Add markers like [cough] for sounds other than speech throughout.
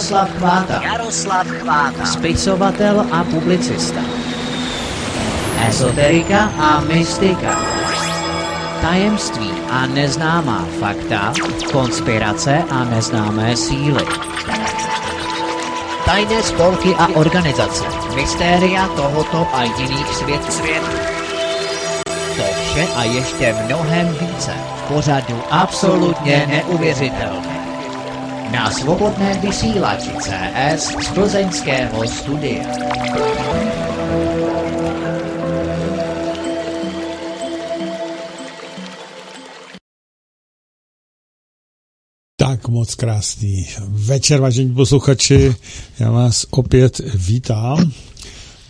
Jaroslav Chváta. Jaroslav Chváta. Spisovatel a publicista. Ezoterika a mystika. Tajemství a neznámá fakta, konspirace a neznámé síly. Tajné spolky a organizace, mystéria tohoto a jiných světů. Svět. To vše a ještě mnohem více v pořadu absolutně neuvěřitelné. Na svobodném vysílači CS z plzeňského studia. Tak moc krásný večer, vážení posluchači. Já vás opět vítám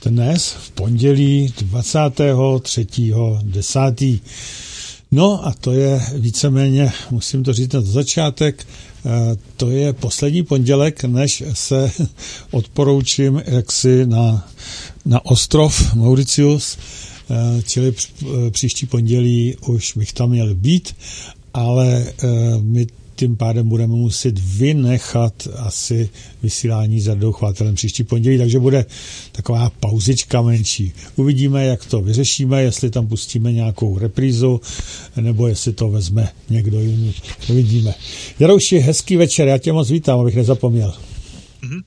dnes v pondělí 23.10. No a to je víceméně, musím to říct na začátek, eh, to je poslední pondělek, než se [laughs] odporoučím jaksi na, na ostrov Mauritius, eh, čili příští pondělí už bych tam měl být, ale eh, my tím pádem budeme muset vynechat asi vysílání s Jardou Chvátelem příští pondělí, takže bude taková pauzička menší. Uvidíme, jak to vyřešíme, jestli tam pustíme nějakou reprízu, nebo jestli to vezme někdo jiný. Uvidíme. Jarouši, hezký večer, já tě moc vítám, abych nezapomněl. Mm-hmm.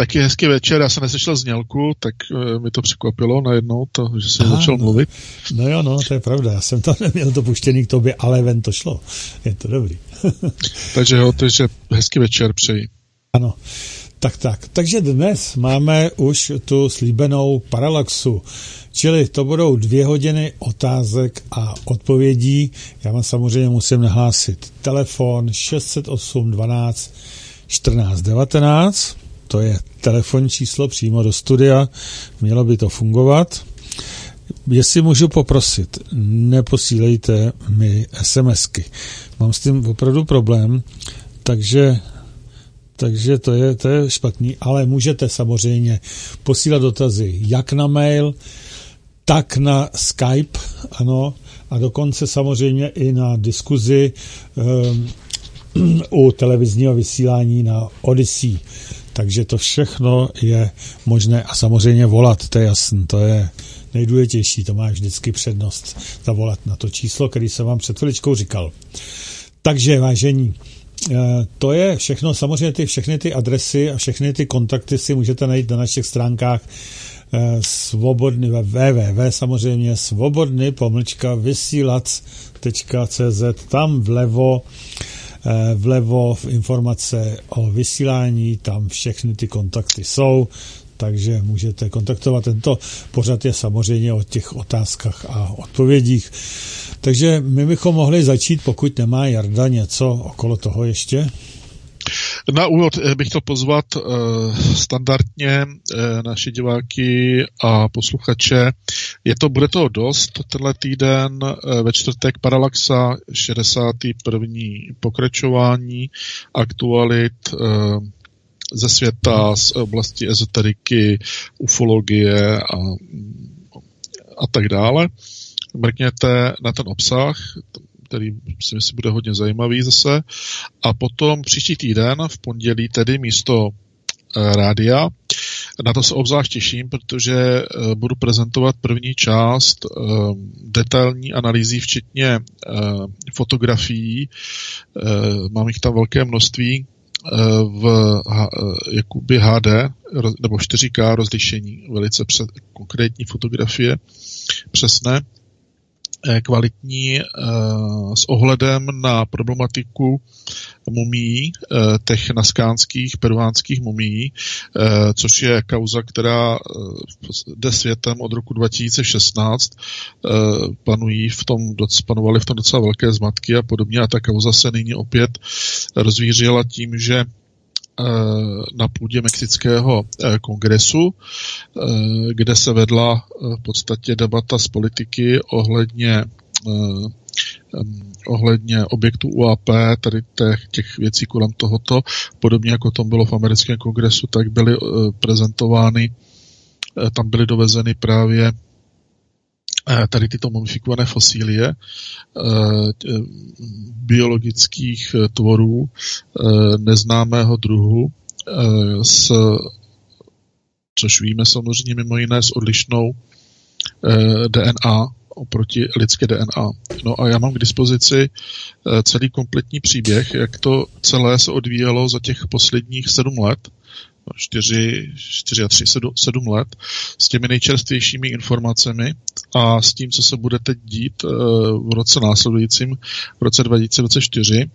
Taky hezký večer, já jsem neslyšel znělku, tak uh, mi to překvapilo najednou, to, že jsem Aha, začal no. mluvit. No jo, no, to je pravda, já jsem to neměl to puštěný k tobě, ale ven to šlo. Je to dobrý. [laughs] takže jo, takže hezký večer přeji. Ano, tak tak. Takže dnes máme už tu slíbenou paralaxu. Čili to budou dvě hodiny otázek a odpovědí. Já vám samozřejmě musím nahlásit telefon 608 12 14 19 to je telefonní číslo přímo do studia, mělo by to fungovat. Jestli můžu poprosit, neposílejte mi SMSky. Mám s tím opravdu problém, takže takže to je, to je špatný, ale můžete samozřejmě posílat dotazy jak na mail, tak na Skype, ano, a dokonce samozřejmě i na diskuzi um, [clears throat] u televizního vysílání na Odyssey. Takže to všechno je možné a samozřejmě volat, to je jasné, to je nejdůležitější, to má vždycky přednost zavolat na to číslo, který jsem vám před chviličkou říkal. Takže, vážení, eh, to je všechno, samozřejmě ty, všechny ty adresy a všechny ty kontakty si můžete najít na našich stránkách eh, svobodný, www samozřejmě, svobodný pomlčka vysílac.cz, tam vlevo vlevo v informace o vysílání, tam všechny ty kontakty jsou, takže můžete kontaktovat. Tento pořad je samozřejmě o těch otázkách a odpovědích. Takže my bychom mohli začít, pokud nemá Jarda něco okolo toho ještě. Na úvod eh, bych chtěl pozvat uh, standardně uh, naše diváky a posluchače. Je to, bude toho dost tenhle týden, ve čtvrtek Paralaxa, 61. pokračování aktualit ze světa, z oblasti ezoteriky, ufologie a, a tak dále. Mrkněte na ten obsah, který si myslím bude hodně zajímavý zase. A potom příští týden, v pondělí tedy místo e, rádia. Na to se obzvlášť těším, protože e, budu prezentovat první část e, detailní analýzy, včetně fotografií. Mám jich tam velké množství v jakoby HD nebo 4K rozlišení, velice konkrétní fotografie, přesné Eh, kvalitní eh, s ohledem na problematiku mumí, eh, těch naskánských, peruánských mumí, což je kauza, která jde světem od roku 2016. Panují v tom, panovaly v tom docela velké zmatky a podobně a ta kauza se nyní opět rozvířila tím, že Eh, na půdě Mexického eh, kongresu, eh, kde se vedla v podstatě debata z politiky ohledně ohledně objektů UAP, tady těch, těch věcí kolem tohoto, podobně jako tom bylo v americkém kongresu, tak byly prezentovány, tam byly dovezeny právě tady tyto mumifikované fosílie biologických tvorů neznámého druhu s, což víme samozřejmě mimo jiné s odlišnou DNA oproti lidské DNA. No a já mám k dispozici celý kompletní příběh, jak to celé se odvíjelo za těch posledních sedm let, 4, 4 a 3, 7, 7 let s těmi nejčerstvějšími informacemi a s tím, co se bude teď dít v roce následujícím, v roce 2024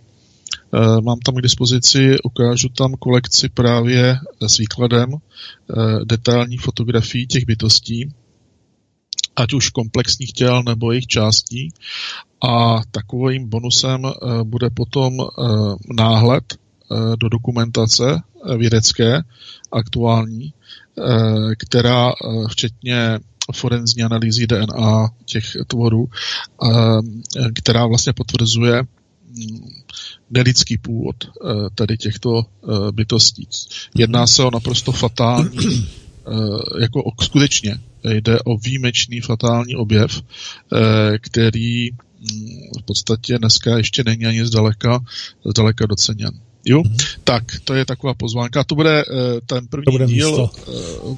Eh, mám tam k dispozici, ukážu tam kolekci právě s výkladem eh, detailních fotografií těch bytostí, ať už komplexních těl nebo jejich částí. A takovým bonusem eh, bude potom náhled do dokumentace vědecké, aktuální, která včetně forenzní analýzy DNA těch tvorů, která vlastně potvrzuje mm, nelidský původ eh, tady těchto eh, bytostí. Jedná se o naprosto fatální, eh, jako skutečně jde o výjimečný fatální objev, který mm, v podstatě dneska ještě není ani zdaleka, zdaleka doceněn. Jo? Mm-hmm. Tak, to je taková pozvánka. To bude uh, ten první to bude díl, místo,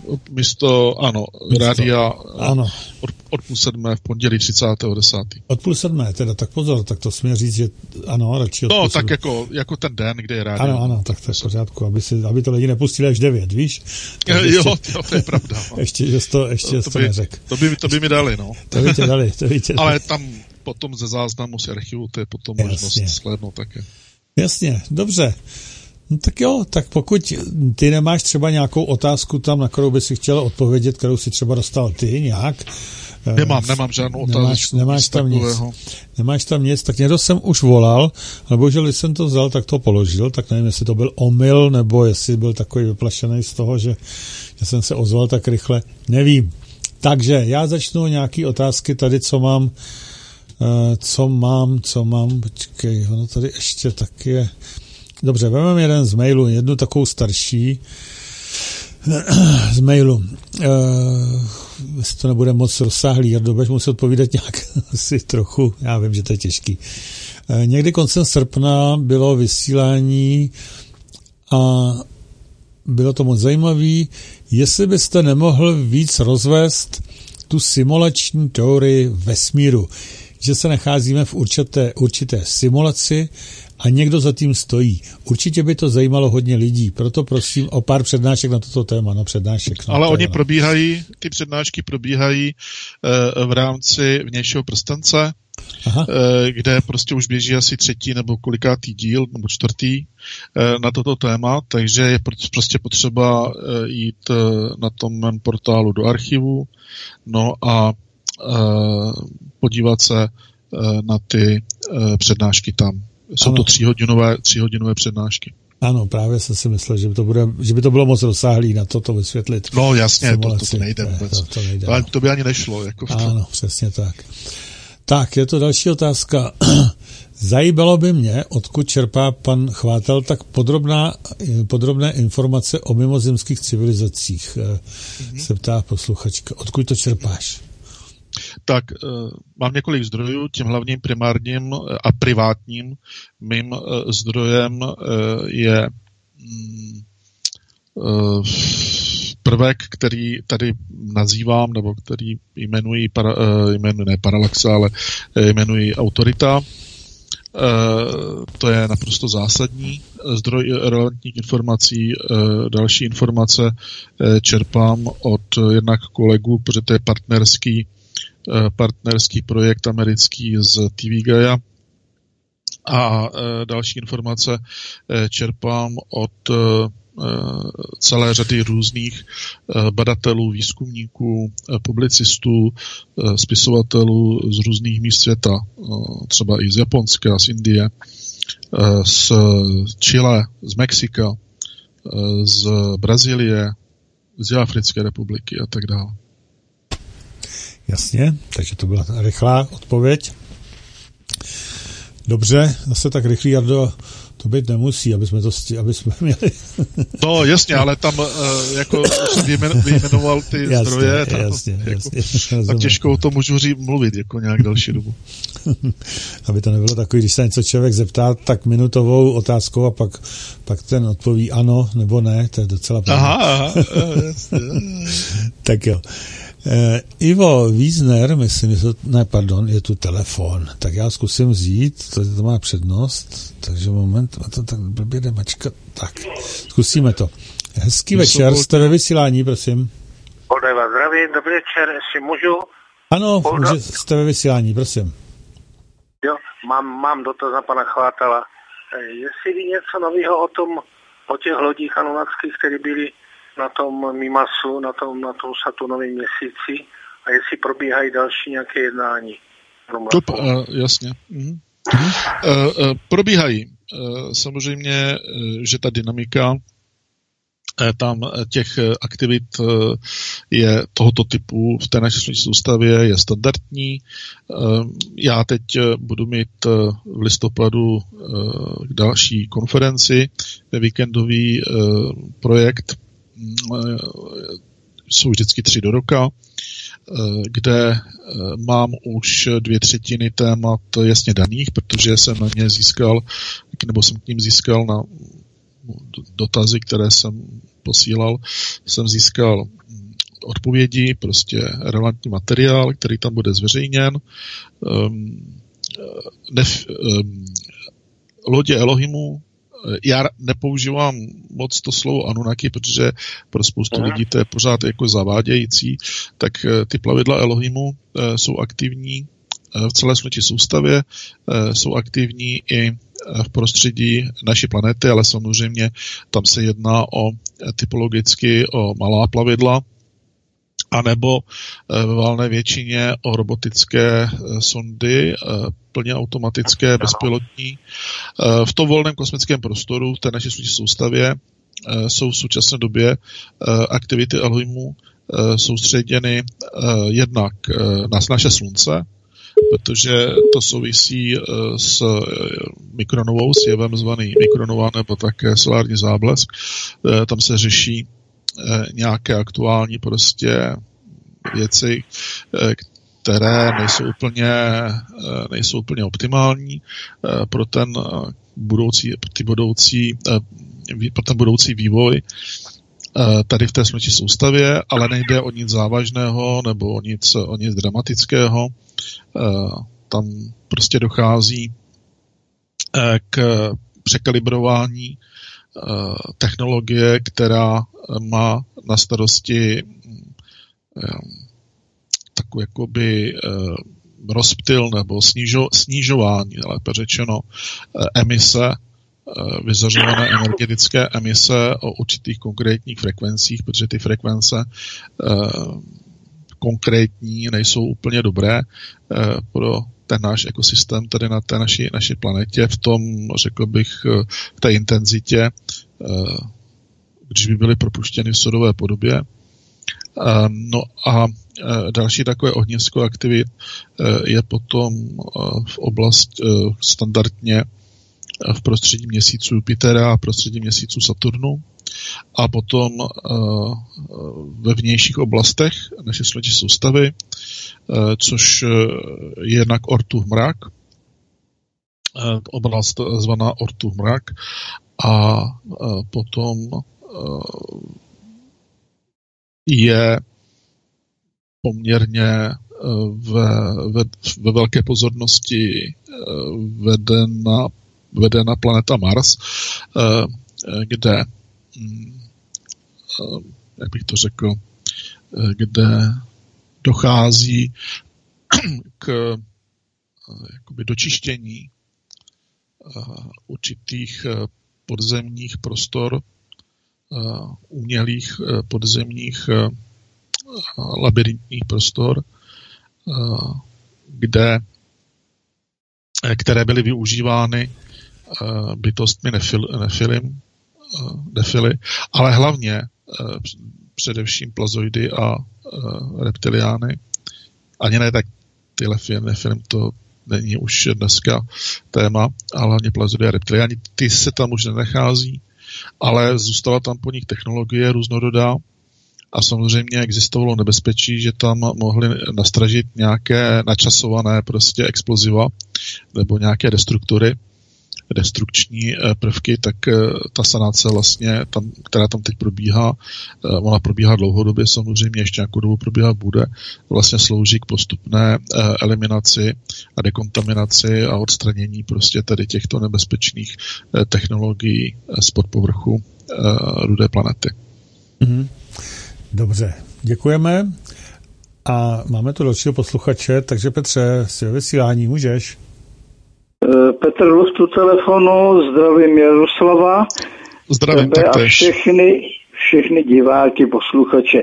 uh, místo ano, místo. rádia ano. Od, od půl sedmé v pondělí 30.10. Od půl sedmé, teda tak pozor, tak to směř říct, že ano, radši od No, tak jako, jako ten den, kde je rádio. Ano, ano, tak to je v pořádku, aby, si, aby to lidi nepustili až devět, víš? Tak [laughs] jo, ještě, jo, to je pravda. [laughs] No. ještě, že to, ještě to, to, to by, neřek. To by, to by mi dali, no. [laughs] to by tě dali, to by tě dali. Ale tam potom ze záznamu z archivu, to je potom možnost shlédnout také. Jasně, dobře. No tak jo, tak pokud ty nemáš třeba nějakou otázku tam, na kterou by si chtěl odpovědět, kterou si třeba dostal ty nějak, Nemám, nemám žádnou otázku. Nemáš, nemáš tam takového. nic. Nemáš tam nic, tak někdo jsem už volal, ale bohužel, když jsem to vzal, tak to položil, tak nevím, jestli to byl omyl, nebo jestli byl takový vyplašený z toho, že, že jsem se ozval tak rychle, nevím. Takže já začnu nějaký otázky tady, co mám, eh, co mám, co mám, počkej, ono tady ještě taky je, dobře, vezmeme jeden z mailu, jednu takovou starší, [clears throat] z mailu. Uh, jestli to nebude moc rozsáhlý, Jardo, budeš muset odpovídat nějak [laughs] asi trochu, já vím, že to je těžký. Uh, někdy koncem srpna bylo vysílání a bylo to moc zajímavé. Jestli byste nemohl víc rozvést tu simulační teorii vesmíru, že se nacházíme v určité, určité simulaci a někdo za tím stojí. Určitě by to zajímalo hodně lidí, proto prosím o pár přednášek na toto téma, no přednášek. No, Ale oni probíhají, ty přednášky probíhají e, v rámci vnějšího prstence, Aha. E, kde prostě už běží asi třetí nebo kolikátý díl, nebo čtvrtý e, na toto téma, takže je prostě potřeba e, jít e, na tom portálu do archivu, no a podívat se e, na ty e, přednášky tam. Jsou ano. to tříhodinové, tříhodinové přednášky. Ano, právě jsem si myslel, že by to, bude, že by to bylo moc rozsáhlý na to, to vysvětlit. No jasně, to, to, to nejde vůbec. To, to, nejde, to, to by ani nešlo. Jako v ano, přesně tak. Tak, je to další otázka. [clears throat] Zajímalo by mě, odkud čerpá pan Chvátel tak podrobná, podrobné informace o mimozemských civilizacích, mm-hmm. se ptá posluchačka. Odkud to čerpáš? Tak uh, mám několik zdrojů. Tím hlavním primárním eh, a privátním mým uh, zdrojem je um, prvek, který tady nazývám, nebo který jmenuji, para, jmenuji ne paralaxa, ale jmenuji autorita. To je naprosto zásadní zdroj relevantních informací. Další informace čerpám od jednak kolegů, protože to je partnerský Eh, partnerský projekt americký z TV Gaia. A eh, další informace eh, čerpám od celé řady různých badatelů, výzkumníků, publicistů, spisovatelů z různých míst světa, třeba i z Japonska, z Indie, z Chile, z Mexika, z Brazílie, z Africké republiky a tak dále. Jasně, takže to byla rychlá odpověď. Dobře, zase tak rychlý, Jardo, to být nemusí, aby jsme to sti, aby jsme [laughs] měli. no jasně, ale tam uh, jako jsem vyjmenoval ty jasně, zdroje, tak, jasně, jako, jasně, tak těžko o tom můžu říct, mluvit jako nějak další dobu. [laughs] aby to nebylo takový, když se něco člověk zeptá, tak minutovou otázkou a pak, pak ten odpoví ano nebo ne, to je docela Aha, aha, jasně. [laughs] tak jo. Uh, Ivo Wiesner, myslím, že to, ne, pardon, je tu telefon, tak já zkusím vzít, to, to má přednost, takže moment, a to tak blbě jde mačka, tak, zkusíme to. Hezký Když večer, jste ve vysílání, prosím. Odeva, zdraví, dobrý večer, jestli můžu? Ano, může, jste ve vysílání, prosím. Jo, mám, mám dotaz na pana Chvátala. Eh, jestli ví něco nového o tom, o těch lodích anunackých, které byly na tom Mimasu, na tom, na tom Saturnovém měsíci a jestli probíhají další nějaké jednání. To, uh, jasně. Uh-huh. Uh, uh, probíhají. Uh, samozřejmě, uh, že ta dynamika tam těch aktivit je tohoto typu v té naší soustavě je standardní. Já teď budu mít v listopadu další konferenci, víkendový projekt jsou vždycky tři do roka, eh, kde eh, mám už dvě třetiny témat jasně daných, protože jsem na ně získal, nebo jsem k ním získal na dotazy, které jsem posílal, jsem získal odpovědi, prostě relevantní materiál, který tam bude zveřejněn. Um, nef, um, lodě Elohimu já nepoužívám moc to slovo Anunnaki, protože pro spoustu lidí to je pořád jako zavádějící, tak eh, ty plavidla Elohimu eh, jsou aktivní eh, v celé sluneční soustavě, jsou aktivní i v prostředí naší planety, ale samozřejmě tam se jedná o typologicky o malá plavidla, anebo eh, ve valné většině o robotické eh, sondy, eh, plně automatické, bezpilotní. V tom volném kosmickém prostoru, v té naší soustavě, jsou v současné době aktivity Elohimu soustředěny jednak na naše slunce, protože to souvisí s mikronovou, s jevem zvaný mikronova nebo také solární záblesk. Tam se řeší nějaké aktuální prostě věci, eh, které nejsou úplně, eh, nejsou úplně optimální pro ten budoucí, ty budoucí, pro ten budoucí vývoj tady v té smrti soustavě, ale nejde o nic závažného nebo o nic, o nic dramatického. Tam prostě dochází k překalibrování Eh, technologie, která má na starosti eh, takový jakoby eh, rozptyl nebo snižo, snižování, lépe řečeno, emise, vyzařované energetické emise o určitých konkrétních frekvencích, protože ty frekvence konkrétní nejsou úplně dobré pro ten náš ekosystém tady na té naší, naší planetě v tom, řekl bych, eh, v té intenzitě, eh, když by byly propuštěny v sodové podobě. Eh, no a další takové ohnisko aktivit je potom v oblast standardně v prostředí měsíců Jupitera a prostředí měsíců Saturnu a potom ve vnějších oblastech naší sluneční soustavy Eh, což eh, je jednak Ortuh mrak, eh, oblast zvaná Ortuh mrak a potom je poměrně ve, ve, ve velké pozornosti vedena, vedena planeta Mars, kde, hm, jak bych to řekl, kde dochází k eh, jakoby dočištění eh, určitých eh, podzemních prostor, umělých podzemních labirintních prostor, kde, které byly využívány bytostmi nefil, nefilim, nefily, ale hlavně především plazoidy a reptiliány. Ani ne tak ty nefilm, to není už dneska téma, ale hlavně plezodia reptiliani, ty se tam už nenechází, ale zůstala tam po nich technologie různorodá a samozřejmě existovalo nebezpečí, že tam mohli nastražit nějaké načasované prostě exploziva nebo nějaké destruktory, destrukční eh, prvky, tak eh, ta sanace vlastně, tam, která tam teď probíhá, eh, ona probíhá dlouhodobě samozřejmě, ještě nějakou dobu probíhat bude, vlastně slouží k postupné eliminaci a dekontaminaci a odstranění prostě tady těchto nebezpečných technologií z podpovrchu rudé planety. Mm-hmm. Dobře, děkujeme. A máme tu dalšího posluchače, takže Petře, si vysílání můžeš. Eh, Petr Lustu telefonu, zdravím Jaroslava. Zdravím tebe a všechny, všechny diváky, posluchače.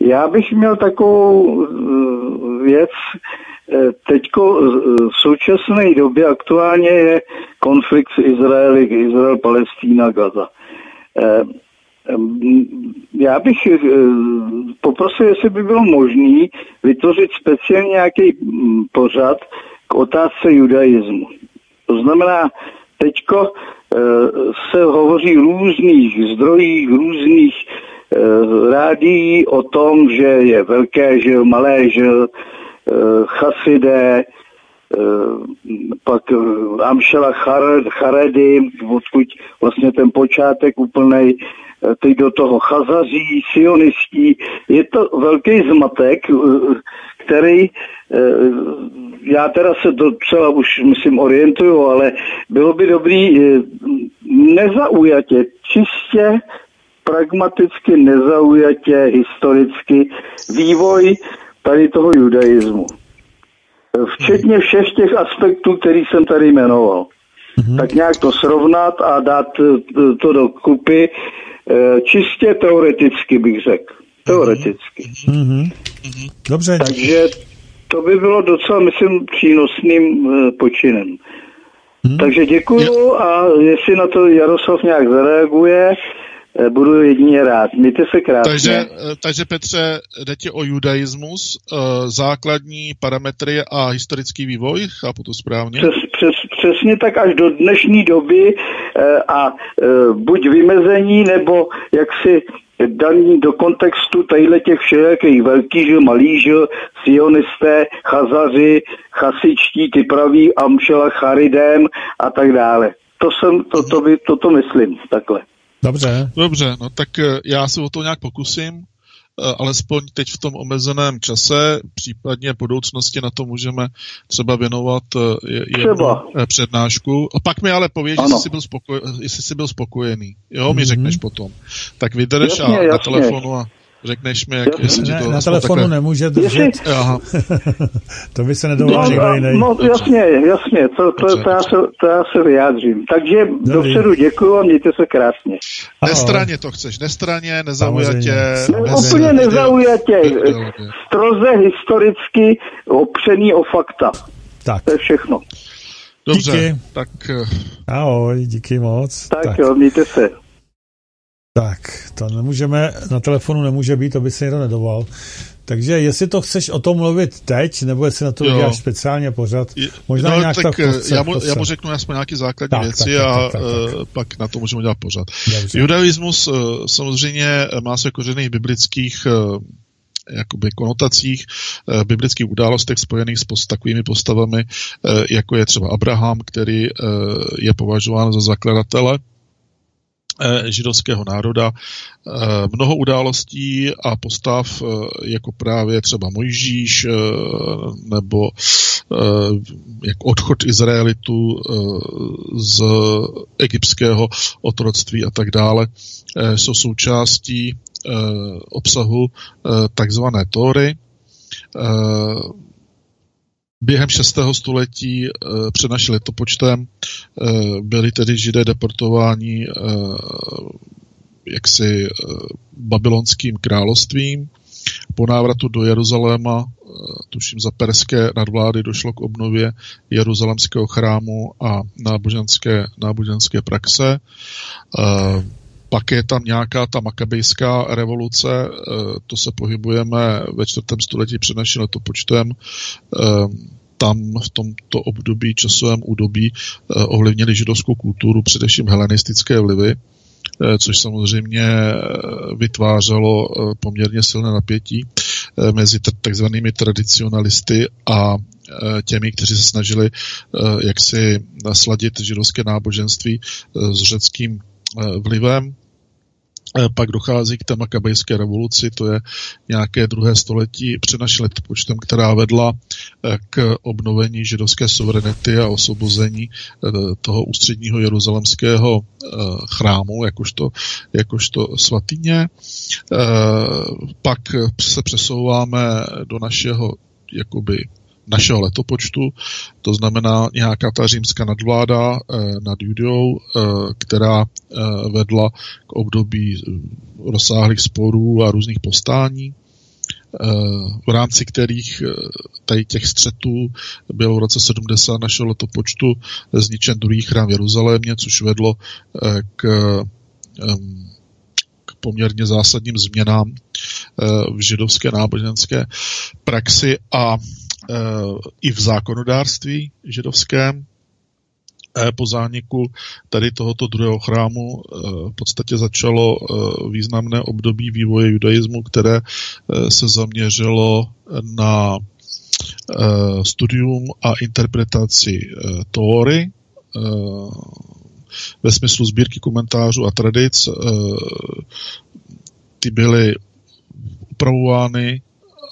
Já bych měl takovou eh, věc, eh, teďko v současné době aktuálně je konflikt s Izraeli, Izrael, Palestína, Gaza. Já bych poprosil, jestli by bylo možné vytvořit speciálně nějaký mm, pořad k otázce judaismu. To znamená, teďko eh, se hovoří v různých zdrojích, různých eh, rádií o tom, že je velké žil, malé žil, eh, chasidé, pak Amšela Charedy, odkud vlastně ten počátek úplnej, teď do toho chazaří, sionistí. Je to velký zmatek, který já teda se docela už, myslím, orientuju, ale bylo by dobrý eh, nezaujatě, čistě pragmaticky nezaujatě historicky vývoj tady toho judaismu. Včetně všech těch aspektů, který jsem tady jmenoval. Mm-hmm. Tak nějak to srovnat a dát eh, to do kupy eh, čistě teoreticky bych řekl. Teoreticky. Mm-hmm. Dobře. Takže to by bylo docela, myslím, přínosným e, počinem. Hmm. Takže děkuju a jestli na to Jaroslav nějak zareaguje, e, budu jedině rád. Mějte se krásně. Takže, e, takže Petře, jde ti o judaismus, základní parametry a historický vývoj, chápu to správně? Přes, přes, přesně tak až do dnešní doby a buď vymezení, nebo jak si daný do kontextu tadyhle těch všelijakých velký žil, malý žil, sionisté, chazaři, chasičtí, ty praví, amšela, charidém a tak dále. To jsem, to, to, by, to, to myslím, takhle. Dobře. Dobře, no tak eh, já se o to nějak pokusím. Eh, alespoň teď v tom omezeném čase, případně v budoucnosti na to můžeme třeba věnovat eh, jednu třeba. Eh, přednášku. A pak mi ale pověď, jestli jsi, byl spokoj, jestli jsi byl spokojený. Jo, mm-hmm. mi mhm. řekneš potom. Tak vydrž jasně, a jasně. na telefonu a řekneš mi, jak, jestli ne, to... Na telefonu takhle... nemůže držet. Aha. [laughs] to by se nedovolil no, nikdo jiný. No, jasně, jasně, to, to, to, já se, to já se vyjádřím. Takže Dobrý. dopředu děkuji a mějte se krásně. Nestraně to chceš, nestraně, nezaujatě. Ne, úplně nezaujatě. Stroze historicky opřený o fakta. Tak. To je všechno. Dobře, díky. tak... Ahoj, díky moc. Tak, tak. jo, mějte se. Tak, to nemůžeme, na telefonu nemůže být, to by se někdo nedoval. Takže jestli to chceš o tom mluvit teď, nebo jestli na to uděláš speciálně pořád, možná no, nějak tak, tak já, mu, já mu řeknu aspoň nějaké základní tak, věci tak, tak, a tak, tak, tak. Uh, pak na to můžeme udělat pořád. Dobře. Judaismus uh, samozřejmě má se kořeny v biblických uh, jakoby konotacích, v biblických událostech spojených s post, takovými postavami, jako je třeba Abraham, který je považován za zakladatele Eh, židovského národa. Eh, mnoho událostí a postav, eh, jako právě třeba Mojžíš nebo jak odchod Izraelitu z egyptského otroctví a tak dále, jsou součástí obsahu takzvané Tóry během 6. století uh, před naším letopočtem uh, byli tedy židé deportováni uh, jaksi babylonským královstvím. Po návratu do Jeruzaléma, tuším za perské nadvlády, došlo k obnově jeruzalemského chrámu a náboženské, náboženské praxe. Pak je tam nějaká ta makabejská revoluce, to se pohybujeme ve čtvrtém století před naším letopočtem. Tam v tomto období, časovém údobí ovlivnili židovskou kulturu, především helenistické vlivy, což samozřejmě vytvářelo poměrně silné napětí mezi takzvanými tradicionalisty a těmi, kteří se snažili jaksi sladit židovské náboženství s řeckým vlivem. Eh, pak dochází k té makabejské revoluci, to je nějaké druhé století před naším letopočtem, která vedla eh, k obnovení židovské suverenity a osvobození eh, toho ústředního jeruzalemského chrámu, jakožto, jakožto svatyně. Pak se přesouváme do našeho jakoby našeho letopočtu, to znamená nějaká ta římská nadvláda eh, nad Judeou, eh, která eh, vedla k období rozsáhlých sporů a různých postání, v rámci kterých tady těch střetů bylo v roce 70 našeho letopočtu zničen druhý chrám v Jeruzalémě, což vedlo k, k poměrně zásadním změnám v židovské náboženské praxi a i v zákonodárství židovském. Po zániku tady tohoto druhého chrámu eh, v podstatě začalo eh, významné období vývoje judaismu, které eh, se zaměřilo na studium a interpretaci Tóry ve smyslu sbírky komentářů a tradic. Ty byly upravovány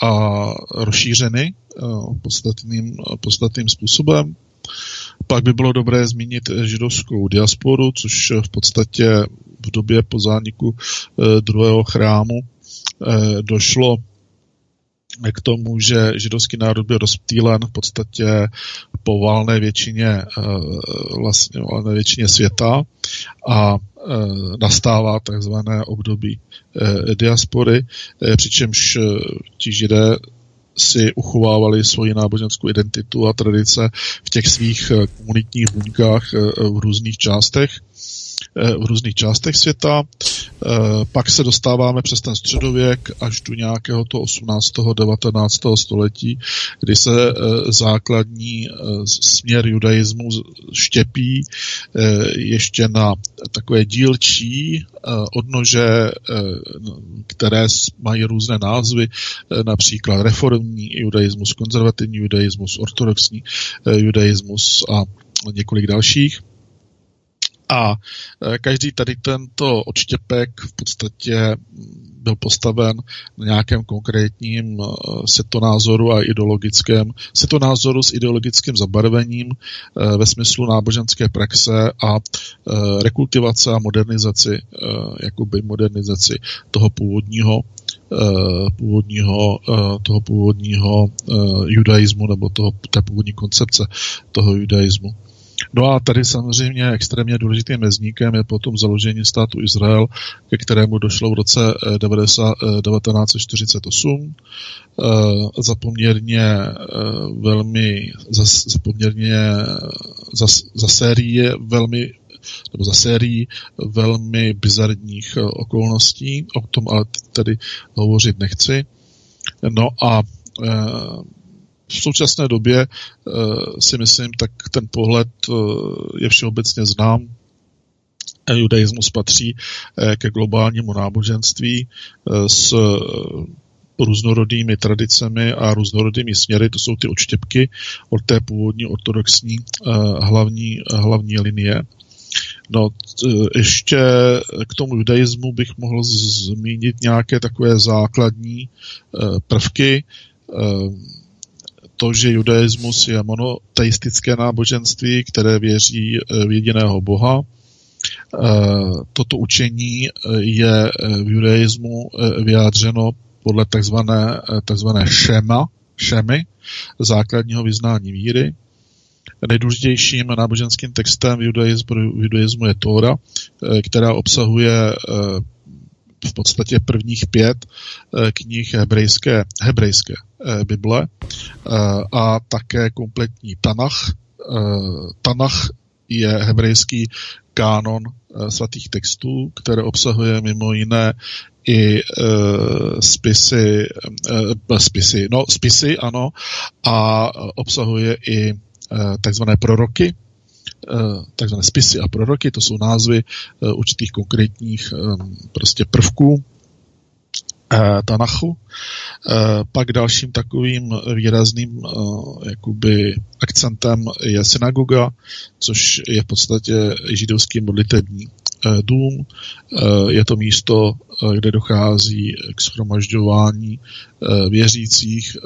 a rozšířeny Eh, podstatným, podstatným způsobem. Pak by bylo dobré zmínit židovskou diasporu, což v podstatě v době po zániku eh, druhého chrámu eh, došlo k tomu, že židovský národ byl rozptýlen v podstatě po válné většině, vlastně válné většině světa a nastává takzvané období diaspory, přičemž ti židé si uchovávali svoji náboženskou identitu a tradice v těch svých eh, komunitních buňkách eh, v různých částech. Eh, v různých částech světa. Eh, pak se dostáváme přes ten středověk až do nějakého toho 18. 19. století, kdy se eh, základní směr judaismu štěpí ještě na takové dílčí odnože, které mají různé názvy, například reformní judaismus, konzervativní judaismus, ortodoxní judaismus a několik dalších. A e, každý tady tento odštěpek v podstatě byl postaven na nějakém konkrétním e, setonázoru a ideologickém, setonázoru s ideologickým zabarvením e, ve smyslu náboženské praxe a rekultivace a modernizaci, jakoby modernizaci toho původního původního, toho původního judaismu nebo toho, té původní koncepce toho judaismu. No a tady samozřejmě extrémně důležitým mezníkem je potom založení státu Izrael, ke kterému došlo v roce 90, eh, 1948 eh, eh, za poměrně velmi, za, za poměrně za, za série velmi nebo za sérii velmi bizarních okolností, o tom ale tady hovořit nechci. No a v současné době eh, si myslím, tak ten pohled eh, je všeobecně znám. Judaismus patří eh, ke globálnímu náboženství s různorodými tradicemi a různorodými směry, to jsou ty odštěpky od té původní ortodoxní hlavní, hlavní linie. No, ještě k tomu judaismu bych mohl zmínit nějaké takové základní prvky to, že judaismus je monoteistické náboženství, které věří eh, v jediného Boha. Eh, toto učení eh, je v judaismu vyjádřeno podle takzvané, takzvané šema, šemy, základního vyznání víry. Nejdůležitějším náboženským textem v judaismu, v judaismu je Tóra, která obsahuje v podstatě prvních pět knih hebrejské, hebrejské Bible eh, a také kompletní Tanach. Eh, Tanach je hebrejský kánon svatých textů, které obsahuje mimo jiné i spisy, spisy, no spisy, ano, a obsahuje i takzvané proroky, takzvané spisy a proroky, to jsou názvy určitých konkrétních prostě prvků Eh, Tanachu. Eh, pak dalším takovým výrazným eh, jakoby akcentem je synagoga, což je v podstatě židovský modlitební dům. Je to místo, kde dochází k schromažďování věřících,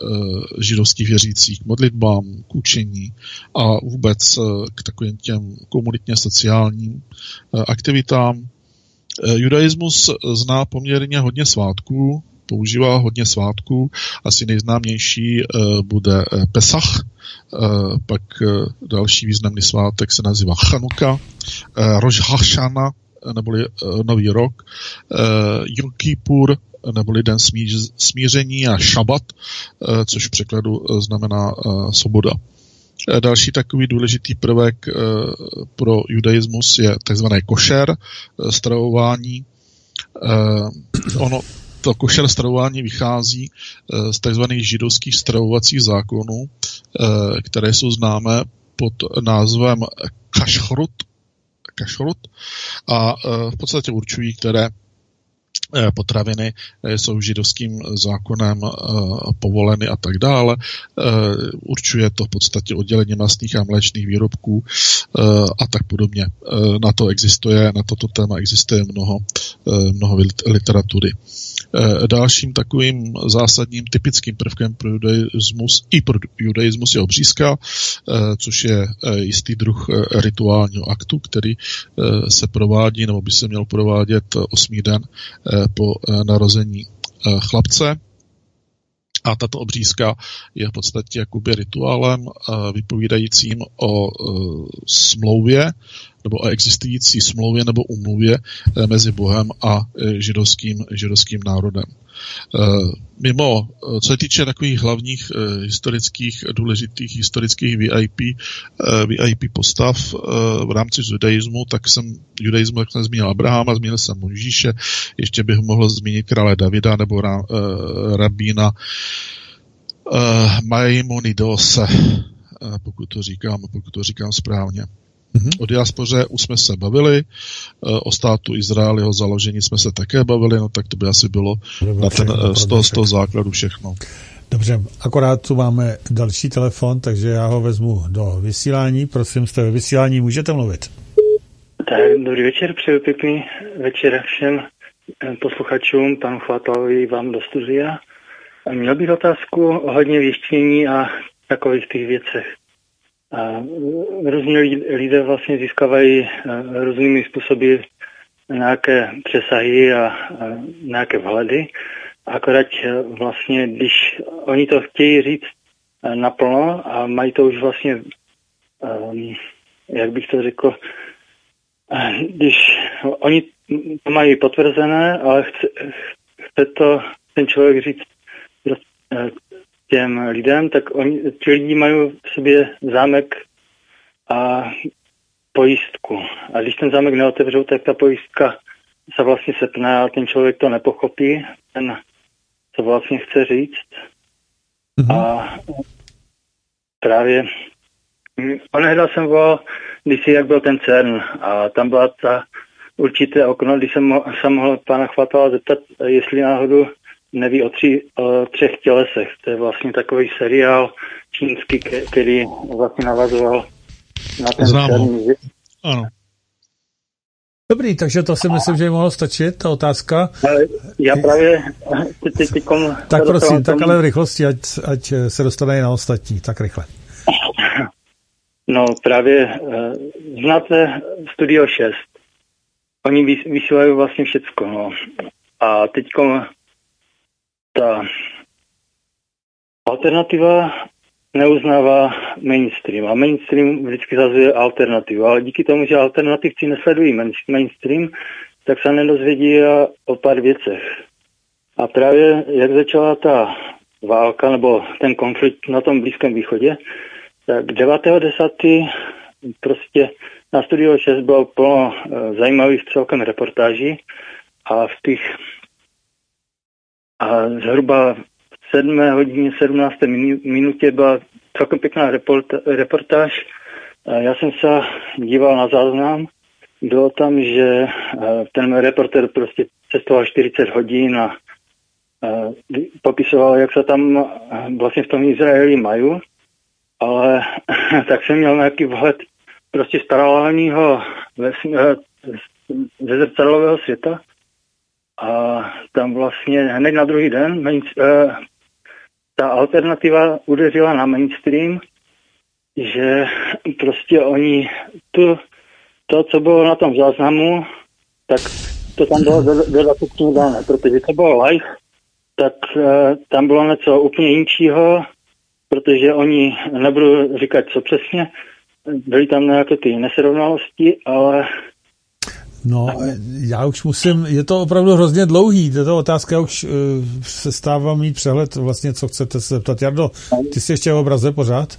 židovských věřících k modlitbám, k učení a vůbec k takovým těm komunitně sociálním aktivitám. Eh, judaismus zná poměrně hodně svátků, používá hodně svátků. Asi nejznámější eh, bude eh, Pesach, pak další významný svátek se nazývá Chanuka, Rosh Hashana, neboli Nový rok, Yom Kippur, neboli Den smíření a Šabat, což v překladu znamená soboda. Eh, další takový důležitý prvek eh, pro judaismus je takzvané košer eh, stravování. Ono, to košer stravování vychází z takzvaných židovských stravovacích zákonů, které jsou známé pod názvem kašchrut, kašchrut a v podstatě určují, které Eh, potraviny eh, jsou židovským zákonem eh, povoleny a tak dále. Určuje to v podstatě oddělení mastných a mléčných výrobků a tak podobně. Na to existuje, na toto téma existuje mnoho, mnoho literatury. Eh, dalším takovým zásadním typickým prvkem pro judaismus i pro judaismus je obřízka, eh, což je eh, jistý druh rituálního aktu, který se provádí nebo by se měl provádět osmý den po narození chlapce. A tato obřízka je v podstatě jakoby rituálem vypovídajícím o smlouvě nebo o existující smlouvě nebo umluvě eh, mezi Bohem a eh, židovským, židovským národem. Eh, mimo, co se týče takových hlavních historických, důležitých historických VIP, VIP postav v rámci judaismu, tak jsem judaismu, jak jsem zmínil Abrahama, zmínil jsem Mojžíše, ještě bych mohl zmínit krále Davida nebo rabína Maimonidose, pokud to říkám, pokud to říkám správně. Mm-hmm. O diaspoře už jsme se bavili, eh, o státu Izrael, jeho založení jsme se také bavili, no tak to by asi bylo na ten, eh, z, toho, z toho základu všechno. Dobře, akorát tu máme další telefon, takže já ho vezmu do vysílání. Prosím, jste ve vysílání, můžete mluvit. Tak, dobrý večer, přeju pěkný večer všem eh, posluchačům, panu Chvatalovi, vám do studia. Měl bych otázku ohledně věštění a takových těch věcech. A různí lidé vlastně získávají e, různými způsoby nějaké přesahy a, nějaké vhledy. Akorát e, vlastně, když oni to chtějí říct naplno a mají to už vlastně, jak bych to řekl, když oni to mají potvrzené, ale chce, chce to ten člověk říct těm lidem, tak oni, ti lidi mají v sobě zámek a pojistku. A když ten zámek neotevřou, tak ta pojistka se vlastně sepne a ten člověk to nepochopí, ten, co vlastně chce říct. Mm-hmm. A právě onehda jsem volal, když si jak byl ten CERN a tam byla ta určité okno, když jsem, mo- jsem mohl pana Chvatala zeptat, jestli náhodou neví o, tři, o třech tělesech. To je vlastně takový seriál čínský, který vlastně navazoval na ten Znám Ano. Dobrý, takže to si myslím, že by mohlo stačit, ta otázka. Já právě ty, ty, kom, Tak prosím, tak ale v rychlosti, ať, ať se dostane i na ostatní, tak rychle. [laughs] No právě uh, znáte Studio 6. Oni vysílají vlastně všecko, no. A teď ta alternativa neuznává mainstream a mainstream vždycky zazuje alternativu, ale díky tomu, že alternativci nesledují mainstream, tak se nedozvědí o pár věcech. A právě jak začala ta válka nebo ten konflikt na tom Blízkém východě, tak 9.10. prostě na Studio 6 bylo plno eh, zajímavých celkem reportáží a v těch A zhruba v 7 hodině 17 minutě byla celkem pěkná reportáž. Já jsem se díval na záznam, bylo tam, že ten reporter prostě cestoval 40 hodin a popisoval, jak se tam vlastně v tom Izraeli mají, ale [laughs] tak jsem měl nějaký vhled prostě z paralelního ze zrcadlového světa a tam vlastně hned na druhý den main, uh, ta alternativa udeřila na mainstream, že prostě oni tu, to, co bylo na tom záznamu, tak to tam bylo dodatečně dané, protože to bylo live, tak uh, tam bylo něco úplně jinčího, protože oni, nebudu říkat co přesně, byly tam nějaké ty nesrovnalosti, ale No, já už musím, je to opravdu hrozně dlouhý, tato otázka, já už uh, se stává mít přehled vlastně, co chcete se zeptat. Jardo, ty jsi ještě v obraze pořád?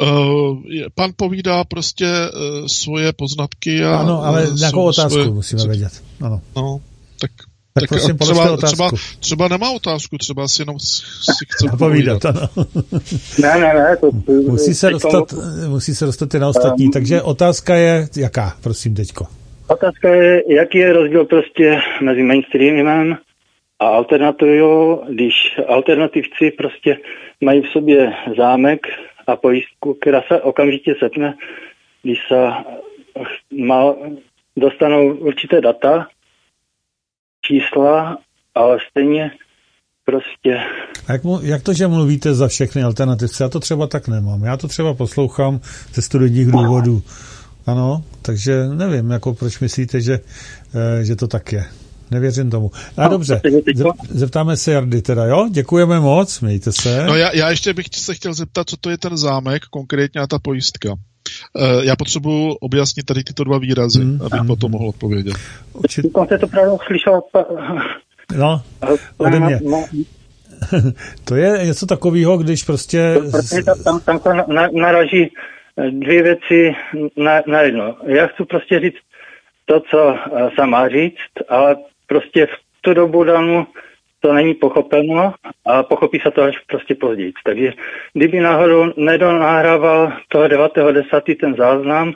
Uh, pan povídá prostě uh, svoje poznatky a... Ano, ale uh, nějakou otázku svoje... musíme vědět. Ano. No, tak tak, tak prosím, třeba, třeba, třeba nemá otázku, třeba si jenom si chce povídat. Ano. ne, ne, ne. To, musí, se dostat, musí se dostat i na ostatní. Um, takže otázka je jaká, prosím, teďko? Otázka je, jaký je rozdíl prostě mezi mainstreamem a alternativou, když alternativci prostě mají v sobě zámek a pojistku, která se okamžitě sepne, když se má, dostanou určité data, čísla, ale stejně prostě... A jak, jak to, že mluvíte za všechny alternativce? Já to třeba tak nemám. Já to třeba poslouchám ze studijních důvodů. Ano, takže nevím, jako proč myslíte, že, eh, že to tak je. Nevěřím tomu. A no, dobře, zeptáme se Jardy teda, jo? Děkujeme moc, mějte se. No já, já ještě bych se chtěl zeptat, co to je ten zámek, konkrétně a ta pojistka. Uh, já potřebuji objasnit tady tyto dva výrazy, hmm. abych hmm. potom mohl odpovědět. Určitě. se to právě slyšel. No, [laughs] ode mě. [laughs] to je něco takového, když prostě... Tam, tam to naraží dvě věci na, na jedno. Já chci prostě říct to, co eh, se má říct, ale prostě v tu dobu danou to není pochopeno a pochopí se to až prostě později. Takže kdyby náhodou nedonahrával toho 9.10. ten záznam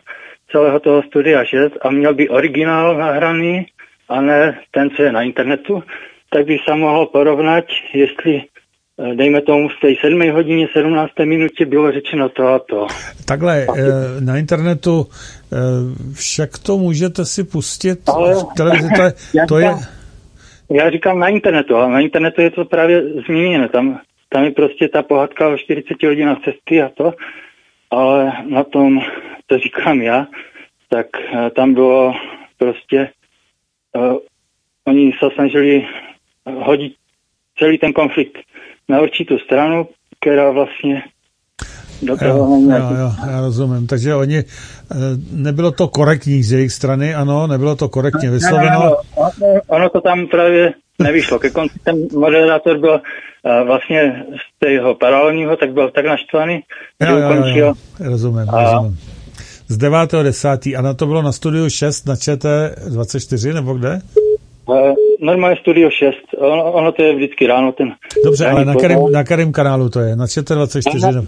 celého toho studia 6 a měl by originál nahraný a ne ten, co je na internetu, tak by se mohl porovnat, jestli dejme tomu v té 7 hodině 17 minutě bylo řečeno to a to. Takhle, eh, na internetu eh, však to můžete si pustit ale, v televizi, to je, [laughs] to je... Já říkám na internetu, ale na internetu je to právě změněno, tam, tam je prostě ta pohádka o 40 hodinách cesty a to, ale na tom, to říkám já, tak tam bylo prostě, uh, oni se snažili hodit celý ten konflikt na určitou stranu, která vlastně do toho jo, jo, jo, já rozumím. Takže oni, eh, nebylo to korektní z jejich strany, ano, nebylo to korektně vysloveno. Ne, ne, ne, ono, ono to tam právě nevyšlo. Ke konci ten moderátor byl uh, vlastně z tého paralelního, tak byl tak naštvaný, že jo, ukončil. Jo, jo. Rozumím, a, rozumím. Z 9.10. a na to bylo na studiu 6 na ČT24, nebo kde? Uh, normálně Studio 6, ono, ono to je vždycky ráno ten... Dobře, ale na kterém, na kterém kanálu to je? Na ČT24?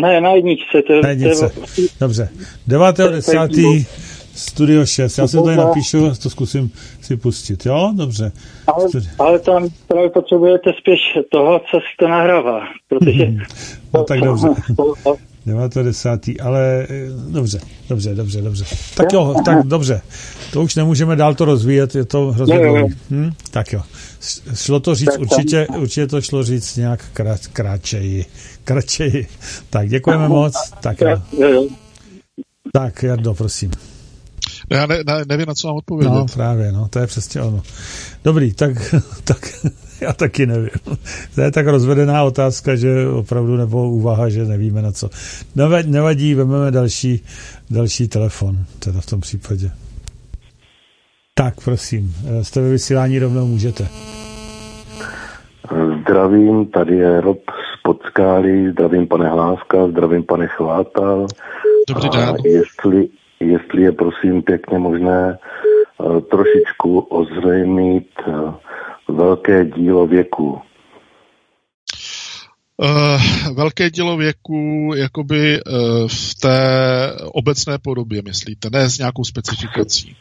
Na, ne, na jedničce. To, na jedničce. To je, Dobře. 9.10. Studio 6. Já si to tady napíšu, to zkusím si pustit, jo? Dobře. Ale, ale tam právě potřebujete spíš toho, co si to nahrává, protože... no tak dobře. [laughs] 9. ale eh, dobře, dobře, dobře, dobře. Tak jo, tak dobře. To už nemůžeme dál to rozvíjet, je to hrozně dlouhý. Hm? Tak jo. Šlo to říct, určitě, určitě to šlo říct nějak krát, kratčeji. Kratčeji. Tak děkujeme moc. Tak jo. Tak, Jardo, prosím. Já ne, ne, nevím, na co mám odpovědět. No, právě, no, to je přesně ono. Dobrý, tak, [laughs] tak [laughs] já taky nevím. To je tak rozvedená otázka, že opravdu nebo úvaha, že nevíme na co. Nevadí, vezmeme další, další telefon, teda v tom případě. Tak, prosím, jste ve vysílání rovnou můžete. Zdravím, tady je Rob z Podskály, zdravím pane Hláska, zdravím pane Chvátal. Dobrý den. Jestli, jestli je prosím pěkně možné uh, trošičku ozřejmit uh, velké dílo věku. Uh, velké dílo věku jakoby uh, v té obecné podobě, myslíte, ne s nějakou specifikací?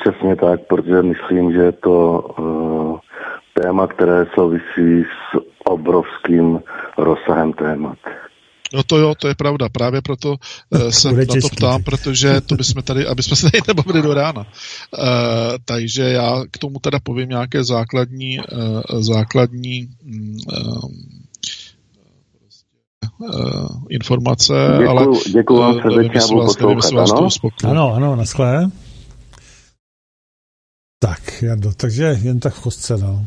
Přesně tak, protože myslím, že je to uh, téma, které souvisí s obrovským rozsahem témat. No to jo, to je pravda. Právě proto uh, se na to ptám, protože to bychom tady, aby jsme se tady nebavili do rána. Uh, takže já k tomu teda povím nějaké základní, uh, základní uh, uh, informace, děkuju, ale děkuju vám srdečně, já budu poslouchat, ano? Ano, ano, naschle. Tak, Jardo, takže jen tak v kostce, no.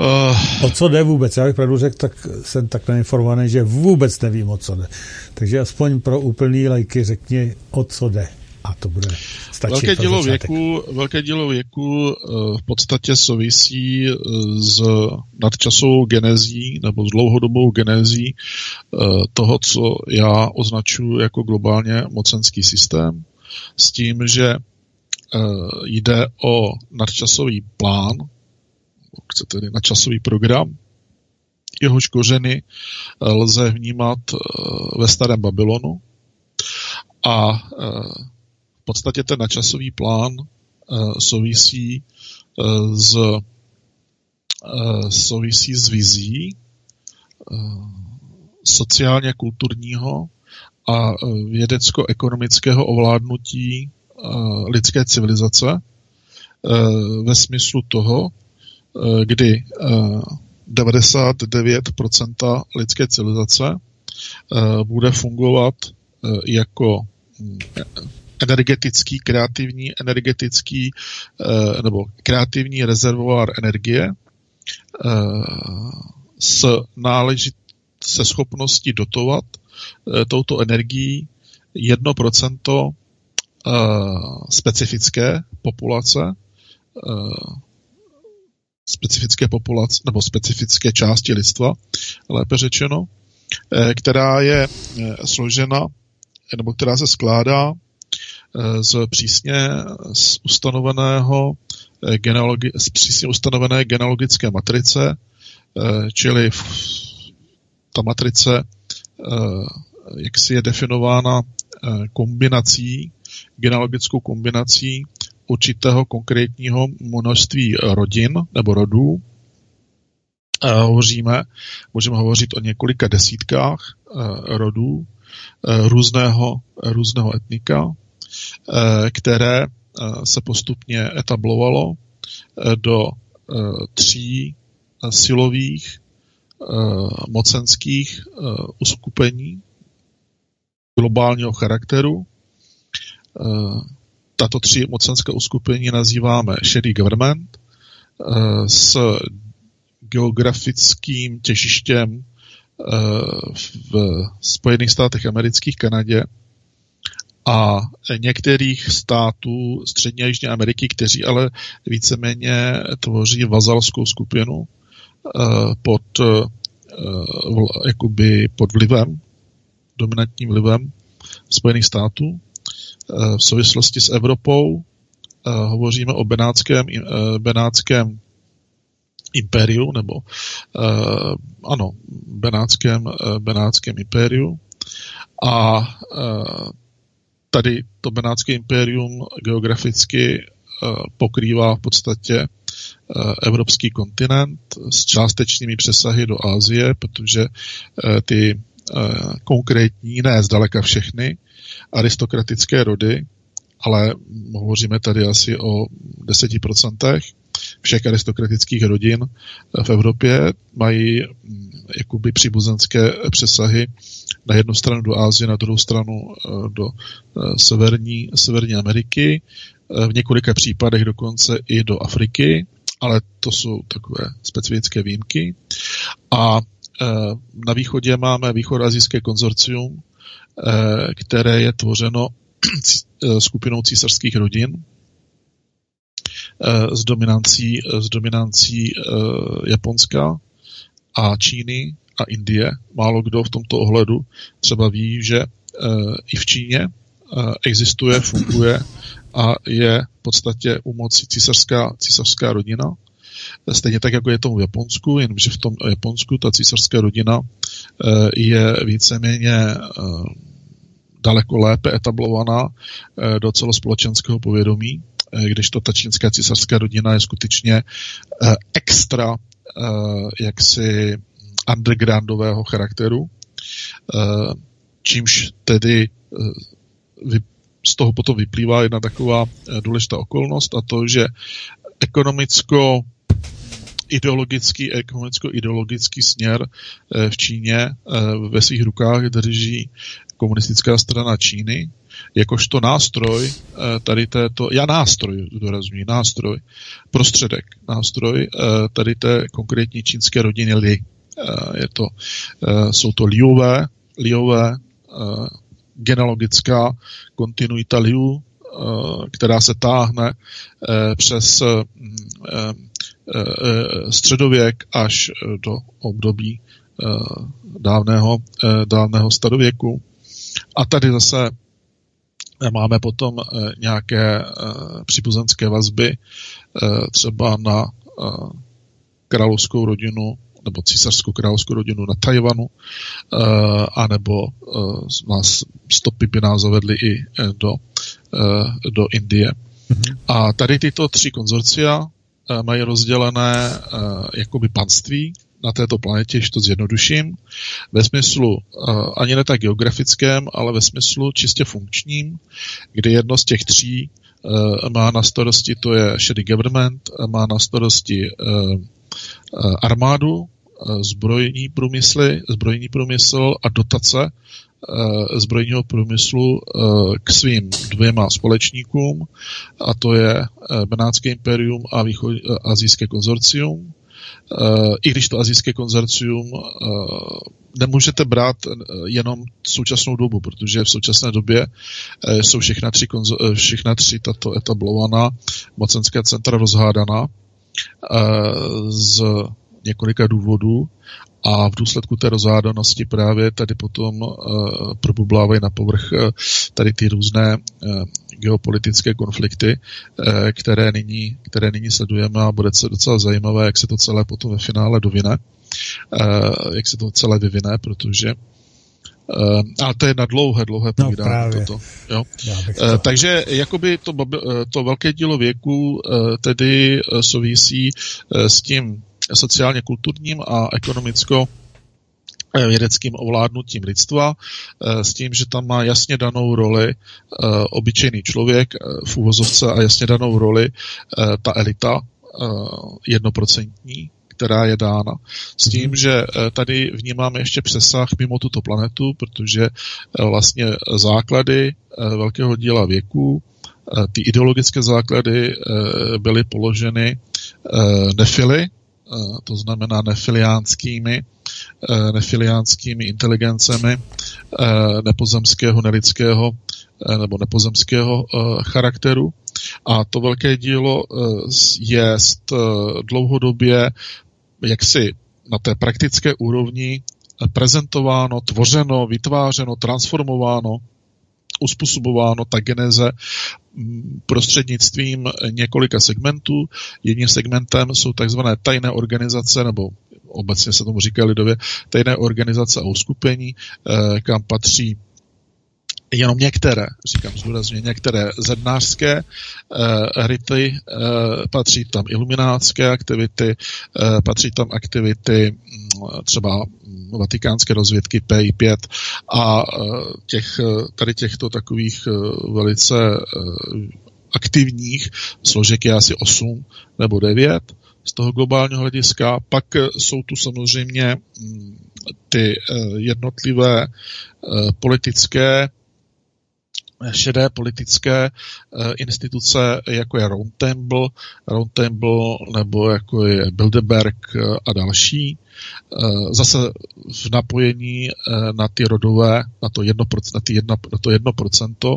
Uh, o co jde vůbec? Já bych pravdu řekl, tak jsem tak neinformovaný, že vůbec nevím, o co jde. Takže aspoň pro úplný lajky řekni, o co jde. A to bude stačit. Velké dílo, věku, velké dílo věku v podstatě souvisí s nadčasovou genezí nebo s dlouhodobou genezí toho, co já označuji jako globálně mocenský systém, s tím, že jde o nadčasový plán, chcete na časový program, jehož kořeny eh, lze vnímat eh, ve starém Babylonu. A eh, v podstatě ten načasový plán souvisí s souvisí s vizí sociálně kulturního a vědecko-ekonomického ovládnutí lidské civilizace ve smyslu toho, kdy 99% eh, lidské civilizace eh, bude fungovat jako hm, energetický, kreativní, energetický nebo kreativní rezervoár energie s náležit, se schopností dotovat touto energií 1% specifické populace specifické populace nebo specifické části lidstva, lépe řečeno, eh, která je eh, složena nebo která se skládá eh, z přísně ustanoveného genealogi- z přísně ustanovené genealogické matrice, čili ta matrice jak si je definována kombinací, genealogickou kombinací určitého konkrétního množství rodin nebo rodů. Hovoříme, můžeme hovořit o několika desítkách eh, rodů eh, různého, různého etnika, eh, které se postupně etablovalo do tří silových mocenských uskupení globálního charakteru, tato tři mocenské uskupení nazýváme Shady Government eh, s geografickým těžištěm eh, v Spojených státech amerických, Kanadě a některých států Střední a Jižní Ameriky, kteří ale víceméně tvoří vazalskou skupinu eh, pod, jakoby pod vlivem, dominantním vlivem Spojených států v souvislosti s Evropou eh, hovoříme o benátském, eh, benátském impériu, nebo ano, benátském, benátském impériu. A tady to benátské impérium geograficky pokrývá v podstatě evropský kontinent s částečnými přesahy do Asie, protože ty konkrétní, ne zdaleka všechny, aristokratické rody, ale hovoříme tady asi o 10% všech aristokratických rodin v Evropě mají mm, jakoby příbuzenské přesahy na jednu stranu do Ázie, na druhou stranu eh, do eh, severní, severní Ameriky, eh, v několika případech dokonce i do Afriky, ale to jsou takové specifické výjimky. A na východě máme východoazijské konzorcium, které je tvořeno [clears throat] eh, skupinou císařských rodin eh, s dominancí, s dominancí Japonska a Číny a Indie. Málo kdo v tomto ohledu třeba ví, že i v Číně existuje, funguje a je v podstatě u moci císařská, císařská rodina. Stejně tak, jako je tomu v Japonsku, jenomže v tom Japonsku ta císařská rodina je víceméně daleko lépe etablovaná do celospolečenského povědomí, když to ta čínská císařská rodina je skutečně extra jaksi undergroundového charakteru, čímž tedy z toho potom vyplývá jedna taková eh, důležitá okolnost a to, že ekonomicko ideologický, ekonomicko-ideologický směr eh, v Číně eh, ve svých rukách drží komunistická strana Číny, jakožto nástroj tady této, já nástroj, dorazňuji, nástroj, prostředek, nástroj tady té konkrétní čínské rodiny Li. Je to, jsou to Liové, Liové genealogická kontinuita Liu, eh, která se táhne eh, přes eh, středověk až do období dávného, dávného starověku. A tady zase máme potom nějaké příbuzenské vazby, třeba na královskou rodinu nebo císařskou královskou rodinu na Tajvanu, anebo nás stopy by nás zavedly i do, do Indie. Mm-hmm. A tady tyto tři konzorcia mají rozdělené jakoby panství na této planetě, když to zjednoduším, ve smyslu uh, ani ne tak geografickém, ale ve smyslu čistě funkčním, kdy jedno z těch tří uh, má na starosti, to je Shady Government, má na starosti armádu, Eh, zbrojní průmysly, zbrojní průmysl a dotace eh, zbrojního průmyslu eh, k svým dvěma společníkům, a to je Benátské imperium a východ, azijské konzorcium. I když to azijské konzorcium nemůžete brát jenom současnou dobu, protože v současné době jsou všechna tři, konzo- všechna tři tato etablovaná mocenská centra rozhádaná z několika důvodů a v důsledku té rozhádanosti právě tady potom probublávají na povrch tady ty různé geopolitické konflikty, uh, které, nyní, které nyní sledujeme a bude se docela zajímavé, jak se to celé potom ve finále dovine, uh, jak se to celé vyvine, protože Uh, ale to je na dlouhé, dlouhé no, povídání. Toto, jo? To... Takže jakoby to, to velké dílo věku tedy souvisí s tím sociálně kulturním a ekonomicko eh, vědeckým ovládnutím lidstva eh, s tím, že tam má jasně danou roli eh, obyčejný člověk v úvozovce a jasně danou roli ta elita jednoprocentní, která je dána. S tím, mm-hmm. že tady vnímáme ještě přesah mimo tuto planetu, protože vlastně základy velkého díla věku, ty ideologické základy byly položeny nefily, Eh, to znamená nefiliánskými, eh, nefiliánskými inteligencemi eh, nepozemského, nelidského nebo nepozemského charakteru. A to velké dílo je dlouhodobě jaksi na té praktické úrovni prezentováno, tvořeno, vytvářeno, transformováno uspůsobováno ta geneze mm, prostřednictvím několika segmentů. Jedním segmentem jsou takzvané tajné organizace, nebo obecně se tomu říká lidově, tajné organizace a uskupení, eh, kam patří jenom některé, říkám zdůrazně, některé zednářské uh, rity, uh, patří tam iluminátské aktivity, uh, patří tam aktivity um, třeba vatikánské rozvědky PI5 a uh, těch, tady těchto takových uh, velice uh, aktivních složek je asi 8 nebo 9 z toho globálního hlediska. Pak jsou tu samozřejmě um, ty jednotlivé politické šedé politické instituce, jako je Roundtable, Roundtable nebo jako je Bilderberg a další. Zase v napojení na ty rodové, na to jedno, na, ty jedna, na to jedno procento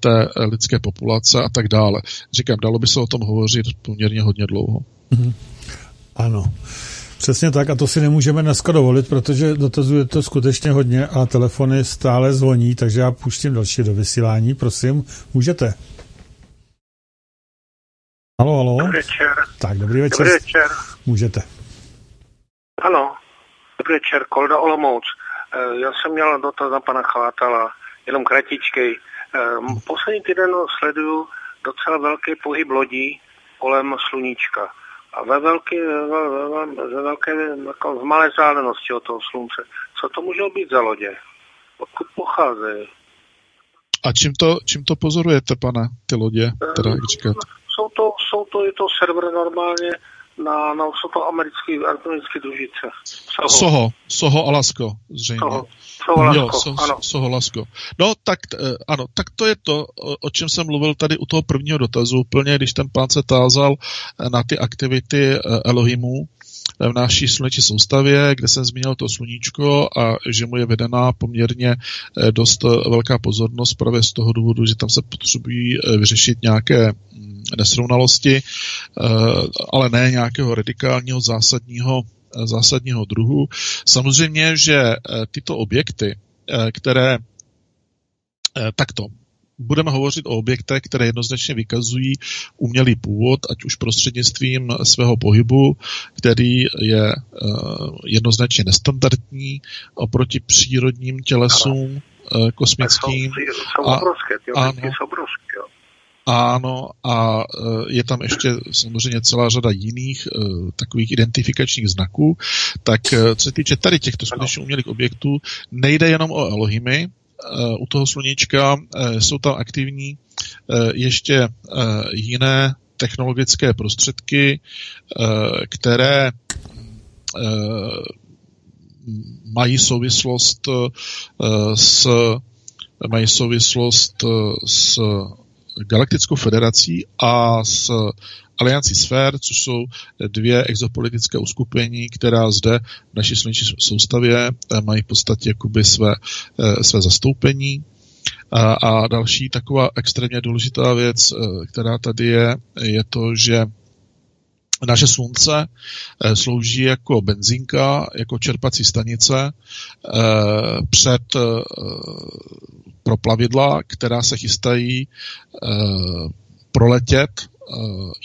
té lidské populace a tak dále. Říkám, dalo by se o tom hovořit poměrně hodně dlouho. Mm-hmm. Ano. Přesně tak a to si nemůžeme dneska dovolit, protože dotazuje to skutečně hodně a telefony stále zvoní, takže já pustím další do vysílání, prosím, můžete. Halo, halo. Dobrý večer. Tak, dobrý večer. Dobrý večer. Můžete. Ano, dobrý večer, Kolda Olomouc. Eh, Já jsem měl dotaz na pana Chlátala, jenom kratičkej. Eh, Poslední týden sleduju docela velký pohyb lodí kolem sluníčka. A ve velké, ve, ve, ve velké jako v malé vzdálenosti od toho slunce. Co to může být za lodě? Odkud pocházejí? A čím to, čím to pozorujete, pane, ty lodě, teda říkáte? Jsou to, jsou to, je to server normálně, na, na, jsou to americké, americké družice. Soho. Soho, Soho Alasko, zřejmě. Soho. Soho Lasko, jo, so, ano. Soho Lasko. No, tak eh, ano, tak to je to, o, o čem jsem mluvil tady u toho prvního dotazu, úplně, když ten pán se tázal eh, na ty aktivity eh, Elohimů v naší sluneční soustavě, kde jsem zmínil to sluníčko a že mu je vedená poměrně eh, dost eh, velká pozornost právě z toho důvodu, že tam se potřebují eh, vyřešit nějaké mm, nesrovnalosti, ale ne nějakého radikálního zásadního zásadního druhu. Samozřejmě, že tyto objekty, které takto, budeme hovořit o objektech, které jednoznačně vykazují umělý původ, ať už prostřednictvím svého pohybu, který je uh, jednoznačně nestandardní oproti přírodním tělesům uh, kosmickým. Jsou, jsou A- obrovské, ty ano. objekty jsou obrovské. Jo. Ano, a e, je tam ještě samozřejmě celá řada jiných takových identifikačních znaků. Tak co se týče tady těchto skutečně umělých objektů, nejde jenom o Elohimy. E, U toho sluníčka e, jsou tam aktivní e, ještě jiné technologické prostředky, které mají souvislost s mají souvislost s Galaktickou federací a s Aliancí sfér, což jsou dvě exopolitické uskupení, která zde v naší sluneční soustavě eh, mají v podstatě jakoby své, eh, své zastoupení. A, a další taková extrémně důležitá věc, eh, která tady je, je to, že naše slunce slouží jako benzínka, jako čerpací stanice před pro plavidla, která se chystají eh, proletět eh,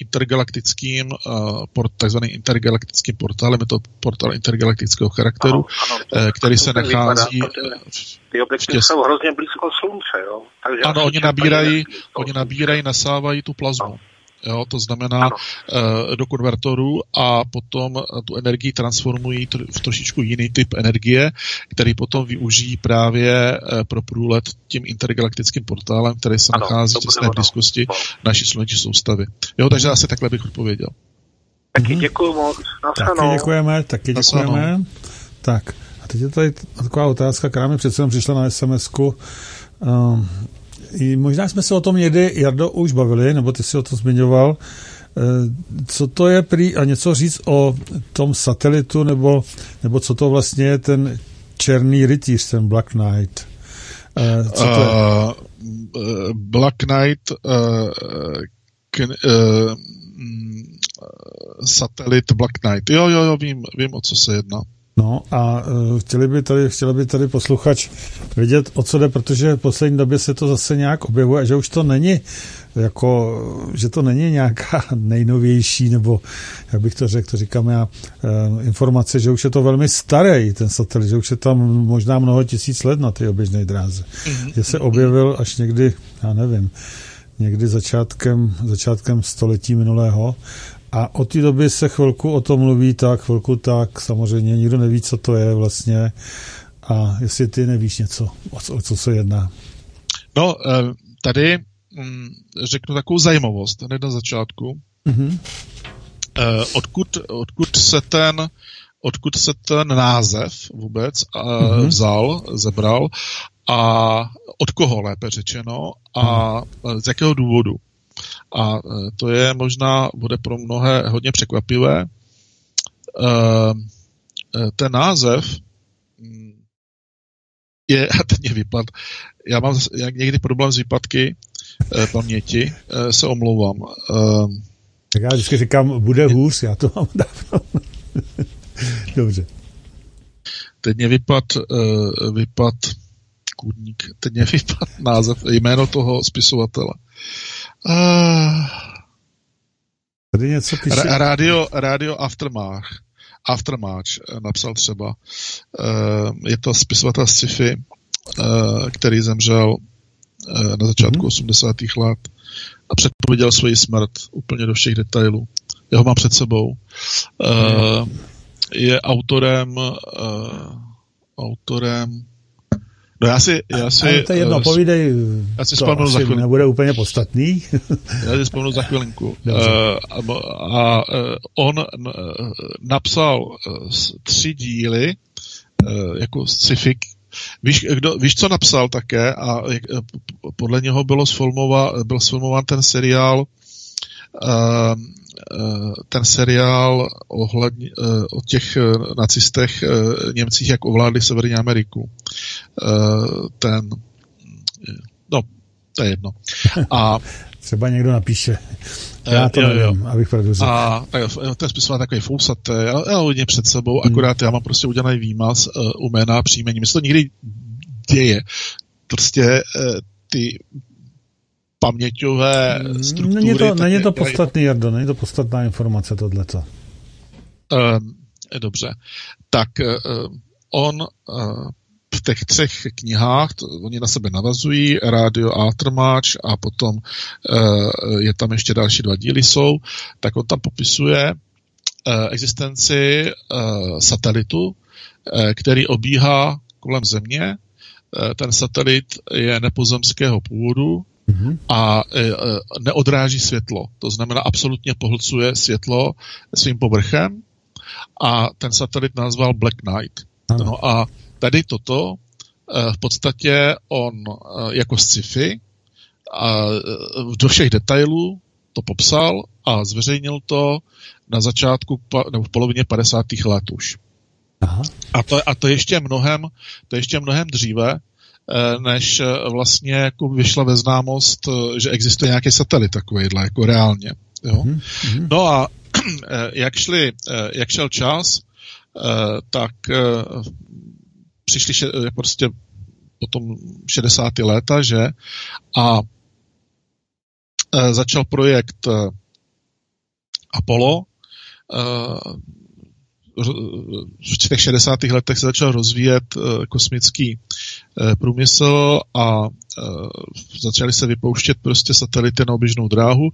intergalaktickým, eh, port, takzvaným intergalaktickým portálem, je to portál intergalaktického charakteru, Ano, ano, který se vypadá, nachází protože Ty objekty těs- jsou hrozně blízko slunce, jo. Takže ano, oni nabírají, oni nabírají, nasávají tu plazmu. Ano. Jo, to znamená Ano. uh, do konvertoru a potom eh, tu energii transformují tr- v trošičku jiný typ energie, který potom využijí právě uh, pro průlet tím intergalaktickým portálem, který se Ano, nachází v těsné blízkosti No. naší sluneční soustavy. Jo, takže asi takhle bych odpověděl. Taky děkuji moc. Taky děkujeme, taky děkujeme. Tak, a teď je tady taková otázka, která mi přece jenom přišla na SMS-ku. Um, i možná jsme se o tom někdy, Jardo, už bavili, nebo ty si o tom zmiňoval. Eh, Co to je prý, a něco říct o tom satelitu, nebo, nebo co to vlastně je ten černý rytíř, ten Black Knight? Eh, Co to? Uh, Black Knight, uh, k, uh, satelit Black Knight. Jo, jo, jo, vím, vím, o co se jedná. No a uh, chtěli by tady, chtěli by tady posluchač vědět, o co jde, protože v poslední době se to zase nějak objevuje, že už to není jako, že to není nějaká [laughs] nejnovější, nebo jak bych to řekl, to říkám já, uh, informace, že už je to velmi starý ten satelit, že už je tam možná mnoho tisíc let na té oběžné dráze. Mm-hmm. Že se objevil až někdy, já nevím, někdy začátkem, začátkem století minulého a od té doby se chvilku o tom mluví tak, chvilku tak, samozřejmě nikdo neví, co to je vlastně a jestli ty nevíš něco, o co, o co se jedná. No, eh, tady mm, řeknu takovou zajímavost hned na začátku. Mhm. Eh, Odkud, odkud se ten odkud se ten název vůbec Mhm. vzal, zebral a od koho lépe řečeno a z jakého důvodu. A eh, to je možná, bude pro mnohé hodně překvapivé. Eh, eh, Ten název mm, je, [laughs] a teď mě vypad, já mám někdy problém s výpadky paměti, se omlouvám. Tak já vždycky říkám, bude hůř, já to mám [laughs] dávno. Dobře. Teď mě vypad, vypad kůdník, teď mě [laughs] vypad název, jméno toho spisovatele. Uh, Tady něco píše. Ra- radio, radio Aftermath. Aftermatch napsal třeba. Uh, je to spisovatel sci-fi, uh, který zemřel uh, na začátku mm-hmm. 80. let a předpověděl svoji smrt úplně do všech detailů. Já ho mám před sebou. Uh, je autorem uh, autorem No já si, já si... Ale to je jedno, uh, povídej, já si to asi za chvíli. nebude úplně podstatný. [laughs] já si vzpomenu za chvilinku. [laughs] Uh, a, a uh, on uh, napsal uh, tři díly uh, jako sci-fi. Víš, kdo, víš, co napsal také? A podle něho bylo sfilmova, byl sfilmován ten seriál uh, ten seriál ohledně, o těch nacistech Němcích, jak ovládli Severní Ameriku. Ten, no, to je jedno. A [laughs] Třeba někdo napíše. Já to jo, nevím, jo. abych pravdu řekl. A tak, ten spis má takový fousaté, já, já hodně před sebou, hmm. akorát já mám prostě udělaný výmaz uh, u jména a příjmení. Mně se to někdy děje. Prostě uh, ty paměťové mm, struktury. Není to, není to podstatný, Jardo, není to podstatná informace tohleto. Um, dobře. Tak uh, on uh, v těch třech knihách, to, oni na sebe navazují, Radio Aftermatch a potom uh, je tam ještě další dva díly jsou, tak on tam popisuje uh, existenci uh, satelitu, uh, který obíhá kolem Země. Uh, ten satelit je nepozemského původu, mm-hmm. a e, e, neodráží světlo. To znamená, absolutně pohlcuje světlo svým povrchem a ten satelit nazval Black Knight. No a tady toto e, v podstatě on e, jako sci-fi a e, do všech detailů to popsal a zveřejnil to na začátku nebo v polovině 50. let už. Aha. A, to, a to ještě mnohem, to ještě mnohem dříve, Eh, než eh, vlastně jako vyšla ve známost, eh, že existuje nějaký satelit takovýhle, jako reálně. Jo? Mm-hmm. No a [clears throat] jak, šli, jak šel čas, tak přišli prostě potom 60. léta, že? A začal projekt Apollo, v těch 60. letech se začal rozvíjet eh, kosmický eh, průmysl a eh, začaly se vypouštět prostě satelity na oběžnou dráhu.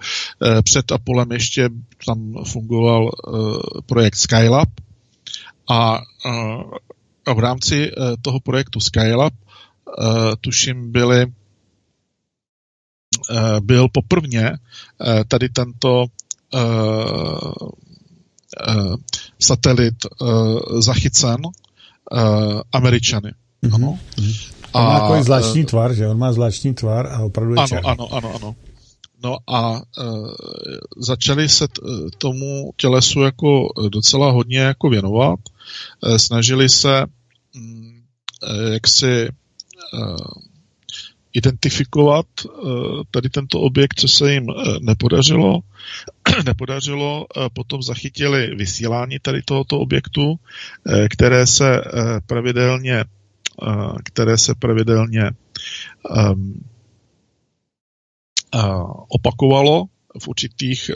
Před Apolem ještě tam fungoval projekt Skylab a v rámci toho projektu Skylab tuším byly byl poprvně tady tento satelit zachycen Američany. Mm-hmm. Ano. Mm-hmm. A, on má takový zvláštní uh, tvar, že? On má zvláštní tvar a opravdu je ano, černý. ano, ano, ano. No a uh, začali se t, tomu tělesu jako docela hodně jako věnovat. Uh, snažili se jak si uh, identifikovat eh, tady tento objekt, co se jim eh, nepodařilo. [clears throat] nepodařilo, eh, potom zachytili vysílání tady tohoto objektu, které se pravidelně které se pravidelně opakovalo v určitých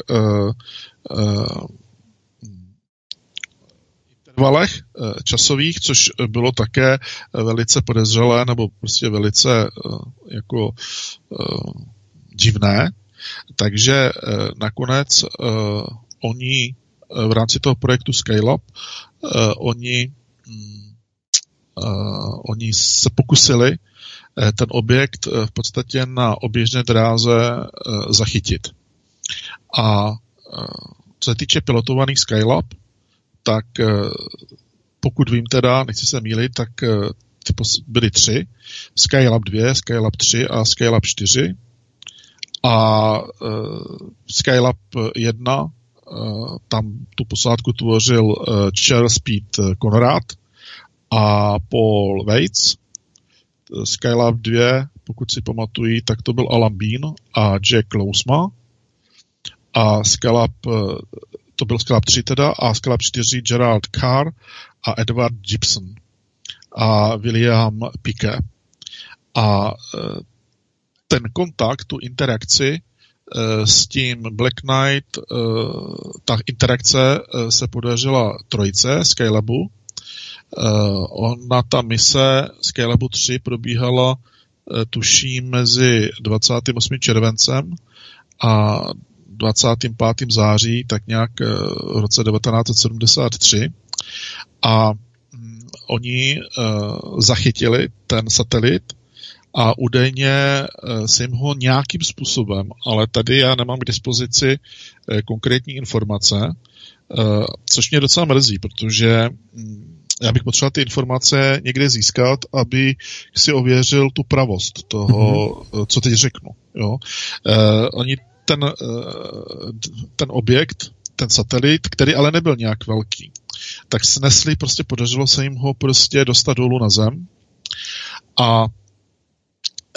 intervalech eh, časových, což bylo také eh, velice podezřelé nebo prostě velice eh, jako divné. Takže nakonec oni v rámci toho projektu Scale-up oni, mm, oni se pokusili ten objekt v podstatě na oběžné dráze zachytit. A co se týče pilotovaných Skylab, tak eh, pokud vím teda, nechci se mýlit, tak eh, byly tři. Skylab 2, Skylab 3 a Skylab 4. A uh, Skylab 1, uh, tam tu posádku tvořil uh, Charles Pete Conrad a Paul Waits. Skylab 2, pokud si pamatují, tak to byl Alan Bean a Jack Lousma. A Skylab to byl Skylab 3 teda, a Skylab 4 Gerald Carr a Edward Gibson a William Piquet. A ten kontakt, tu interakci s tím Black Knight, ta interakce se podařila trojce Skylabu. Ona, ta mise Skylabu 3 probíhala tuším mezi 28. červencem a 25. září, tak nějak eh, v roce 1973. A mm, oni uh, zachytili ten satelit a údajně uh, si jim ho nějakým způsobem, ale tady já nemám k dispozici konkrétní informace, což mě docela mrzí, protože um, já bych potřeboval ty informace někde získat, aby si ověřil tu pravost toho, mm-hmm. co teď řeknu. Jo? Oni ten, eh, ten objekt, ten satelit, který ale nebyl nějak velký, tak snesli, prostě podařilo se jim ho prostě dostat dolů na zem a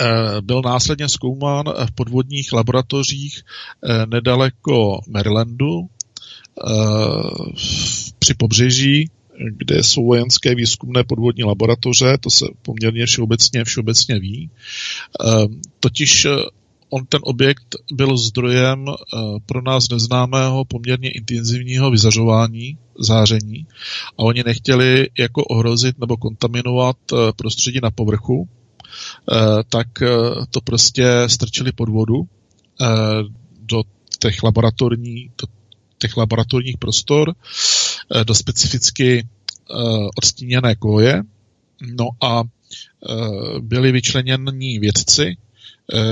eh, byl následně zkoumán v podvodních laboratořích eh, nedaleko Marylandu při pobřeží, kde jsou vojenské výzkumné podvodní laboratoře, to se poměrně všeobecně, všeobecně ví. Totiž on ten objekt byl zdrojem eh, pro nás neznámého poměrně intenzivního vyzařování, záření a oni nechtěli jako ohrozit nebo kontaminovat eh, prostředí na povrchu, eh, tak to prostě strčili pod vodu do těch, laboratorní, do těch laboratorních prostor, do specificky odstíněné koje, no a byli vyčleněni vědci,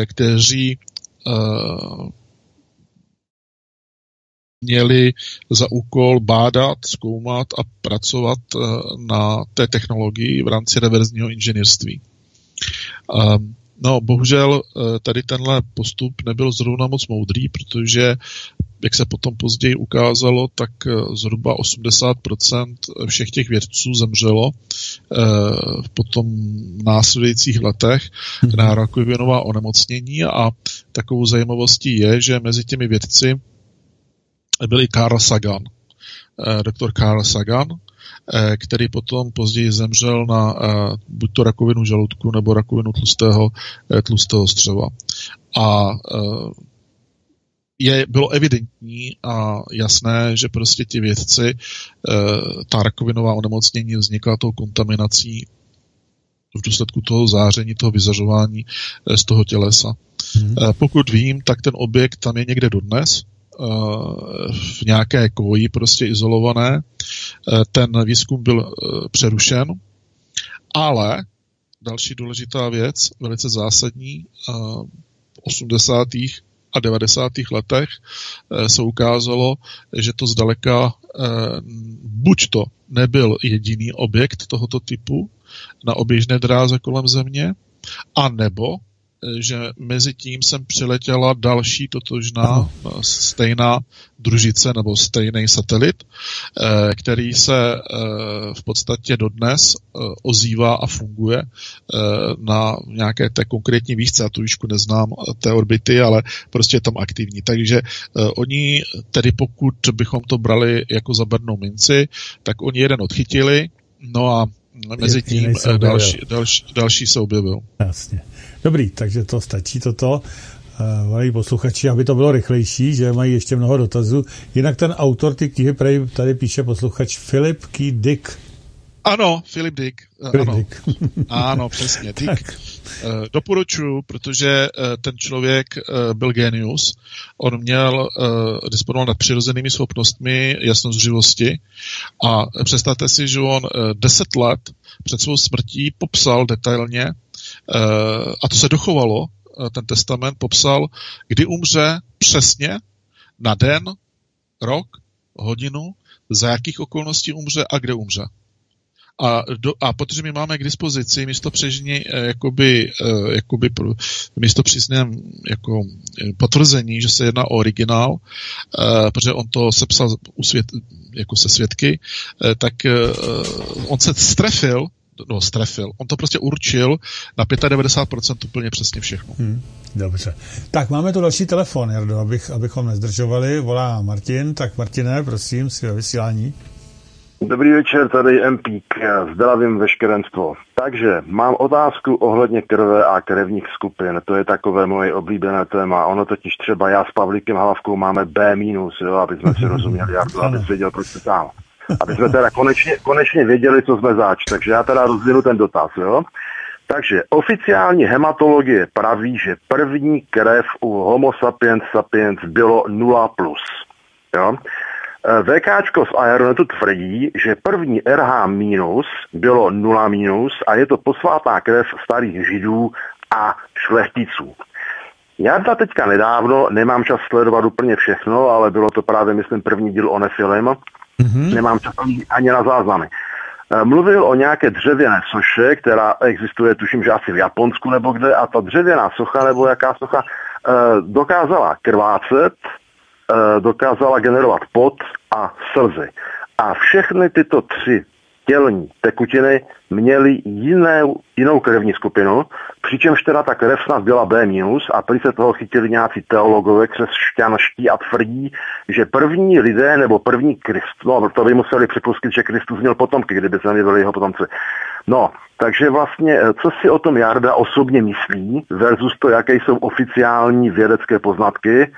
kteří eh, měli za úkol bádat, zkoumat a pracovat eh, na té technologii v rámci reverzního inženýrství. No, bohužel tady tenhle postup nebyl zrovna moc moudrý, protože jak se potom později ukázalo, tak eh, zhruba 80% všech těch vědců zemřelo eh, v potom následujících letech mhm. na rakovinová onemocnění a takovou zajímavostí je, že mezi těmi vědci byl i Carl Sagan, eh, doktor Carl Sagan, který potom později zemřel na buď to rakovinu žaludku nebo rakovinu tlustého, tlustého střeva. A je, bylo evidentní a jasné, že prostě ti vědci, e, ta rakovinová onemocnění vznikla tou kontaminací v důsledku toho záření, toho vyzařování e, z toho tělesa. Hmm. E, pokud vím, tak ten objekt tam je někde dodnes, e, v nějaké koji prostě izolované. E, ten výzkum byl e, přerušen, ale další důležitá věc, velice zásadní, v 80 a 90. letech eh, se ukázalo, že to zdaleka eh, buď to nebyl jediný objekt tohoto typu na oběžné dráze kolem Země, a nebo že mezi tím jsem přiletěla další totožná eh, stejná družice nebo stejný satelit, eh, který se eh, v podstatě dodnes ozývá a funguje na nějaké té konkrétní výšce, a tu výšku neznám té orbity, ale prostě je tam aktivní. Takže oni tedy pokud bychom to brali jako za brnou minci, tak oni jeden odchytili, no a mezi tím další, další, další se objevil. Jasně. Dobrý, takže to stačí toto. Uh, posluchači, aby to bylo rychlejší, že mají ještě mnoho dotazů. Jinak ten autor ty knihy tady píše posluchač Filip K. Dick. Ano, Filip Dick. Eh, Filip ano. Dick. [laughs] ano, přesně. Dick. Uh, doporučuji, protože ten člověk byl genius. On měl, disponoval nad přirozenými schopnostmi jasnozřivosti a představte si, že on deset let před svou smrtí popsal detailně Eh, a to se dochovalo, eh, ten testament popsal, kdy umře přesně na den, rok, hodinu, za jakých okolností umře a kde umře. A, do, a protože my máme k dispozici místo přežní, eh, jakoby, jakoby místo přísném jako potvrzení, že se jedná o originál, protože on to sepsal u svět, jako se svědky, tak on se strefil no, strefil. On to prostě určil na 95% úplně přesně všechno. Hmm, dobře. Tak máme tu další telefon, Jardo, abych, abychom nezdržovali. Volá Martin. Tak Martine, prosím, si vysílání. Dobrý večer, tady Empík, zdravím veškerenstvo. Takže mám otázku ohledně krve a krevních skupin. To je takové moje oblíbené téma. Ono totiž třeba já s Pavlíkem Hlavkou máme B minus, jo, aby jsme si rozuměli, Jardo, [laughs] aby věděl, proč se tam. Aby jsme teda konečně, konečně věděli, co jsme zač. Takže já teda rozdělu ten dotaz, jo. Takže oficiální hematologie praví, že první krev u Homo sapiens sapiens bylo 0+. Plus, jo? Eh, VKčko z Aeronetu tvrdí, že první RH minus bylo 0 minus a je to posvátná krev starých židů a šlechticů. Já ta teďka nedávno, nemám čas sledovat úplně všechno, ale bylo to právě, myslím, první díl o Nefilim. Mm-hmm. Nemám čas ani, ani na záznamy. Eh, mluvil o nějaké dřevěné soše, která existuje, tuším, že asi v Japonsku nebo kde, a ta dřevěná socha nebo jaká socha eh, dokázala krvácet, Eh, dokázala generovat pot a slzy. A všechny tyto tři tělní tekutiny měly jiné, jinou krevní skupinu, přičemž teda ta krev snad byla B- a prý se toho chytili nějací teologové křesťanští a tvrdí, že první lidé nebo první Kristus, no to by museli připustit, že Kristus měl potomky, kdyby se nebyli jeho potomci. No, takže vlastně, eh, co si o tom Jarda osobně myslí versus to, jaké jsou oficiální vědecké poznatky,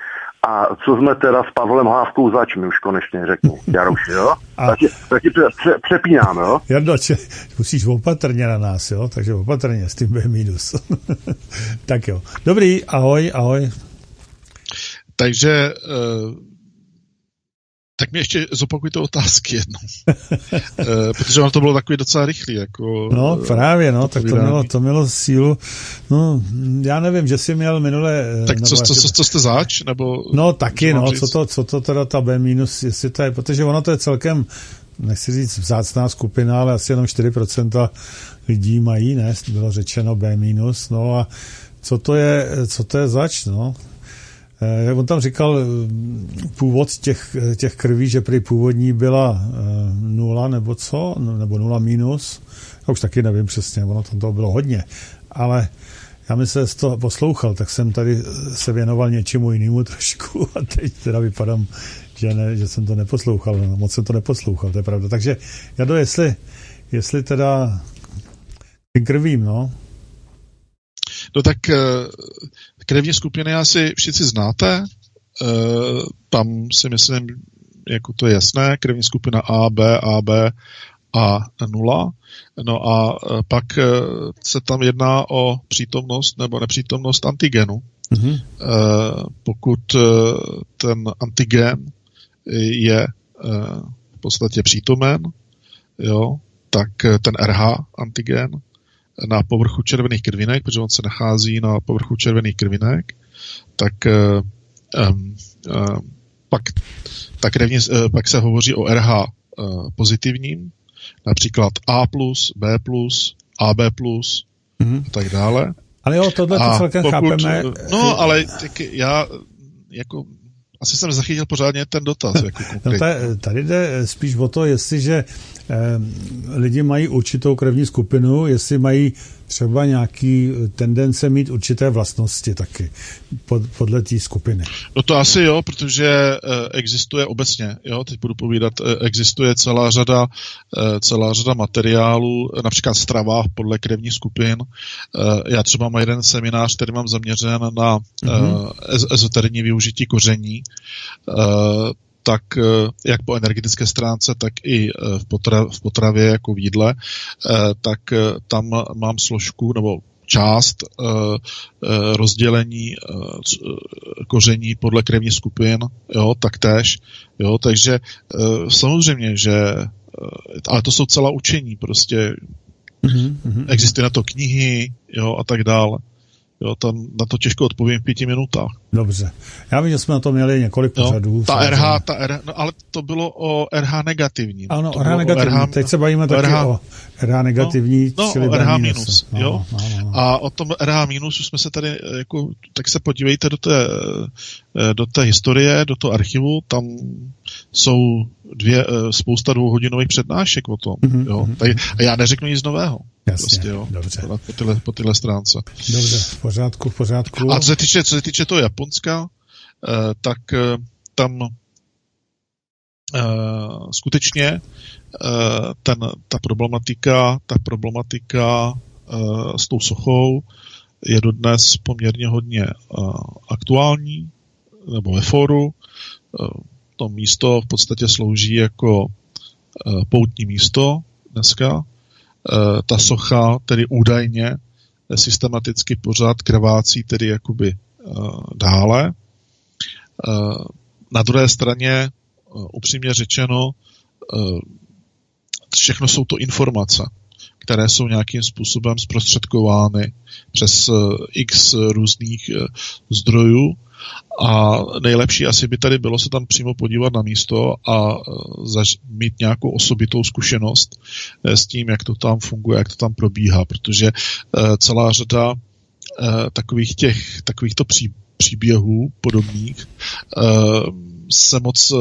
a co jsme teda s Pavlem Hlávkou zač, mi už konečně řeknu. Jaroš, jo? [laughs] A... Taky, taky pře, pře, přepínám, jo? Jardo, če, musíš opatrně na nás, jo? Takže opatrně s tím B minus. [laughs] tak jo. Dobrý, ahoj, ahoj. Takže uh tak mi ještě zopakujte otázky jednou. [laughs] e, protože ono to bylo takový docela rychlý. Jako, no právě, no, tak to mělo, to mělo sílu. No, já nevím, že jsi měl minule... Eh, tak co, co, co, co jste zač? Nebo, no taky, no, co to, co to teda ta B minus, jestli to je, protože ono to je celkem, nechci říct vzácná skupina, ale asi jenom 4% lidí mají, ne, bylo řečeno B minus, no a co to je, co to je zač, no, Eh, on tam říkal eh, původ těch, eh, těch krví, že prý původní byla nula nebo co, nebo nula minus. Já už taky nevím přesně, ono tam toho bylo hodně. Ale já mi se z toho poslouchal, tak jsem tady se věnoval něčemu jinému [laughs] trošku a teď teda vypadám, že, ne, že jsem to neposlouchal, no, moc jsem to neposlouchal, to je pravda. Takže já do, jestli, jestli teda krvím, no. No tak Krevní skupiny asi všichni znáte, e, tam si myslím, jako to je jasné, krevní skupina A, B, AB a 0. No a e, pak e, se tam jedná o přítomnost nebo nepřítomnost antigenu. Mm-hmm. Pokud ten antigen je v podstatě přítomen, jo, tak ten RH antigen na povrchu červených krvinek, protože on se nachází na povrchu červených krvinek, tak um, um, pak, tak krevně, uh, pak se hovoří o RH pozitivním, například A+, B+, AB+, mm-hmm. a tak dále. Ale jo, tohle to celkem pokud, chápeme. No, ale tak já jako asi jsem zachytil pořádně ten dotaz. Jako [laughs] no tady, tady jde spíš o to, jestliže eh, lidi mají určitou krevní skupinu, jestli mají třeba nějaký tendence mít určité vlastnosti taky pod, podle té skupiny. No to asi jo, protože eh, existuje obecně, jo, teď budu povídat, eh, existuje celá řada, eh, celá řada materiálů, například strava podle krevních skupin. Já třeba mám jeden seminář, který mám zaměřen na mm-hmm. ezoterní využití koření tak jak po energetické stránce, tak i v, potra, v potravě jako v jídle, tak tam mám složku nebo část rozdělení koření podle krevní skupin, jo, taktéž, jo, takže samozřejmě, že ale to jsou celá učení, prostě mm-hmm. existují na to knihy, jo, a tak dále. Jo, tam na to těžko odpovím v pěti minutách. Dobře. Já vím, že jsme na to měli několik pořadů. Ta RH, ta RH, no, ale to bylo o RH negativní. Ano, to RH negativní. RH, Teď se bavíme taky RH, o RH negativní, no, čili no, o RH minus. No, jo? No, no, no. A o tom RH minus už jsme se tady, jako, tak se podívejte do té, eh, do té historie, do toho archivu, tam jsou dvě, eh, spousta dvouhodinových přednášek o tom. Mm-hmm. Jo? Mhm. Tak, a já neřeknu nic nového. Jasně, prostě, jo, dobře. Po tyhle, po tyhle stránce. Dobře, v pořádku, v pořádku. A co se týče, co se týče toho Japonska, eh, tak eh, tam eh, skutečně eh, ten, ta problematika, ta problematika eh, s tou sochou je dodnes poměrně hodně eh, aktuální, nebo ve fóru. Eh, to místo v podstatě slouží jako eh, poutní místo dneska. Eh, ta socha tedy údajně systematicky pořád krvácí tedy jakoby dále. Na druhé straně, upřímně řečeno, všechno jsou to informace, které jsou nějakým způsobem zprostředkovány přes x různých zdrojů a nejlepší asi by tady bylo se tam přímo podívat na místo a e, zaž- mít nějakou osobitou zkušenost e, s tím, jak to tam funguje, jak to tam probíhá, protože e, celá řada takových těch, takovýchto pří, příběhů podobných se moc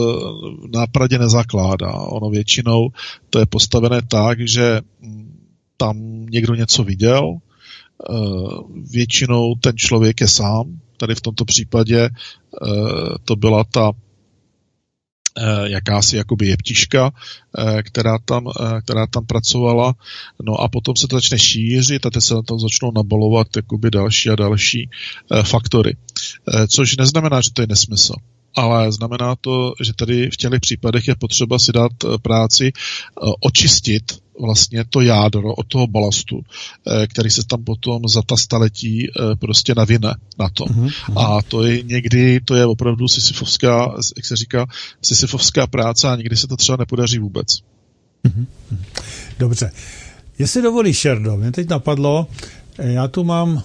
nápradě nezakládá. Ono většinou to je postavené tak, že mm, tam někdo něco viděl, většinou ten člověk je sám, tady v tomto případě eh, to byla ta eh, jakási jakoby jeptiška, eh, která tam, která tam pracovala, no a potom se to začne šířit a ty se tam začnou nabalovat jakoby další a další faktory. Což neznamená, že to je nesmysl ale znamená to, že tady v těch případech je potřeba si dát práci očistit vlastně to jádro od toho balastu, eh, který se tam potom za ta staletí eh, prostě navine na to. Mm-hmm. A to je někdy, to je opravdu sisyfovská, jak se říká, sisyfovská práce a někdy se to třeba nepodaří vůbec. Mm-hmm. Dobře. Jestli dovolíš, Šerdo, mě teď napadlo, eh, já tu mám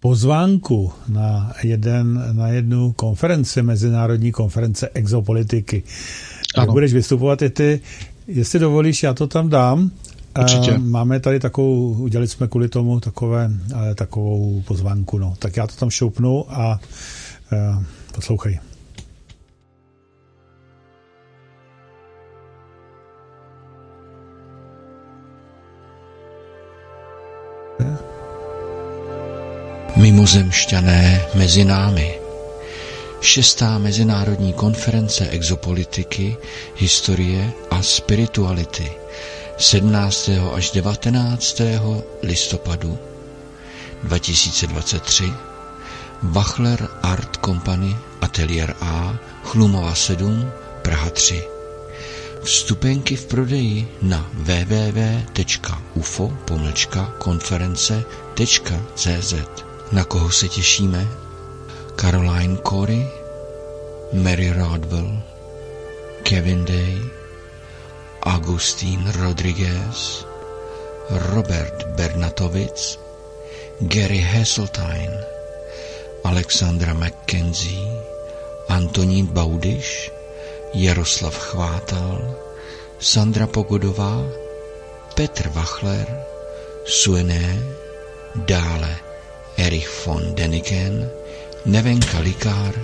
pozvánku na, jeden, na jednu konferenci, mezinárodní konference exopolitiky. Ano. Budeš vystupovat i ty. Jestli dovolíš, já to tam dám. Určitě. Máme tady takovou, udělali jsme kvůli tomu takové, takovou pozvánku, no. Tak já to tam šoupnu a uh, poslouchej. Mimozemšťané mezi námi šestá mezinárodní konference exopolitiky, historie a spirituality 17. až 19. listopadu 2023 Wachler Art Company Atelier A Chlumova 7 Praha 3 Vstupenky v prodeji na www.ufo-konference.cz Na koho se těšíme? Caroline Corey, Mary Rodwell, Kevin Day, Augustín Rodriguez, Robert Bernatovic, Gary Hasseltine, Alexandra McKenzie, Antonín Baudiš, Jaroslav Chvátal, Sandra Pogodová, Petr Wachler, Suené, dále Erich von Deniken, Nevenka Likár,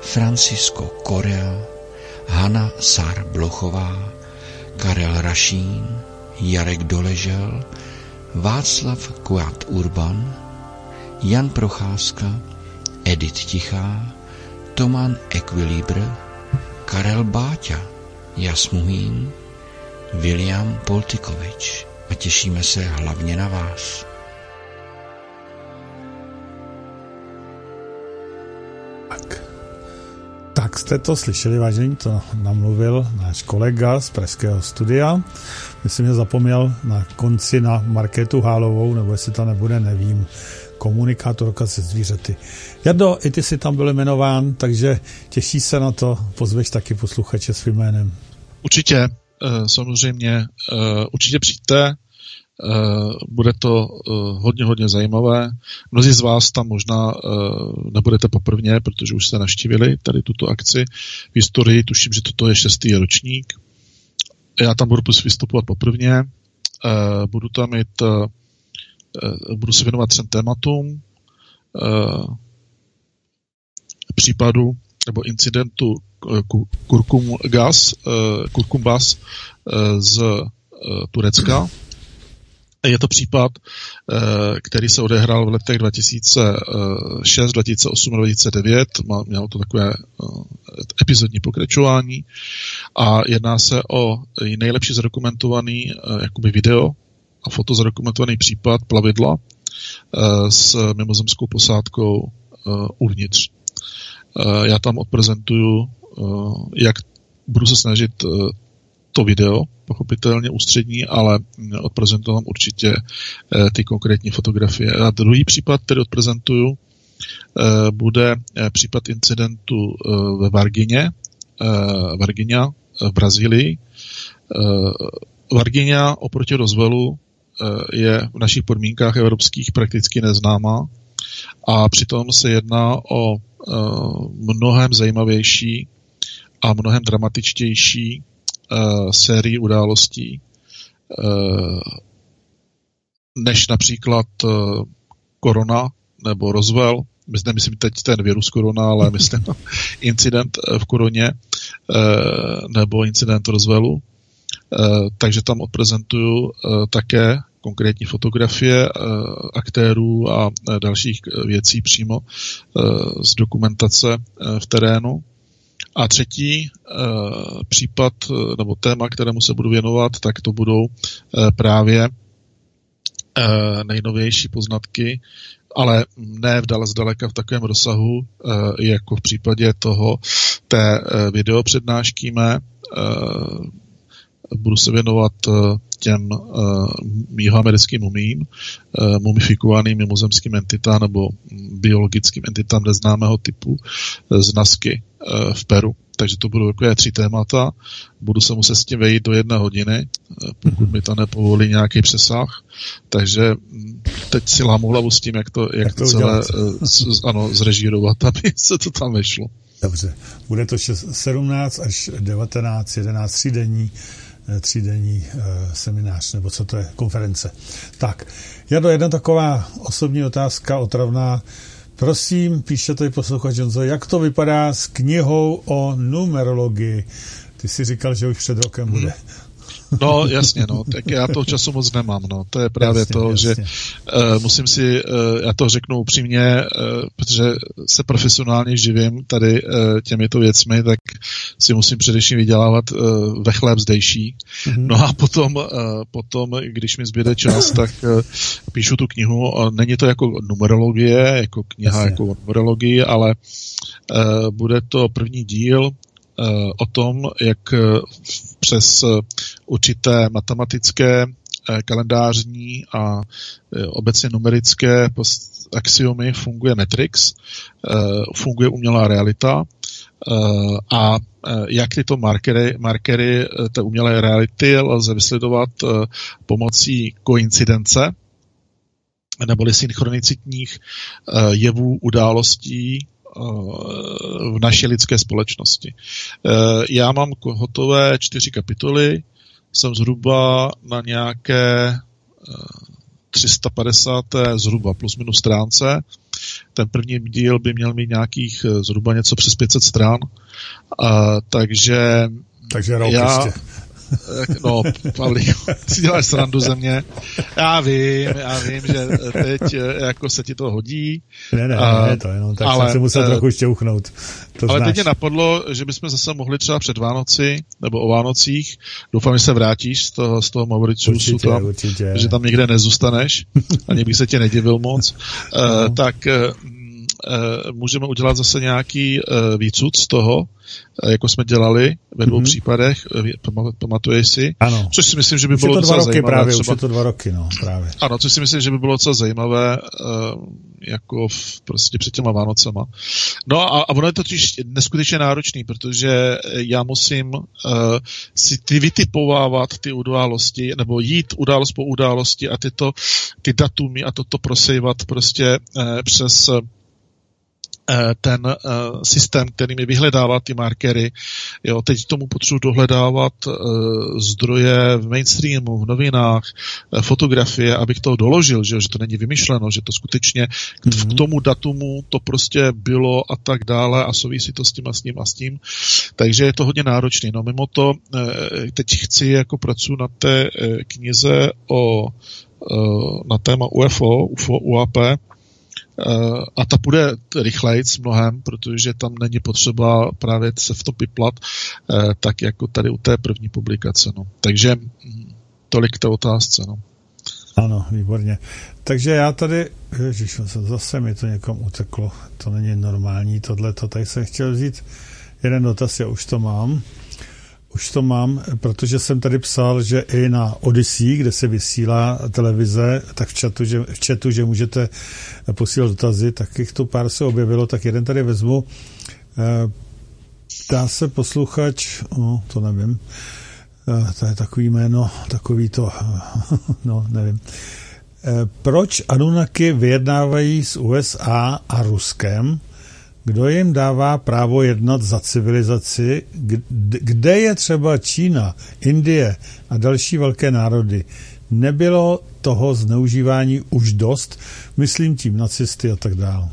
Francisco Korea, Hanna Sár Blochová, Karel Rašín, Jarek Doležel, Václav Kuat Urban, Jan Procházka, Edit Tichá, Toman Equilibr, Karel Báťa, Jasmuhín, William Poltikovič a těšíme se hlavně na vás. Tak jste to slyšeli, vážení, to namluvil náš kolega z Pražského studia. Myslím, že zapomněl na konci na Marketu Hálovou, nebo jestli to nebude, nevím, komunikátorka se zvířaty. Jardo, i ty jsi tam byl jmenován, takže těší se na to, pozveš taky posluchače svým jménem. Určitě, eh, samozřejmě, eh, určitě přijďte, bude to eh, hodně, hodně zajímavé. Mnozí z vás tam možná eh, nebudete poprvně, protože už jste naštívili tady tuto akci v historii. Tuším, že toto je šestý ročník. Já tam budu vystupovat poprvně. Budu tam mít, budu se věnovat třem tématům případu nebo incidentu Kurkum Gas, Kurkum Bas z Turecka, Je to případ, eh, který se odehrál v letech 2006, 2008, 2009. Mělo to takové eh, epizodní pokračování a jedná se o nejlepší zadokumentovaný eh, jakoby video a foto zadokumentovaný případ plavidla s mimozemskou posádkou uvnitř. Já tam odprezentuju, jak budu se snažit to video, pochopitelně ústřední, ale odprezentuju určitě eh, ty konkrétní fotografie. A druhý případ, který odprezentuju, eh, bude eh, případ incidentu ve Vargině, Varginia v Brazílii. Varginia oproti rozvelu je v našich podmínkách evropských prakticky neznámá a přitom se jedná o mnohem zajímavější a mnohem dramatičtější uh, sérii událostí, uh, než například uh, korona nebo rozvel, myslím, nemyslím teď ten virus korona, ale myslím [laughs] incident v koroně nebo incident rozvelu. Takže tam odprezentuju také konkrétní fotografie aktérů a dalších věcí přímo z dokumentace v terénu. A třetí e, případ eh, nebo téma, kterému se budu věnovat, tak to budou e, právě nejnovější poznatky, ale ne vdale zdaleka v takovém rozsahu, jako v případě toho té e, video přednášky mé. Budu se věnovat těm jihoamerickým mumím, mumifikovaným mimozemským entitám nebo biologickým entitám neznámého typu z Nasky v Peru. Takže to budou takové tři témata. Budu se muset s tím vejít do jedné hodiny, pokud mhm. mi to nepovolí nějaký přesah. Takže mm, teď si lámu hlavu s tím, jak to, jak, to celé uh, ano, zrežírovat, [laughs] aby se to tam vešlo. Dobře. Bude to 17 až 19, 11 třídení Eh, třídenní eh, seminář, nebo co to je, konference. Tak, já do jedna taková osobní otázka otravná. Prosím, píše tady posluchač Jonzo, jak to vypadá s knihou o numerologii? Ty si říkal, že už před rokem bude. No, jasně, no, tak já toho času moc nemám, no, to je právě jasně, to, jasně. že uh, musím si, uh, já to řeknu upřímně, uh, protože se profesionálně živím tady uh, těmito věcmi, tak si musím především vydělávat uh, ve chléb zdejší. Mm-hmm. No a potom, uh, potom, když mi zbyde čas, [clears throat] tak uh, píšu tu knihu, uh, není to jako numerologie, jako kniha jasně. jako numerologie, ale uh, bude to první díl o tom, jak přes určité matematické, eh, kalendářní a eh, obecně numerické axiomy funguje Matrix, eh, funguje umělá realita a jak tyto markery, markery té umělé reality lze vysledovat pomocí koincidence, neboli synchronicitních jevů, událostí v naší lidské společnosti. Já mám hotové čtyři kapitoly, jsem zhruba na nějaké 350. Eh, zhruba plus minus stránce. Ten první díl by měl mít nějakých eh, zhruba něco přes 500 stran. Takže takže rok já, ještě. [laughs] No, Pavlí, si děláš srandu ze mě. Já vím, já vím, že teď eh, jako se ti to hodí. Ne, ne, a, ne, to jenom tak ale, jsem si musel uh, trochu ještě uchnout. To ale znáš. teď mě napadlo, že bychom zase mohli třeba před Vánoci, nebo o Vánocích, doufám, že se vrátíš z toho, z toho Mauritiusu tam, určitě. že tam někde nezůstaneš, [laughs] ani bych se tě nedivil moc, uh, tak uh, můžeme udělat zase nějaký uh, výcud z toho, Eh, jako jsme dělali ve dvou mm-hmm. případech, eh, pamatuješ si? Ano. Což si myslím, že by už bylo to dva roky zajímavé. Právě, třeba... Už je to dva roky, no, právě. Ano, což si myslím, že by bylo docela zajímavé jako v, prostě před těma Vánocema. No a, a ono je to totiž neskutečně náročný, protože já musím uh, si ty vytipovávat ty události, nebo jít událost po události a tyto, ty datumy a toto prosejvat prostě uh, přes Eh, ten uh, systém, který mi vyhledává ty markery. Jo, teď tomu potřebuji dohledávat uh, zdroje v mainstreamu, v novinách, fotografie, abych to doložil, že, že to není vymyšleno, že to skutečně mm-hmm. k mhm. tomu datumu to prostě bylo a tak dále a souvisí to s tím a s tím a s tím. Takže je to hodně náročné. No mimo to, teď chci jako pracuji na té knize o na téma UFO, UFO, UAP, a ta bude rychlejc mnohem, protože tam není potřeba právě se v to piplat, tak jako tady u té první publikace. No. Takže hm, tolik té otázce. No. Ano, výborně. Takže já tady, ježiš, zase mi to někom uteklo, to není normální, tohle to tady jsem chtěl vzít jeden dotaz, já už to mám. Už to mám, protože jsem tady psal, že i na Odyssey, kde se vysílá televize, tak v chatu, že, v chatu, že můžete posílat dotazy, tak jich to pár se objevilo, tak jeden tady vezmu. Eh, dá se posluchač, no, to nevím, eh, to je takový jméno, takový to, [laughs] no, nevím. Eh, proč Anunnaki vyjednávají s USA a Ruskem kdo jim dává právo jednat za civilizaci, kde je třeba Čína, Indie a další velké národy. Nebylo toho zneužívání už dost, myslím tím nacisty a tak dále.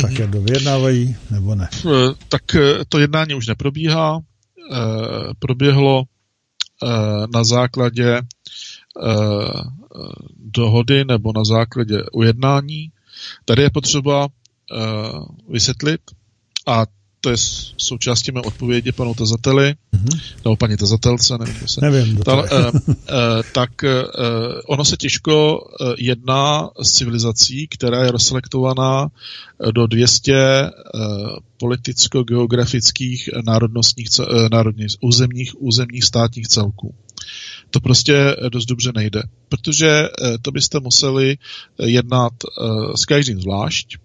Tak mhm. jak dovědnávají, nebo ne? Eh, tak eh, to jednání už neprobíhá. Eh, proběhlo na základě dohody nebo na základě ujednání. Tady je potřeba vysvětlit a to je součástí mé odpovědi panu tazateli, mm-hmm. nebo paní tazatelce, nevím, se. Nevím, Ta, uh, uh, tak uh, ono se těžko uh, jedná s civilizací, která je rozselektovaná do 200 uh, politicko-geografických národnostních, uh, národních, územních, územních státních celků. To prostě dost dobře nejde, protože to byste museli jednat s každým zvlášť,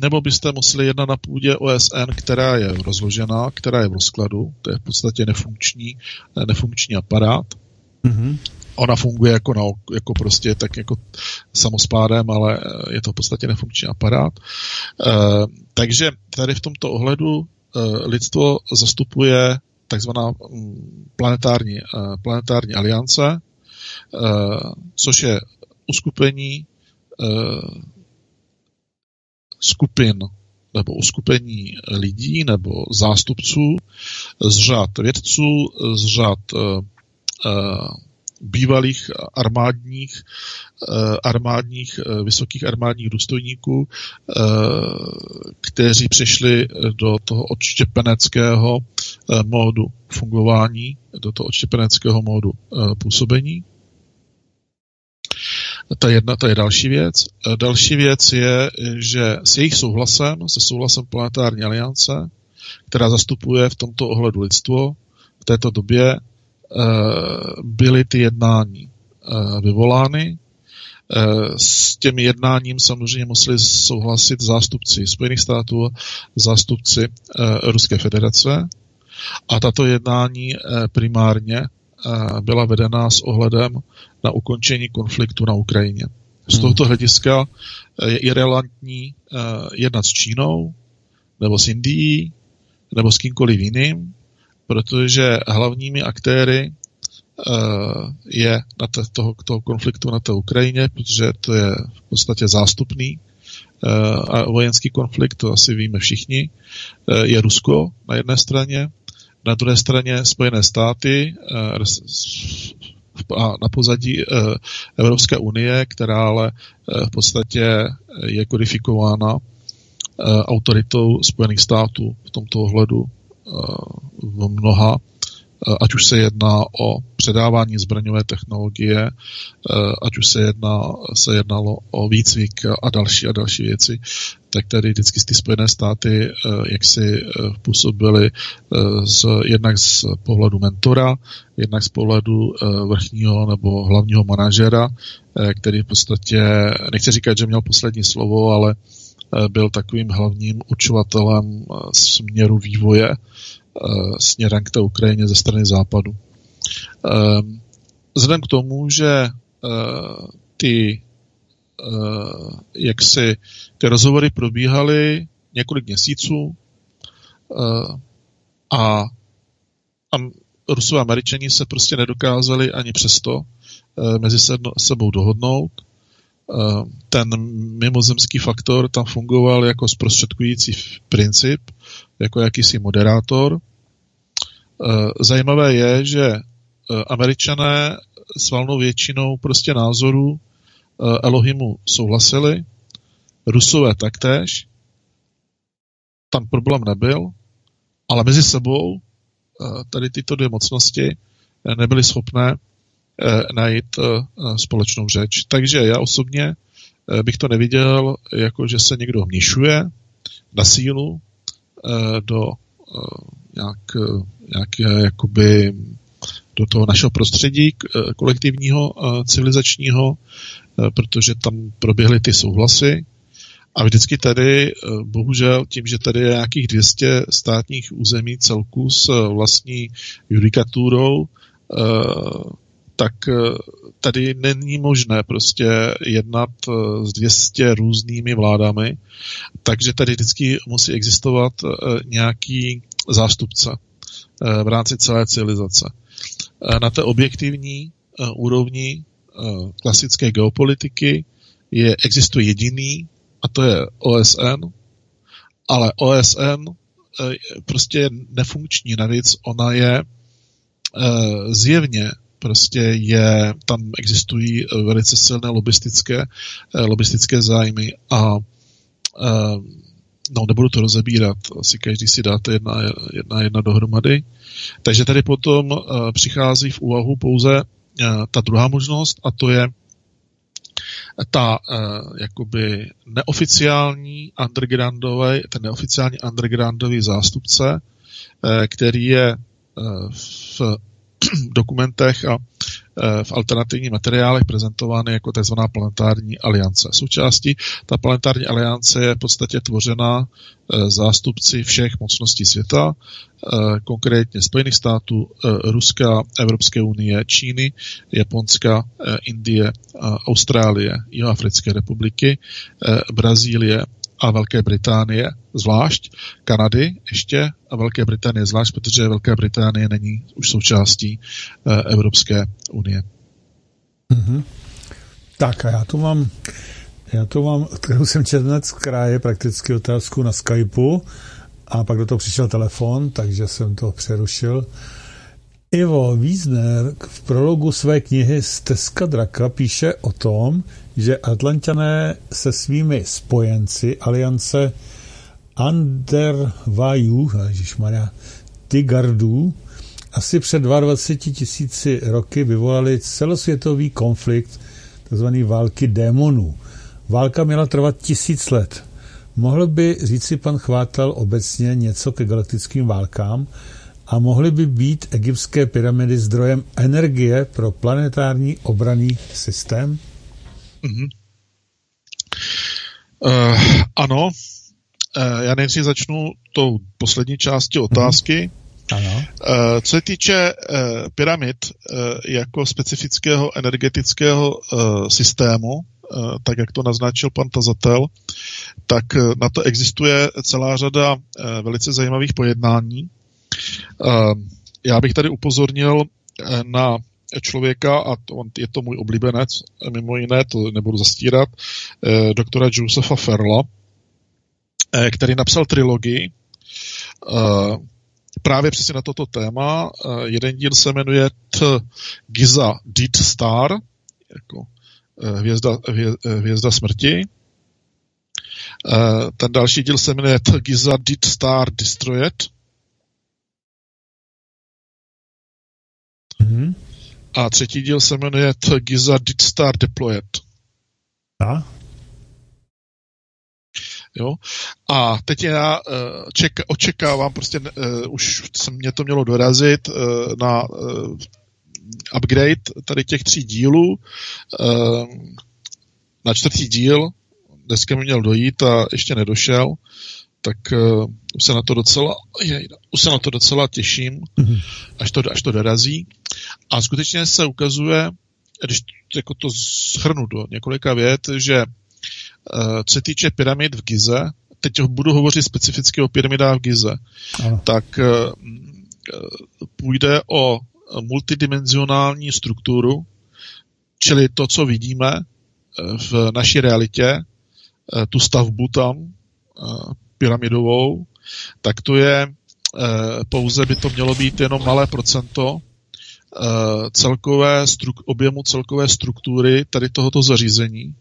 nebo byste museli jednat na půdě OSN, která je rozložená, která je v rozkladu, to je v podstatě nefunkční, eh, nefunkční aparát. Mm-hmm. Ona funguje jako, na, jako prostě tak jako samospádem, ale eh, je to v podstatě nefunkční aparát. E, takže tady v tomto ohledu e, lidstvo zastupuje takzvaná mm, planetární, e, planetární aliance, e, což je uskupení e, skupin nebo uskupení lidí nebo zástupců z řad vědců, z řad uh, uh, bývalých armádních, uh, armádních, vysokých armádních důstojníků, kteří přišli do toho odštěpeneckého módu fungování, do toho odštěpeneckého módu působení. To je, jedna, to je další věc. E, další věc je, že s jejich souhlasem, se souhlasem Planetární aliance, která zastupuje v tomto ohledu lidstvo, v této době e, byly ty jednání e, vyvolány. S těmi jednáním samozřejmě museli souhlasit zástupci Spojených států, zástupci Ruské federace. A tato jednání primárně byla vedena s ohledem na ukončení konfliktu na Ukrajině. Z hmm. tohoto hlediska eh, je relevantní eh, jednat s Čínou, nebo s Indií, nebo s kýmkoliv jiným, protože hlavními aktéry eh, je na te, toho, toho konfliktu na té Ukrajině, protože to je v podstatě zástupný a vojenský konflikt, to asi víme všichni, je Rusko na jedné straně, na druhé straně Spojené státy na pozadí eh, Evropské unie, která ale eh, v podstatě je kodifikována eh, autoritou Spojených států v tomto ohledu v mnoha ať už se jedná o předávání zbraňové technologie, ať už se, jedná, se jednalo o výcvik a další a další věci, tak tady vždycky ty Spojené státy jak si působily z, jednak z pohledu mentora, jednak z pohledu vrchního nebo hlavního manažera, který v podstatě, nechci říkat, že měl poslední slovo, ale byl takovým hlavním učovatelem směru vývoje Eh, směrem k té Ukrajině ze strany západu. Vzhledem k tomu, že eh, ty eh, jak si ty rozhovory probíhaly několik měsíců a, a Rusové a Američani se prostě nedokázali ani přesto mezi sebou dohodnout. Ten mimozemský faktor tam fungoval jako zprostředkující princip, jako jakýsi moderátor. Eh, zajímavé je, že eh, američané s valnou většinou prostě názorů Elohimu souhlasili, Rusové taktéž, tam problém nebyl, ale mezi sebou tady tyto dvě mocnosti nebyly schopné najít společnou řeč. Takže já osobně bych to neviděl, jako že se někdo vměšuje na sílu do nějak, nějaké jakoby do toho našeho prostředí kolektivního, civilizačního, protože tam proběhly ty souhlasy. A vždycky tady, bohužel, tím, že tady je nějakých 200 státních území celku s vlastní judikaturou, tak tady není možné prostě jednat s 200 různými vládami, takže tady vždycky musí existovat nějaký zástupce v rámci celé civilizace. Na té objektivní úrovni klasické geopolitiky je, existuje jediný a to je OSN, ale OSN prostě je nefunkční. Navíc ona je zjevně prostě je, tam existují velice silné lobistické, lobistické zájmy a no nebudu to rozebírat, asi každý si dáte jedna, jedna, jedna dohromady. Takže tady potom přichází v úvahu pouze ta druhá možnost a to je ta jakoby neoficiální undergroundový, ten neoficiální undergroundový zástupce, který je v [clears throat] dokumentech a v alternativních materiálech prezentovány jako tzv. planetární aliance. Součástí ta planetární aliance je v podstatě tvořena e, zástupci všech mocností světa, e, konkrétně Spojených států, Ruska, Evropské unie, Číny, Japonska, Indie, Austrálie, Jihoafrické republiky, Brazílie, a Velké Británie zvlášť, Kanady ještě a Velké Británie zvlášť, protože Velká Británie není už součástí eh, Evropské unie. Mm-hmm. Tak a já tu mám, já tu mám, kterou jsem četl z kraje, prakticky otázku na Skypeu a pak do toho přišel telefon, takže jsem to přerušil. Ivo Wiesner v prologu své knihy Steska draka píše o tom, že Atlantané se svými spojenci aliance Undervaju, ježišmarja, Tigardů, asi před 22 tisíci roky vyvolali celosvětový konflikt tzv. války démonů. Válka měla trvat tisíc let. Mohl by říci pan Chvátal obecně něco ke galaktickým válkám a mohly by být egyptské pyramidy zdrojem energie pro planetární obraný systém? Mm-hmm. Uh, ano, uh, já nejdřív začnu tou poslední části otázky. Mm-hmm. Ano. Uh, co se týče uh, pyramid uh, jako specifického energetického uh, systému, uh, tak jak to naznačil pan tazatel, tak uh, na to existuje celá řada uh, velice zajímavých pojednání. Uh, já bych tady upozornil uh, na člověka, a to, on, je to můj oblíbenec, mimo jiné, to nebudu zastírat, eh, doktora Josefa Ferla, eh, který napsal trilogii eh, právě přesně na toto téma. Eh, jeden díl se jmenuje T. Giza Dead Star, jako eh, hvězda, hvě, eh, hvězda smrti. Eh, ten další díl se jmenuje T. Giza Dead Star Destroyed. Mm-hmm. A třetí díl se jmenuje The Giza Did Star Deployed. A? Jo? A teď já uh, ček, očekávám, prostě uh, už se mě to mělo dorazit uh, na uh, upgrade tady těch tří dílů. Uh, na čtvrtý díl dneska mi měl dojít a ještě nedošel, tak uh, se na to docela, je, už se na to docela těším, mm-hmm. až, to, až to dorazí. A skutečně se ukazuje, když jako to shrnu do několika vět, že uh, co se týče pyramid v Gize, teď budu hovořit specificky o pyramidách v Gize, ano. tak uh, půjde o multidimenzionální strukturu, čili to, co vidíme v naší realitě, tu stavbu tam, pyramidovou, tak to je pouze by to mělo být jenom malé procento celkové struk, objemu celkové struktury tady tohoto zařízení,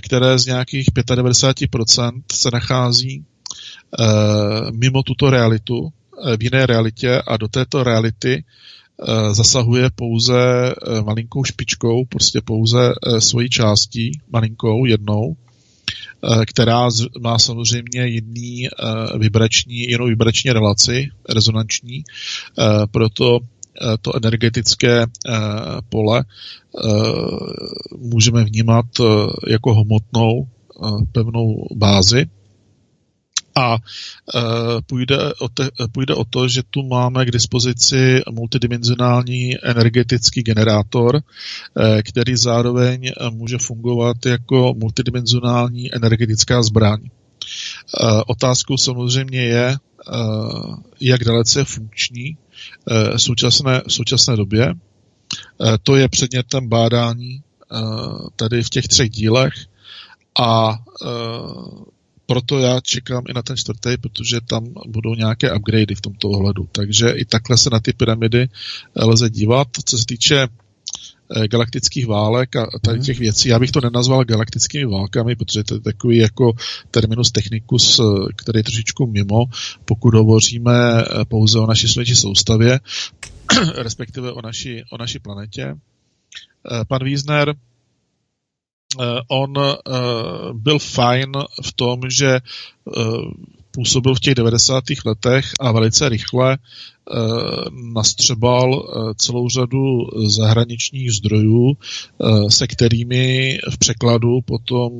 které z nějakých 95% se nachází mimo tuto realitu, v jiné realitě a do této reality zasahuje pouze malinkou špičkou, prostě pouze svojí částí, malinkou, jednou, Eh, která má samozřejmě jiný eh, vibrační, jinou vibrační relaci, rezonanční, eh, proto to energetické pole můžeme vnímat jako hmotnou pevnou bázi, a e, půjde o, te, půjde o to, že tu máme k dispozici multidimenzionální energetický generátor, e, který zároveň může fungovat jako multidimenzionální energetická zbraň. E, otázkou samozřejmě je, jak dalece je funkční v současné, v současné době. To je předmětem bádání tady v těch třech dílech a proto já čekám i na ten čtvrtý, protože tam budou nějaké upgradey v tomto ohledu. Takže i takhle se na ty pyramidy eh, lze dívat. Co se týče eh, galaktických válek a tady mhm. těch věcí. Já bych to nenazval galaktickými válkami, protože to je takový jako terminus technicus, eh, který je trošičku mimo, pokud hovoříme pouze o naší sluneční soustavě, [clears throat] respektive o naší, o naší planetě. Pan Wiesner on eh, byl fajn v tom, že eh, působil v těch 90. letech a velice rychle nastřebal celou řadu zahraničních zdrojů, se kterými v překladu potom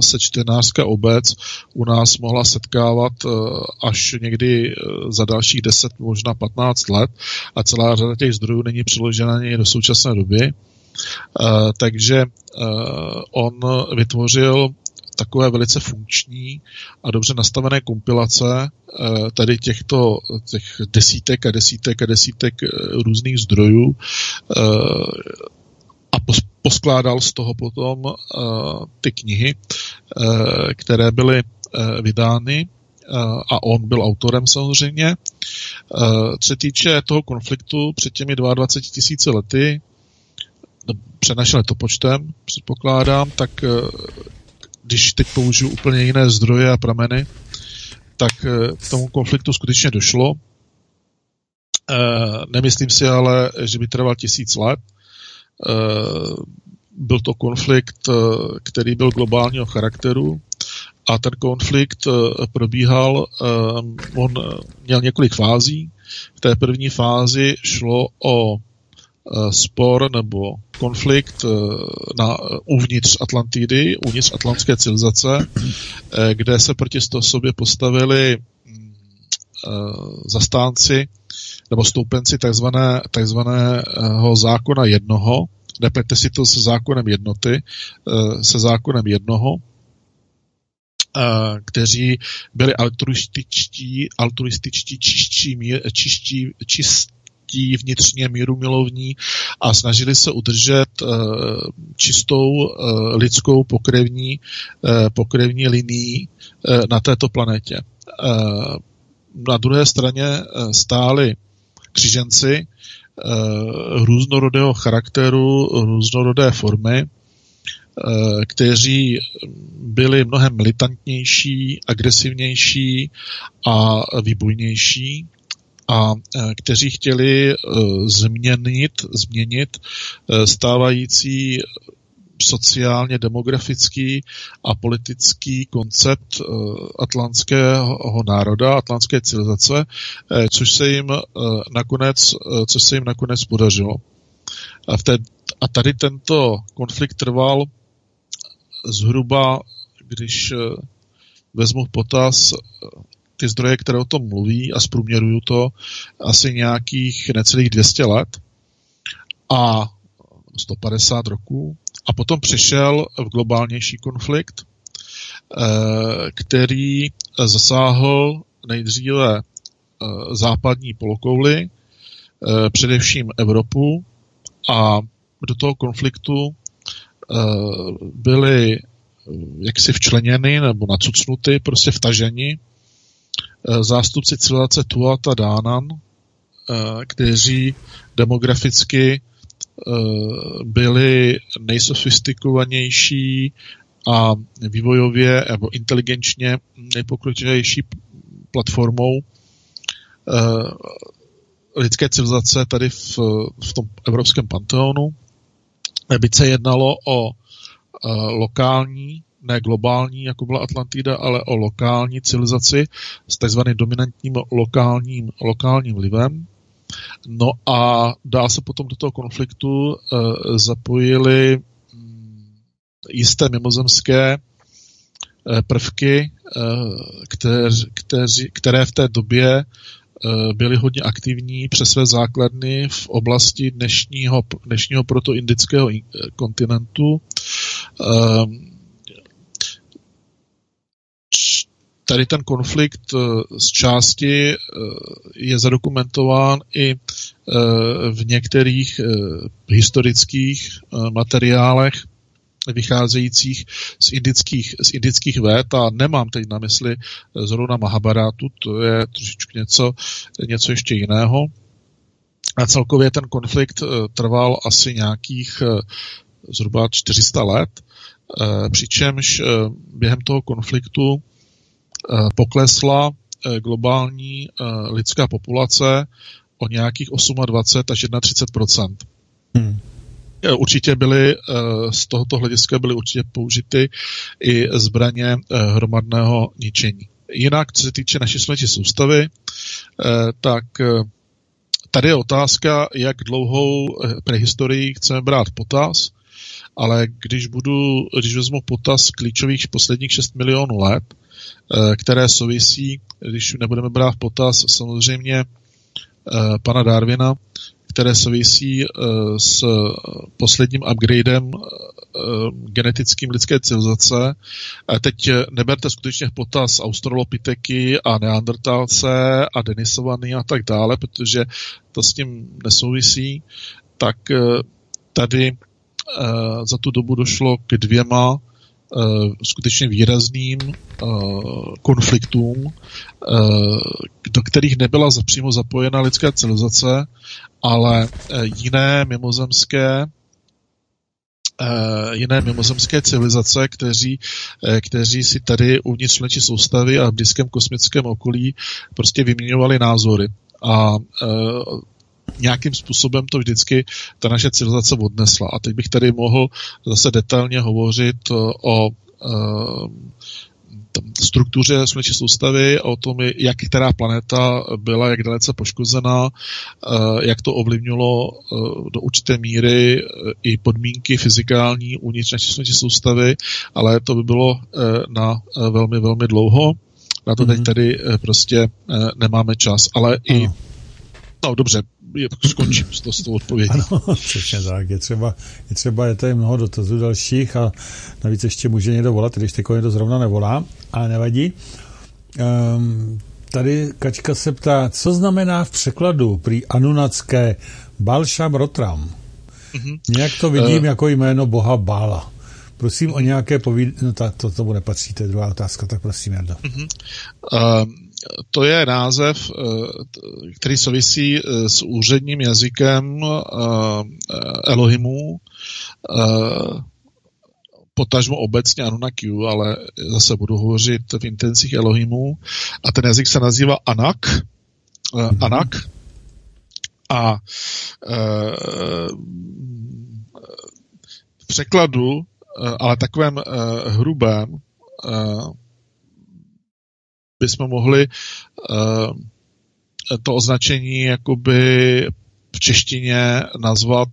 se čtenářská obec u nás mohla setkávat až někdy za dalších 10, možná 15 let a celá řada těch zdrojů není přiložena ani do současné doby. Eh, takže eh, on vytvořil takové velice funkční a dobře nastavené kompilace eh, tady těchto těch desítek a desítek a desítek různých zdrojů a poskládal z toho potom ty knihy, které byly vydány a on byl autorem samozřejmě. Co se týče toho konfliktu před těmi 22 tisíci lety, přenašel počtem, předpokládám, tak eh, když teď použiju úplně jiné zdroje a prameny, tak eh, k tomu konfliktu skutečně došlo. Eh, nemyslím si ale, že by trval tisíc let. Byl to konflikt, který byl globálního charakteru a ten konflikt probíhal, on měl několik fází. V té první fázi šlo o spor nebo konflikt eh, na, uvnitř Atlantidy, uvnitř atlantské civilizace, eh, kde se proti sobě postavili mm, zastánci nebo stoupenci takzvané, takzvaného zákona jednoho, nepleťte si to se zákonem jednoty, se zákonem jednoho, kteří byli altruističtí, altruističtí, čistí, čistí, čist, ctí, vnitřně míru milovní a snažili se udržet eh, čistou eh, lidskou pokrevní, eh, pokrevní linii na této planetě. Na druhé straně stáli křiženci různorodého charakteru, různorodé formy, kteří byli mnohem militantnější, agresivnější a výbojnější a e, kteří chtěli e, změnit, změnit e, stávající sociálně demografický a politický koncept atlantského národa, atlantské civilizace, což se jim nakonec, což se jim nakonec podařilo. A, v té, a tady tento konflikt trval zhruba, když vezmu v potaz ty zdroje, které o tom mluví a zprůměruju to asi nějakých necelých 200 let a 150 roků. A potom přišel v globálnější konflikt, eh, který zasáhl nejdříve eh, západní polokouly, eh, především Evropu a do toho konfliktu byly jaksi včleněny nebo nacucnuty, prostě vtaženi zástupci civilizace Tuata Dánan, kteří demograficky byli nejsofistikovanější a vývojově nebo inteligenčně nejpokročilejší platformou lidské civilizace tady v, v tom evropském panteonu. Byť se jednalo o lokální, ne globální, jako byla Atlantida, ale o lokální civilizaci s takzvaným dominantním lokálním, lokálním vlivem. No a dál se potom do toho konfliktu uh, zapojili um, jisté mimozemské uh, prvky, uh, které, které, které v té době byly hodně aktivní přes své základny v oblasti dnešního, dnešního protoindického kontinentu. Tady ten konflikt z části je zadokumentován i v některých historických materiálech vycházejících z indických, z indických vét a nemám teď na mysli zrovna Mahabharátu, to je trošičku něco, něco ještě jiného. A celkově ten konflikt eh, trval asi nějakých eh, zhruba 400 let, eh, přičemž během toho konfliktu poklesla globální lidská populace o nějakých 28 až 31 hmm. Určitě byly z tohoto hlediska byly určitě použity i zbraně hromadného ničení. Jinak, co se týče naší sluneční soustavy, tak tady je otázka, jak dlouhou prehistorii chceme brát potaz, ale když, budu, když vezmu potaz klíčových posledních 6 milionů let, které souvisí, když nebudeme brát v potaz samozřejmě pana Darwina, které souvisí eh, s posledním upgradem eh, genetickým lidské civilizace. Teď neberte skutečně v potaz australopiteky a neandertalce a denisovaný a tak dále, protože to s tím nesouvisí. Tak eh, tady za tu dobu došlo k dvěma skutečně výrazným konfliktům, do kterých nebyla přímo zapojena lidská civilizace, ale eh, jiné mimozemské jiné mimozemské civilizace, kteří, kteří si tady uvnitř sluneční soustavy a v blízkém kosmickém okolí prostě vyměňovali názory. A nějakým způsobem to vždycky ta naše civilizace odnesla. A teď bych tady mohl zase detailně hovořit o struktuře sluneční soustavy, o tom, jak která planeta byla, jak dalece poškozená, eh, jak to ovlivnilo eh, do určité míry eh, i podmínky fyzikální uvnitř naší sluneční soustavy, ale to by bylo na velmi, velmi dlouho. Na to teď mhm. tady prostě nemáme čas, ale i No dobře, je, skončím s, to, s tou odpovědí. Ano, [laughs] přesně tak. Je třeba, je třeba, je tady mnoho dotazů dalších a navíc ještě může někdo volat, když teď někdo zrovna nevolá, ale nevadí. Um, tady Kačka se ptá, co znamená v překladu prý anunacké Balšam Rotram? Mm-hmm. Nějak to vidím uh, jako jméno boha Bála. Prosím o nějaké povídání, no ta, to tomu nepatří, to je druhá otázka, tak prosím, Jardo. Uh-huh. Uh, to je název, uh, který souvisí uh, s úředním jazykem uh, Elohimů, potažmo obecně Anunnakiu, ale zase budu hovořit v intencích Elohimů. A ten jazyk se nazývá Anak. Uh, Anak. A v překladu Eh, ale takovém eh, hrubém eh, bychom mohli to označení jakoby v češtině nazvat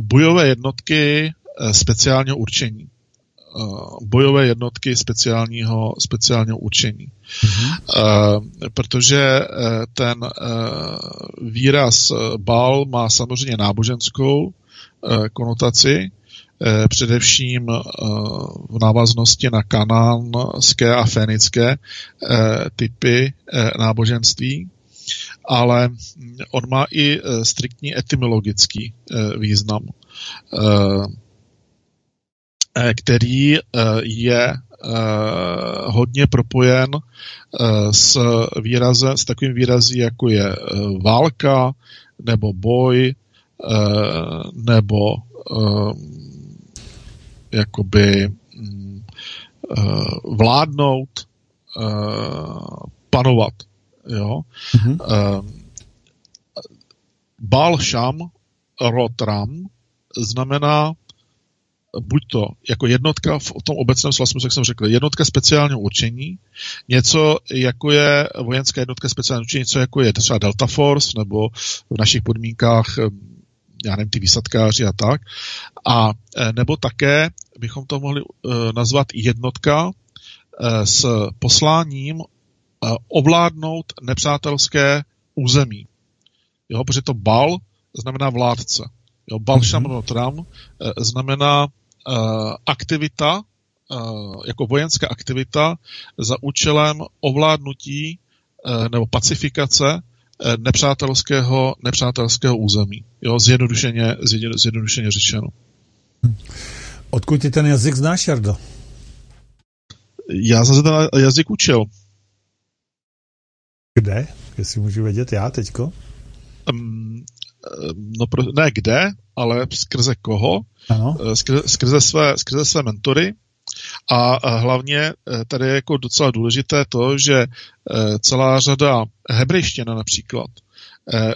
bojové jednotky speciálního určení. Bojové jednotky speciálního, speciálního určení. Mm-hmm. Protože ten výraz bal má samozřejmě náboženskou konotaci, Eh, především eh, v návaznosti na kanánské a fénické eh, typy náboženství, ale on má i striktní etymologický význam, který je hodně propojen s výrazem, s takovým výrazí, jako je válka, nebo boj, nebo jakoby mm, vládnout, panovat. Jo? Mm-hmm. Sham Rotram znamená buď to jako jednotka v tom obecném slova jak jsem řekl, jednotka speciálního určení, něco jako je vojenská jednotka speciálního určení, něco jako je třeba Delta Force, nebo v našich podmínkách já nevím, ty výsadkáři a tak. A e, nebo také bychom to mohli uh, nazvat jednotka uh, s posláním ovládnout nepřátelské území. Jo, protože to bal znamená vládce. Jo, bal mm-hmm. znamená aktivita, jako vojenská aktivita za účelem ovládnutí nebo pacifikace nepřátelského, nepřátelského území. Jo, zjednodušeně, zjednodušeně řečeno. Odkud ty ten jazyk znáš, Jardo? Já jsem se ten jazyk učil. Kde? Jestli můžu vědět já teďko? Um, no, pro, ne kde, ale skrze koho? Ano. Eh, skrze, skrze, své, skrze své mentory. A hlavně eh, tady je jako docela důležité to, že celá řada hebrejština například,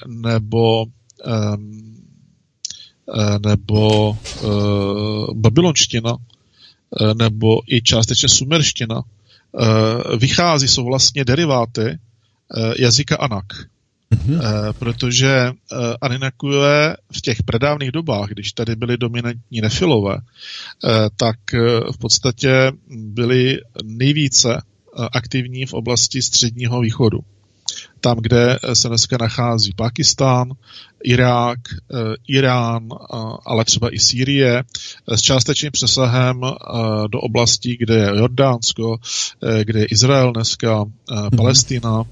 nebo nebo babylonština, nebo i částečně sumerština, vychází, jsou vlastně deriváty jazyka Anak. Mm-hmm. Uh, protože uh, Aninakuje v těch predávných dobách, když tady byly dominantní nefilové, uh, tak uh, v podstatě byli nejvíce aktivní v oblasti středního východu tam, kde se dneska nachází Pakistán, Irák, eh, Irán, eh, ale třeba i Sýrie, eh, s částečným přesahem do oblastí, kde je Jordánsko, kde je Izrael dneska, mhm. Palestina,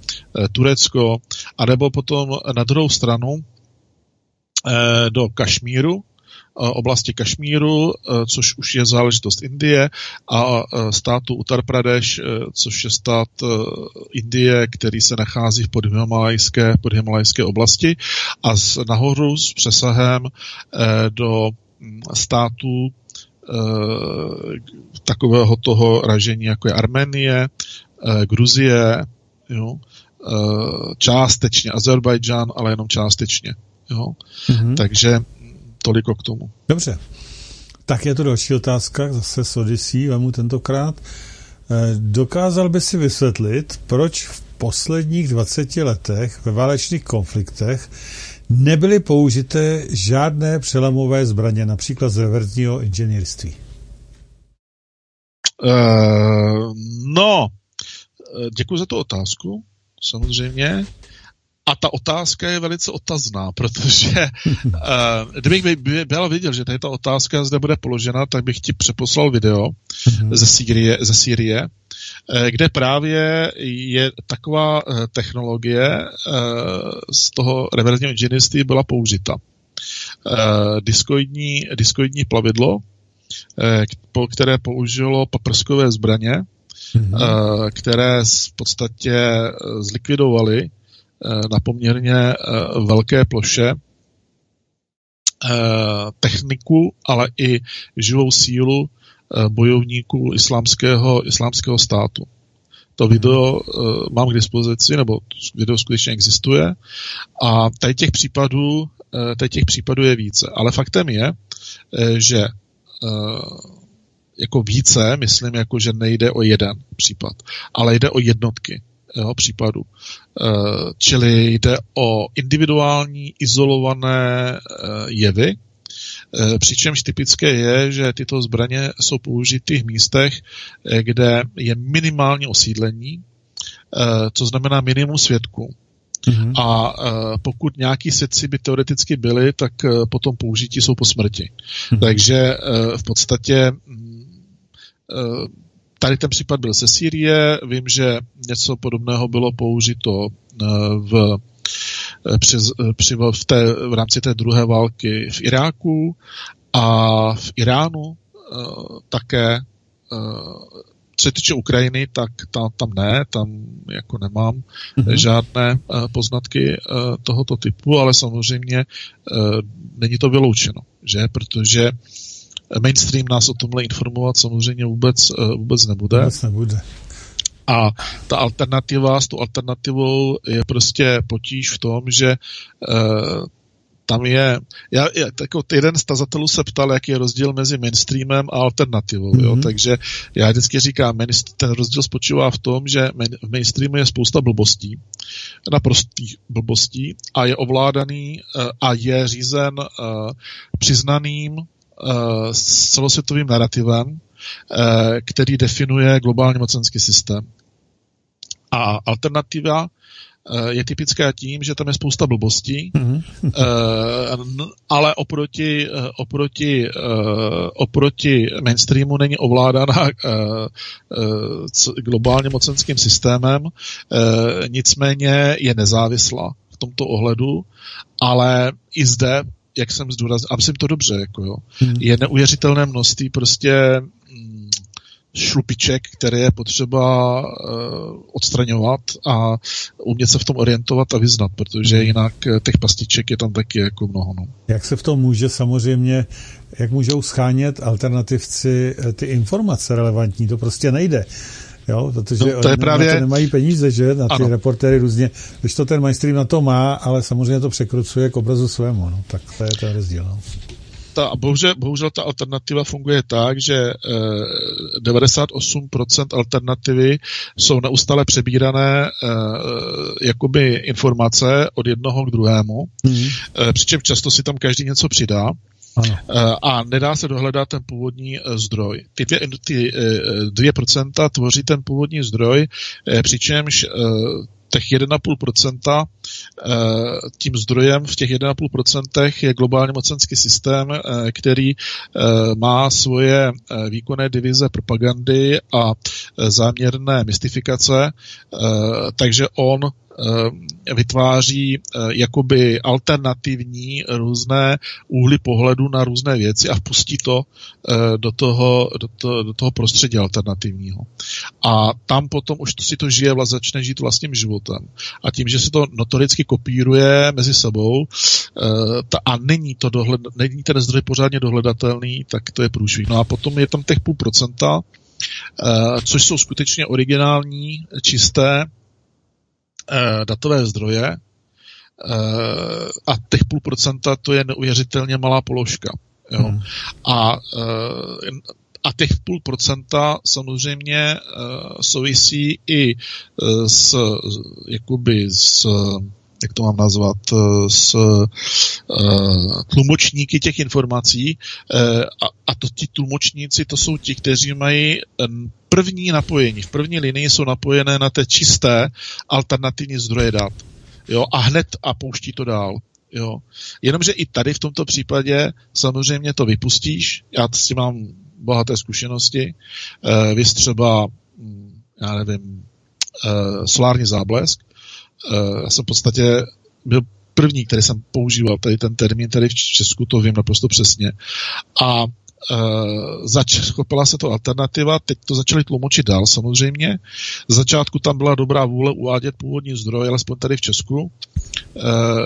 Turecko, anebo potom na druhou stranu do Kašmíru, oblasti Kašmíru, e, což už je záležitost Indie, a e, státu Uttar Pradesh, což je stát Indie, který se nachází v podhimalajské, podhimalajské oblasti a z, nahoru s přesahem do států takového toho ražení, jako je Arménie, Gruzie, jo, částečně Azerbajdžán, ale jenom částečně. Jo. Mm-hmm. Takže Toliko k tomu. Dobře. Tak je to další otázka, zase s Odyssey, vemu tentokrát. Eh, dokázal by si vysvětlit, proč v posledních 20 letech ve válečných konfliktech nebyly použité žádné přelamové zbraně, například z reverzního inženýrství? Uh, no, eh, děkuji za tu otázku, samozřejmě. A ta otázka je velice otazná, protože uh, [laughs] kdybych byl viděl, že tady ta otázka zde bude položena, tak bych ti přeposlal video mm-hmm. ze Sýrie, ze Sýrie eh, kde právě je taková uh, technologie uh, z toho reverzního inženýrství byla použita. Uh, diskoidní, diskoidní plavidlo, uh, které použilo paprskové zbraně, mm-hmm. které v podstatě zlikvidovali Eh, na poměrně eh, velké ploše eh, techniku, ale i živou sílu bojovníků islámského, islámského státu. To video mám k dispozici, nebo video skutečně existuje. A tady těch případů, tady těch případů je více. Ale faktem je, že jako více, myslím, jako že nejde o jeden případ, ale jde o jednotky jo, případů. Eh, čili jde o individuální, izolované eh, jevy, eh, přičemž typické je, že tyto zbraně jsou použity v místech, kde je minimální osídlení, co znamená minimum svědků. Mm-hmm. A pokud nějaký svědci by teoreticky byli, tak potom použití jsou po smrti. Mm-hmm. Takže v podstatě mm, Tady ten případ byl ze Sýrie, vím, že něco podobného bylo použito eh, v, eh, při, eh, při, v, té, v rámci té druhé války v Iráku a v Iránu také co se týče Ukrajiny, tak tam, tam ne, tam jako nemám mm-hmm. žádné poznatky tohoto typu, ale samozřejmě není to vyloučeno, že? Protože mainstream nás o tomhle informovat samozřejmě vůbec, uh, vůbec nebude. Vůbec nebude. A ta alternativa s tou alternativou je prostě potíž v tom, že uh, tam je, já, já, jako jeden z tazatelů se ptal, jaký je rozdíl mezi mainstreamem a alternativou, mm-hmm. jo, mhm. takže já vždycky říkám, ten rozdíl spočívá v tom, že v mainstreamu je spousta blbostí, naprostých blbostí a je ovládaný uh, a je řízen uh, přiznaným uh, celosvětovým narrativem, uh, který definuje globální mocenský systém. A alternativa Eh, je typická tím, že tam je spousta blbostí, mm-hmm. ale oproti, eh, oproti, oproti mainstreamu není ovládána globálně mocenským systémem, nicméně je nezávislá v tomto ohledu, ale i zde jak jsem zdůraznil, a myslím to dobře, jako jo, hmm. je neuvěřitelné množství prostě šlupiček, které je potřeba uh, odstraňovat a umět se v tom orientovat a vyznat, protože mhm. jinak eh, těch pastiček je tam taky jako mnoho. No. Jak se v tom může samozřejmě, jak můžou schánět alternativci eh, ty informace relevantní, to prostě nejde. Jo, protože no, to je právě... to nemají peníze, že, na ty ano. reportéry různě, když to ten mainstream na to má, ale samozřejmě to překrucuje k obrazu svému, no, tak to je ten rozdíl. No ta, bohužel, bohužel ta alternativa funguje tak, že eh, 98% alternativy jsou neustále přebírané eh, jakoby informace od jednoho k druhému, mm. eh, přičemž často si tam každý něco přidá. Ano. Eh, a nedá se dohledat ten původní eh, zdroj. Ty dvě, ty eh, dvě procenta tvoří ten původní zdroj, přičemž těch 1,5% eh, tím zdrojem v těch 1,5% je globálně mocenský systém, který má svoje výkonné divize propagandy a záměrné mystifikace, takže on vytváří eh, jakoby alternativní různé úhly pohledu na různé věci a vpustí to eh, do toho, do, to, do toho prostředí alternativního. A tam potom už si to žije, začne žít vlastním životem. A tím, že se to notoricky kopíruje mezi sebou a není, to dohled, není ten zdroj pořádně dohledatelný, tak to je průšvih. No a potom je tam těch půl procenta, což jsou skutečně originální, čisté Eh, datové zdroje eh, a těch půl procenta to je neuvěřitelně malá položka. Jo? Hmm. A eh, a těch půl procenta samozřejmě souvisí i s, jakoby s jak to mám nazvat, s tlumočníky těch informací. A, a to ti tlumočníci, to jsou ti, kteří mají první napojení, v první linii jsou napojené na té čisté alternativní zdroje dat. Jo, a hned a pouští to dál. Jo. Jenomže i tady v tomto případě samozřejmě to vypustíš. Já s tím mám bohaté zkušenosti. E, třeba, hm, já nevím, e, solární záblesk. E, já jsem v podstatě byl první, který jsem používal tady ten termín, tady v Česku to vím naprosto přesně. A Uh, zač, chopila se to alternativa, teď to začali tlumočit dál samozřejmě. Z začátku tam byla dobrá vůle uvádět původní zdroj, alespoň tady v Česku, uh,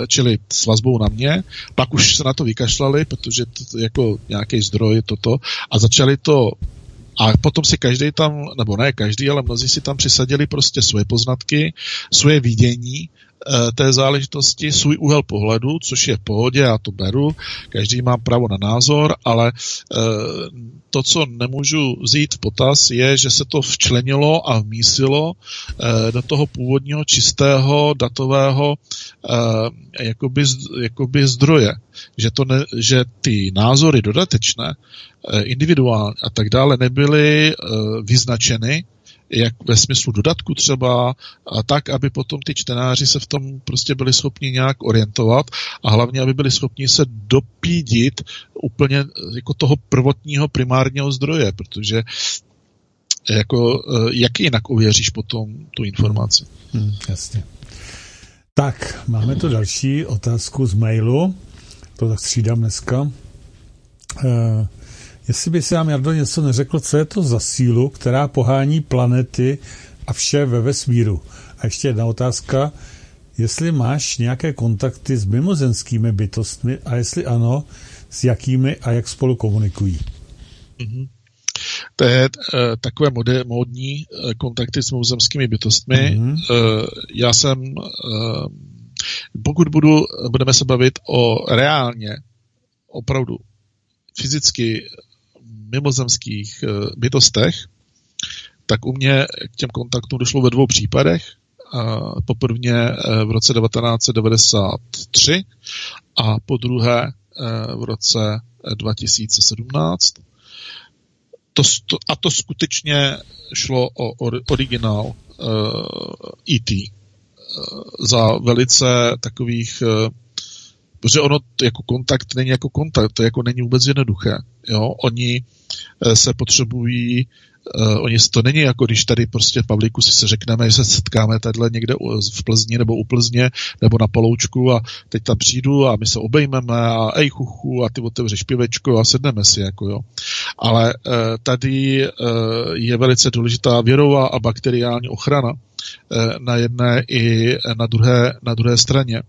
čili s vazbou na mě. Pak už se na to vykašlali, protože to, jako nějaký zdroj toto a začali to a potom si každý tam, nebo ne každý, ale mnozí si tam přisadili prostě svoje poznatky, svoje vidění té záležitosti svůj úhel pohledu, což je v pohodě, já to beru, každý má právo na názor, ale eh, to, co nemůžu vzít v potaz, je, že se to včlenilo a vmísilo eh, do toho původního čistého datového jakoby, jakoby zdroje. Že, to ne, že ty názory dodatečné, individuální a tak dále nebyly vyznačeny jak ve smyslu dodatku třeba, a tak, aby potom ty čtenáři se v tom prostě byli schopni nějak orientovat a hlavně, aby byli schopni se dopídit úplně jako toho prvotního primárního zdroje, protože jako, eh, jak jinak uvěříš potom tu informaci. Hmm, jasně. Tak, máme tu další otázku z mailu. To tak střídám dneska. Jestli by si nám Jardo něco neřekl, co je to za sílu, která pohání planety a vše ve vesmíru. A ještě jedna otázka, jestli máš nějaké kontakty s mimozemskými bytostmi a jestli ano, s jakými a jak spolu komunikují. Mm-hmm. To je uh, takové mode, módní uh, kontakty s mimozemskými bytostmi. Mm-hmm. Uh, já jsem, uh, pokud budu, budeme se bavit o reálně, opravdu fyzicky mimozemských uh, bytostech, tak u mě k těm kontaktům došlo ve dvou případech. Poprvně v roce 1993 a po druhé v roce 2017. To, to, a to skutečně šlo o, originál E.T. Uh, za velice takových protože ono jako kontakt není jako kontakt, to jako není vůbec jednoduché. Jo? Oni se potřebují Uh, oni to není jako když tady prostě v Pavlíku si se řekneme, že se setkáme tady někde v Plzni nebo u Plzně nebo na Paloučku a teď tam přijdu a my se obejmeme a ej chuchu a ty otevřeš pivečko a sedneme si jako jo. Ale uh, tady uh, je velice důležitá věrová a bakteriální ochrana uh, na jedné i na druhé, na druhé straně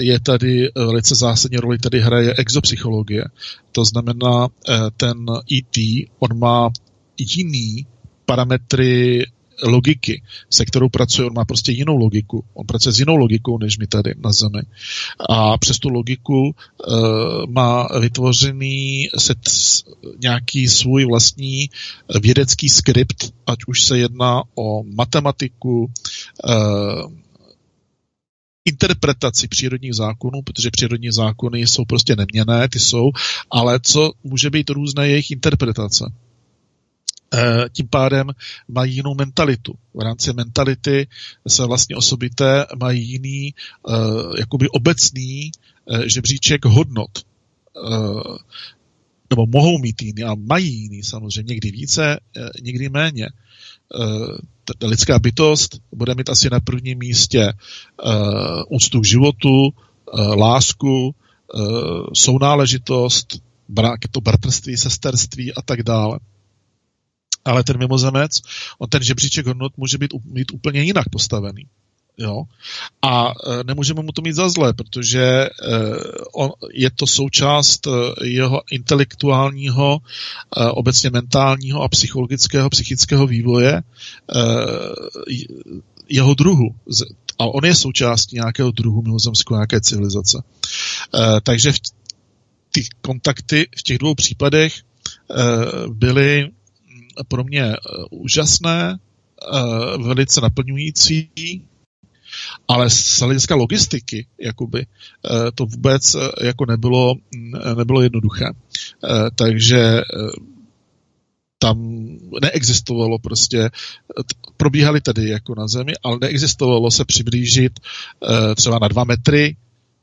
je tady velice zásadní roli, tady hraje exopsychologie. To znamená, ten ET, on má jiný parametry logiky, se kterou pracuje, on má prostě jinou logiku. On pracuje s jinou logikou, než my tady na Zemi. A přes tu logiku uh, má vytvořený set nějaký svůj vlastní vědecký skript, ať už se jedná o matematiku, uh, interpretaci přírodních zákonů, protože přírodní zákony jsou prostě neměné, ty jsou, ale co může být různé jejich interpretace. Eh, tím pádem mají jinou mentalitu. V rámci mentality se vlastně osobité mají jiný, eh, jakoby obecný eh, žebříček hodnot. Nebo mohou mít jiný a mají jiný samozřejmě, někdy více, někdy méně. Lidská bytost bude mít asi na prvním místě úctu k životu, lásku, sounáležitost, to bratrství, sesterství a tak dále ale ten mimozemec, on ten žebříček hodnot může být, mít úplně jinak postavený. Jo? A e, nemůžeme mu to mít za zlé, protože e, on, je to součást e, jeho intelektuálního, e, obecně mentálního a psychologického, psychického vývoje e, jeho druhu. A on je součástí nějakého druhu mimozemského, nějaké civilizace. E, takže v ty kontakty v těch dvou případech e, byly pro mě eh, úžasné, eh, velice naplňující, ale z hlediska logistiky, jakoby, eh, to vůbec jako nebylo, mm, nebylo jednoduché. Takže tam neexistovalo prostě, probíhaly tedy jako na zemi, ale neexistovalo se přiblížit třeba na dva metry,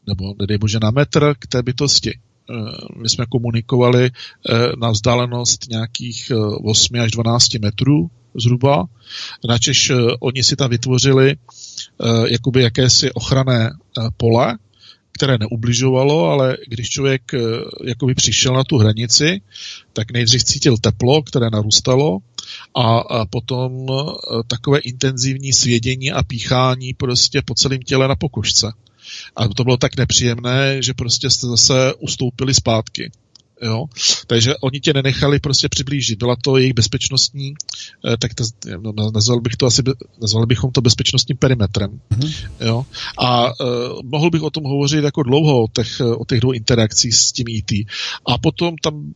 nebo nedej bože na metr k té bytosti. Eh, my jsme komunikovali eh, na vzdálenost nějakých 8 eh, až 12 metrů zhruba. Načež oni si tam vytvořili jakoby jakési ochranné pole, které neubližovalo, ale když člověk jakoby přišel na tu hranici, tak nejdřív cítil teplo, které narůstalo a, a potom takové intenzivní svědění a píchání prostě po celém těle na pokožce. A to bylo tak nepříjemné, že prostě jste zase ustoupili zpátky. Jo? Takže oni tě nenechali prostě přiblížit. Byla to jejich bezpečnostní, eh, tak to, no, nazval bych to asi, nazvali bychom to bezpečnostním perimetrem. Mm-hmm. Jo? A uh, mohl bych o tom hovořit jako dlouho, o těch, o těch dvou interakcích s tím IT. E a potom tam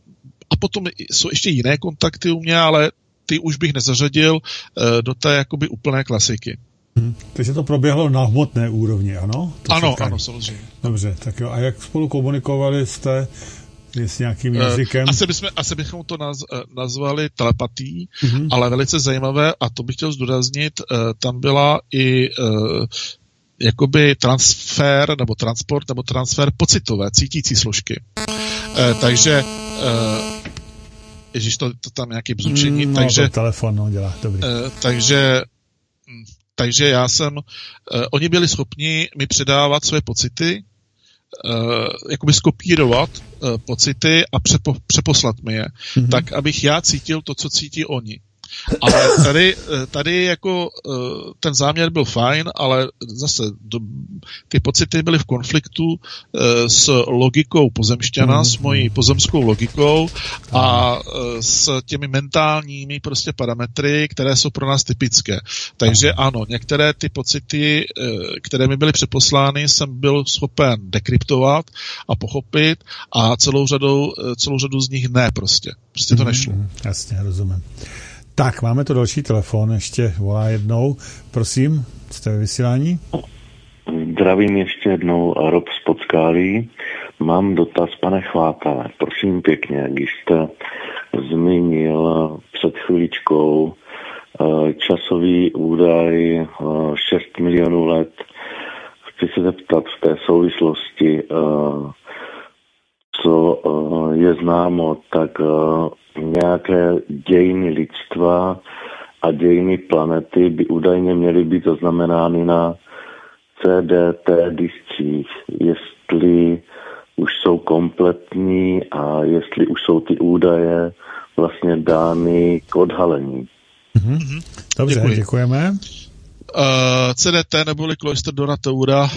a potom jsou ještě jiné kontakty u mě, ale ty už bych nezařadil uh, do té jakoby úplné klasiky. Hmm. Takže to proběhlo na hmotné úrovni, ano? To ano, setkání. ano, samozřejmě. Dobře, tak jo. A jak spolu komunikovali jste s nějakým eh, jazykem? Asi, bychom, asi bychom to naz, uh, nazvali telepatí, uh-huh. ale velice zajímavé, a to bych chtěl zdůraznit, uh, tam byla i jakoby transfer, nebo transport, nebo transfer pocitové, cítící složky. Takže Ježíš, to, to tam nějaký bzučení, mm, no, takže... telefon, no, dělá, dobrý. Takže hm, takže já jsem, uh, oni byli schopni mi předávat své pocity, jakoby skopírovat pocity a přepo, přeposlat mi je, mm-hmm. tak abych já cítil to, co cítí oni. Ale [laughs] tady, tady jako eh, ten záměr byl fajn, ale zase ty pocity byly v konfliktu eh, s logikou pozemšťana, mm. s mojí pozemskou logikou a eh, s těmi mentálními prostě parametry, které jsou pro nás typické. Takže ano, některé ty pocity, které mi byly přeposlány, jsem byl schopen dekryptovat a pochopit a celou řadou, celou řadu z nich ne prostě. Prostě to mhm, nešlo. Mm, jasně, rozumím. Tak, máme to další telefon, ještě volá jednou. Prosím, jste ve vysílání? Zdravím ještě jednou Rob z Podskálí. Mám dotaz, pane Chvátale. Prosím pěkně, když jste zmínil před chvíličkou eh, časový údaj 6 eh, milionů let, chci se zeptat v té souvislosti, eh, co je známo, tak nějaké dějiny lidstva a dějiny planety by údajně měly být zaznamenány na CDT discích, jestli už jsou kompletní a jestli už jsou ty údaje vlastně dány k odhalení. Mm-hmm. Dobře, Děkuji. děkujeme. Uh, CDT neboli Cloister Donatura uh,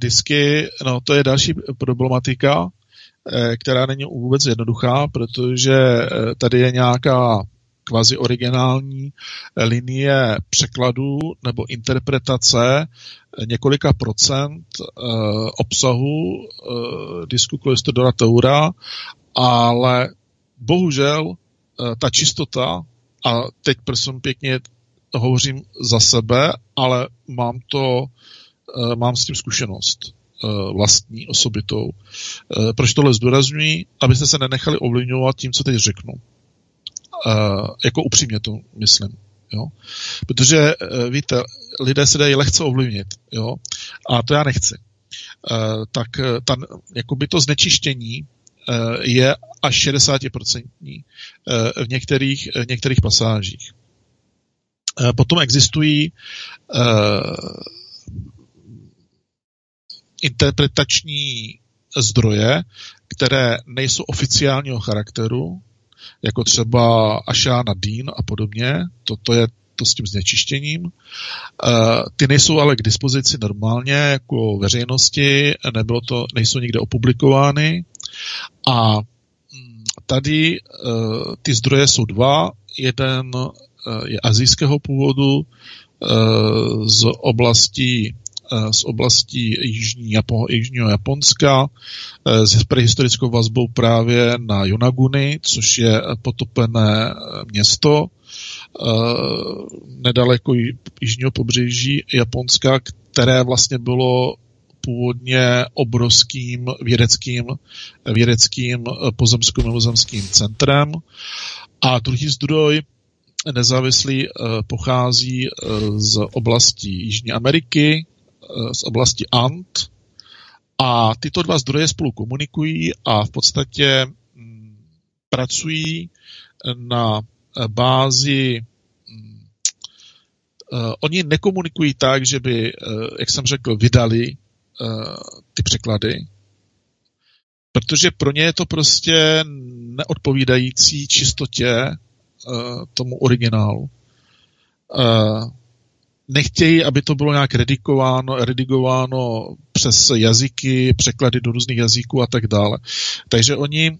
disky, no to je další problematika. Eh, která není vůbec jednoduchá, protože eh, tady je nějaká kvazi originální eh, linie překladu nebo interpretace několika procent obsahu disku Cloistodora Taura, ale bohužel ta čistota, a teď prosím pěkně hovořím za sebe, ale mám to, mám s tím zkušenost vlastní, osobitou. Eh, proč tohle zdůrazňuji? Abyste se nenechali ovlivňovat tím, co teď řeknu. Eh, jako upřímně to myslím. Jo? Protože víte, lidé se dají lehce ovlivnit. Jo? A to já nechci. Tak ta, jakoby to znečištění je až 60% v některých, v některých pasážích. Potom existují interpretační zdroje, které nejsou oficiálního charakteru, jako třeba Ashana Dean a podobně, to, to je to s tím znečištěním. Uh, ty nejsou ale k dispozici normálně jako veřejnosti, nebylo to, nejsou nikde opublikovány a mm, tady uh, ty zdroje jsou dva. Jeden uh, je azijského původu z oblasti Eh, z oblastí Jižní Japo, Jižního Japonska eh, s prehistorickou vazbou právě na Yonaguni, což je potopené eh, město nedaleko jižního pobřeží Japonska, které vlastně bylo původně obrovským vědeckým, vědeckým pozemským mimozemským centrem. A druhý zdroj nezávislý pochází z oblasti Jižní Ameriky, z oblasti Ant. A tyto dva zdroje spolu komunikují a v podstatě mm, pracují na bázi mm, eh, oni nekomunikují tak, že by, eh, jak jsem řekl, vydali eh, ty překlady, protože pro ně je to prostě neodpovídající čistotě tomu originálu nechtějí, aby to bylo nějak redikováno, redigováno přes jazyky, překlady do různých jazyků a tak dále. Takže oni uh,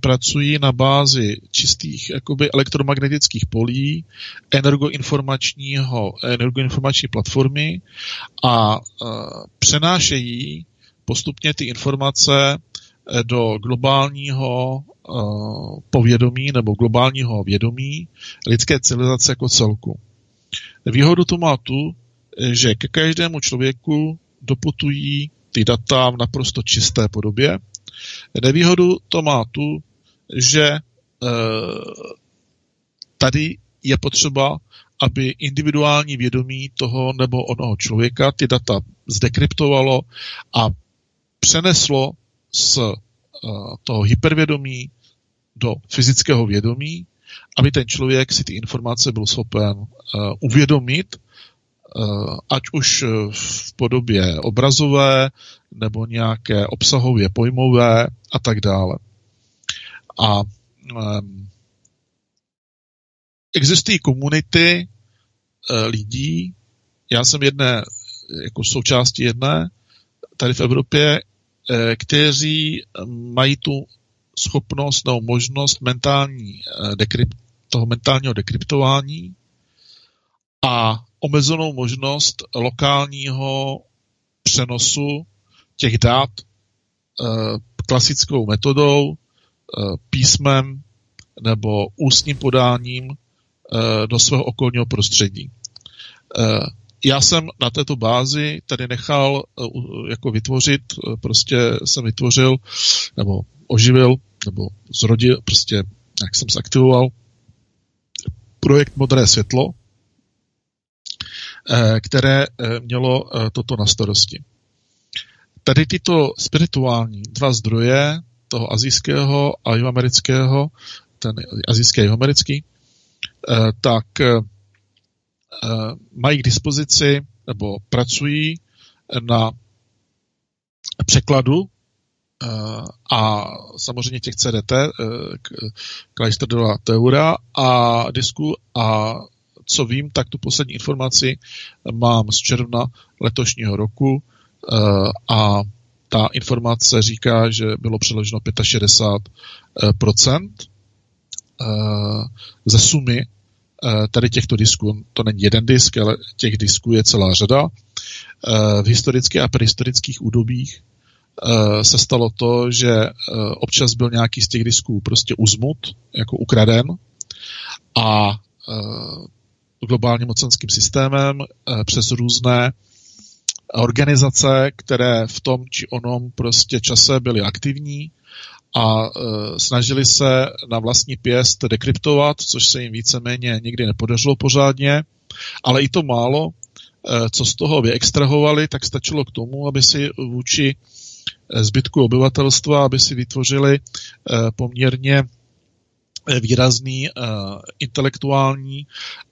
pracují na bázi čistých jakoby elektromagnetických polí, energoinformačního, energoinformační platformy a uh, přenášejí postupně ty informace eh, do globálního uh, povědomí nebo globálního vědomí lidské civilizace jako celku. Výhodu to má tu, že ke každému člověku doputují ty data v naprosto čisté podobě. Nevýhodu to má tu, že e, tady je potřeba, aby individuální vědomí toho nebo onoho člověka ty data zdekryptovalo a přeneslo z e, toho hypervědomí do fyzického vědomí aby ten člověk si ty informace byl schopen uh, uvědomit ať už v podobě obrazové, nebo nějaké obsahově pojmové a tak dále. A um, existují komunity uh, lidí, já jsem jedné, jako součástí jedné, tady v Evropě, uh, kteří mají tu schopnost nebo možnost mentální uh, dekrypt, toho mentálního dekryptování a omezenou možnost lokálního přenosu těch dát klasickou metodou, písmem nebo ústním podáním do svého okolního prostředí. Já jsem na této bázi tady nechal jako vytvořit, prostě jsem vytvořil nebo oživil nebo zrodil, prostě jak jsem zaktivoval projekt Modré světlo, které mělo toto na starosti. Tady tyto spirituální dva zdroje, toho azijského a jihoamerického, ten azijský a jihoamerický, eh, tak eh, mají k dispozici nebo pracují na překladu eh, a samozřejmě těch CDT, Kleisterdova teora a disku a co vím, tak tu poslední informaci mám z června letošního roku a ta informace říká, že bylo přeloženo 65% ze sumy tady těchto disků. To není jeden disk, ale těch disků je celá řada. V historických a prehistorických údobích se stalo to, že občas byl nějaký z těch disků prostě uzmut, jako ukraden a globálním mocenským systémem přes různé organizace, které v tom či onom prostě čase byly aktivní a snažili se na vlastní pěst dekryptovat, což se jim víceméně nikdy nepodařilo pořádně, ale i to málo, co z toho vyextrahovali, tak stačilo k tomu, aby si vůči zbytku obyvatelstva, aby si vytvořili e, poměrně výrazný uh, intelektuální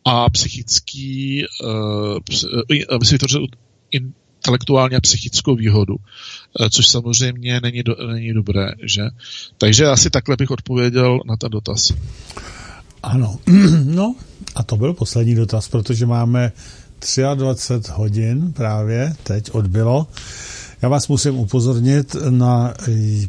a psychický, aby si vytvořil in, intelektuálně a psychickou výhodu, eh, což samozřejmě není, do, není dobré, že? Takže asi takhle bych odpověděl na ten dotaz. Ano, [clears throat] no a to byl poslední dotaz, protože máme 23 hodin právě teď odbylo. Já vás musím upozornit na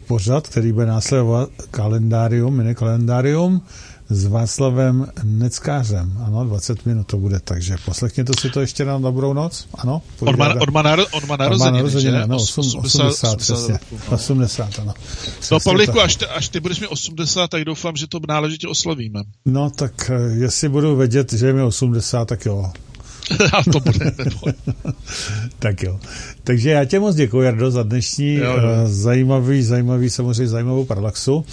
pořad, který bude následovat kalendárium, mini kalendárium s Václavem Neckářem. Ano, 20 minut to bude, takže poslechněte si to ještě na dobrou noc. Ano, on má, on má, naro, on má narozeniny, narozeniny ano, 80, 80, 80, přesně. 80, ano. No, Pavlíku, až, te, až ty budeš mi 80, tak doufám, že to náležitě oslovíme. No, tak eh, jestli budu vědět, že je mi 80, tak jo. [laughs] A to bude [laughs] Tak jo. Takže já tě moc děkuji, Jardo, za dnešní jo, jo. Uh, zajímavý, zajímavý, samozřejmě zajímavou parallaxu.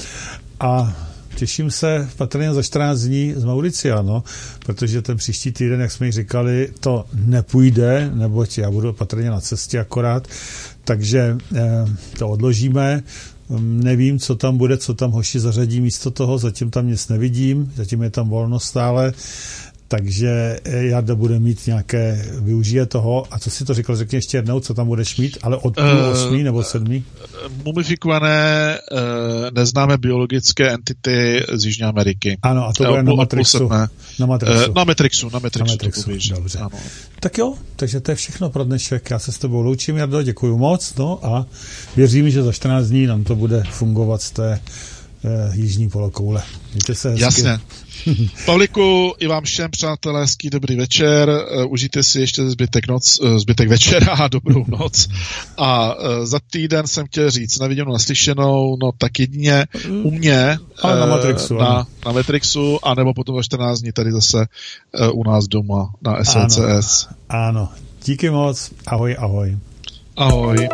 A těším se patrně za 14 dní z Mauricia, no, protože ten příští týden, jak jsme ji říkali, to nepůjde, neboť já budu patrně na cestě akorát, takže eh, to odložíme. Nevím, co tam bude, co tam hoši zařadí místo toho, zatím tam nic nevidím, zatím je tam volno stále takže eh, Jarda bude mít nějaké, využije toho. A co si to říkal, řekni ještě jednou, co tam budeš mít, ale od půl uh, osmí nebo sedmí? Mumifikované uh, neznámé biologické entity z Jižní Ameriky. Ano, a to bude uh, na Matrixu. Na Matrixu. Uh, na Matrixu, na Matrixu. Na Matrixu, to dobře. Ano. Tak jo, takže to je všechno pro dnešek. Já se s tebou loučím, Jardo, děkuji moc. No a věřím, že za 14 dní nám to bude fungovat z té uh, jižní polokoule. Mějte se hezky. Jasně. [laughs] Pavliku, i vám všem přátelé, hezký dobrý večer, uh, užijte si ještě zbytek, noc, uh, zbytek večera a dobrou noc. A uh, za týden jsem chtěl říct, na viděnou, naslyšenou, no tak jedině u mě a na Matrixu, na, na Matrixu, anebo potom za 14 dní tady zase u nás doma na SLCS. Ano, ano. díky moc, ahoj, ahoj. Ahoj.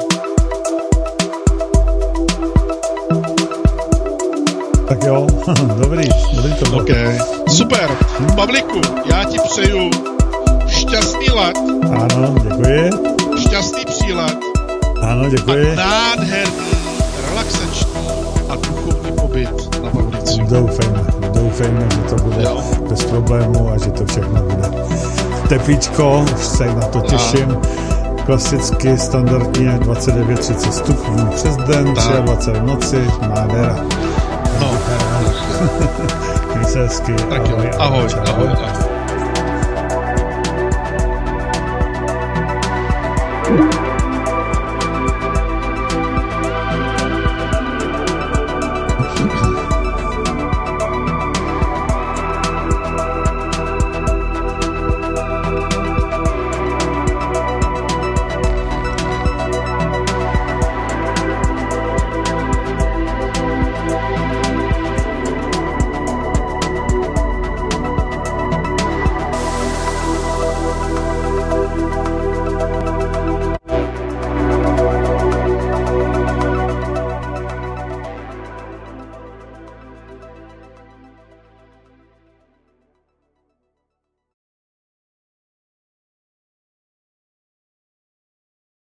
Tak jo, [laughs] dobrý, dobrý to bylo. Okay. Super. Pavliku, já ti přeju šťastný let. Ano, děkuji. Šťastný přílet. Ano, děkuji. A nádherný, relaxační a duchovní pobyt na Mauriciu. Doufejme, doufejme, že to bude jo. bez problému a že to všechno bude. Teplíčko, už se na to těším. Klasicky, standardně 29-30 stupňů přes den, 23 v noci, nádhera. No. Měj se hezky. Tak ahoj, jo, ahoj, ahoj, ahoj, ahoj.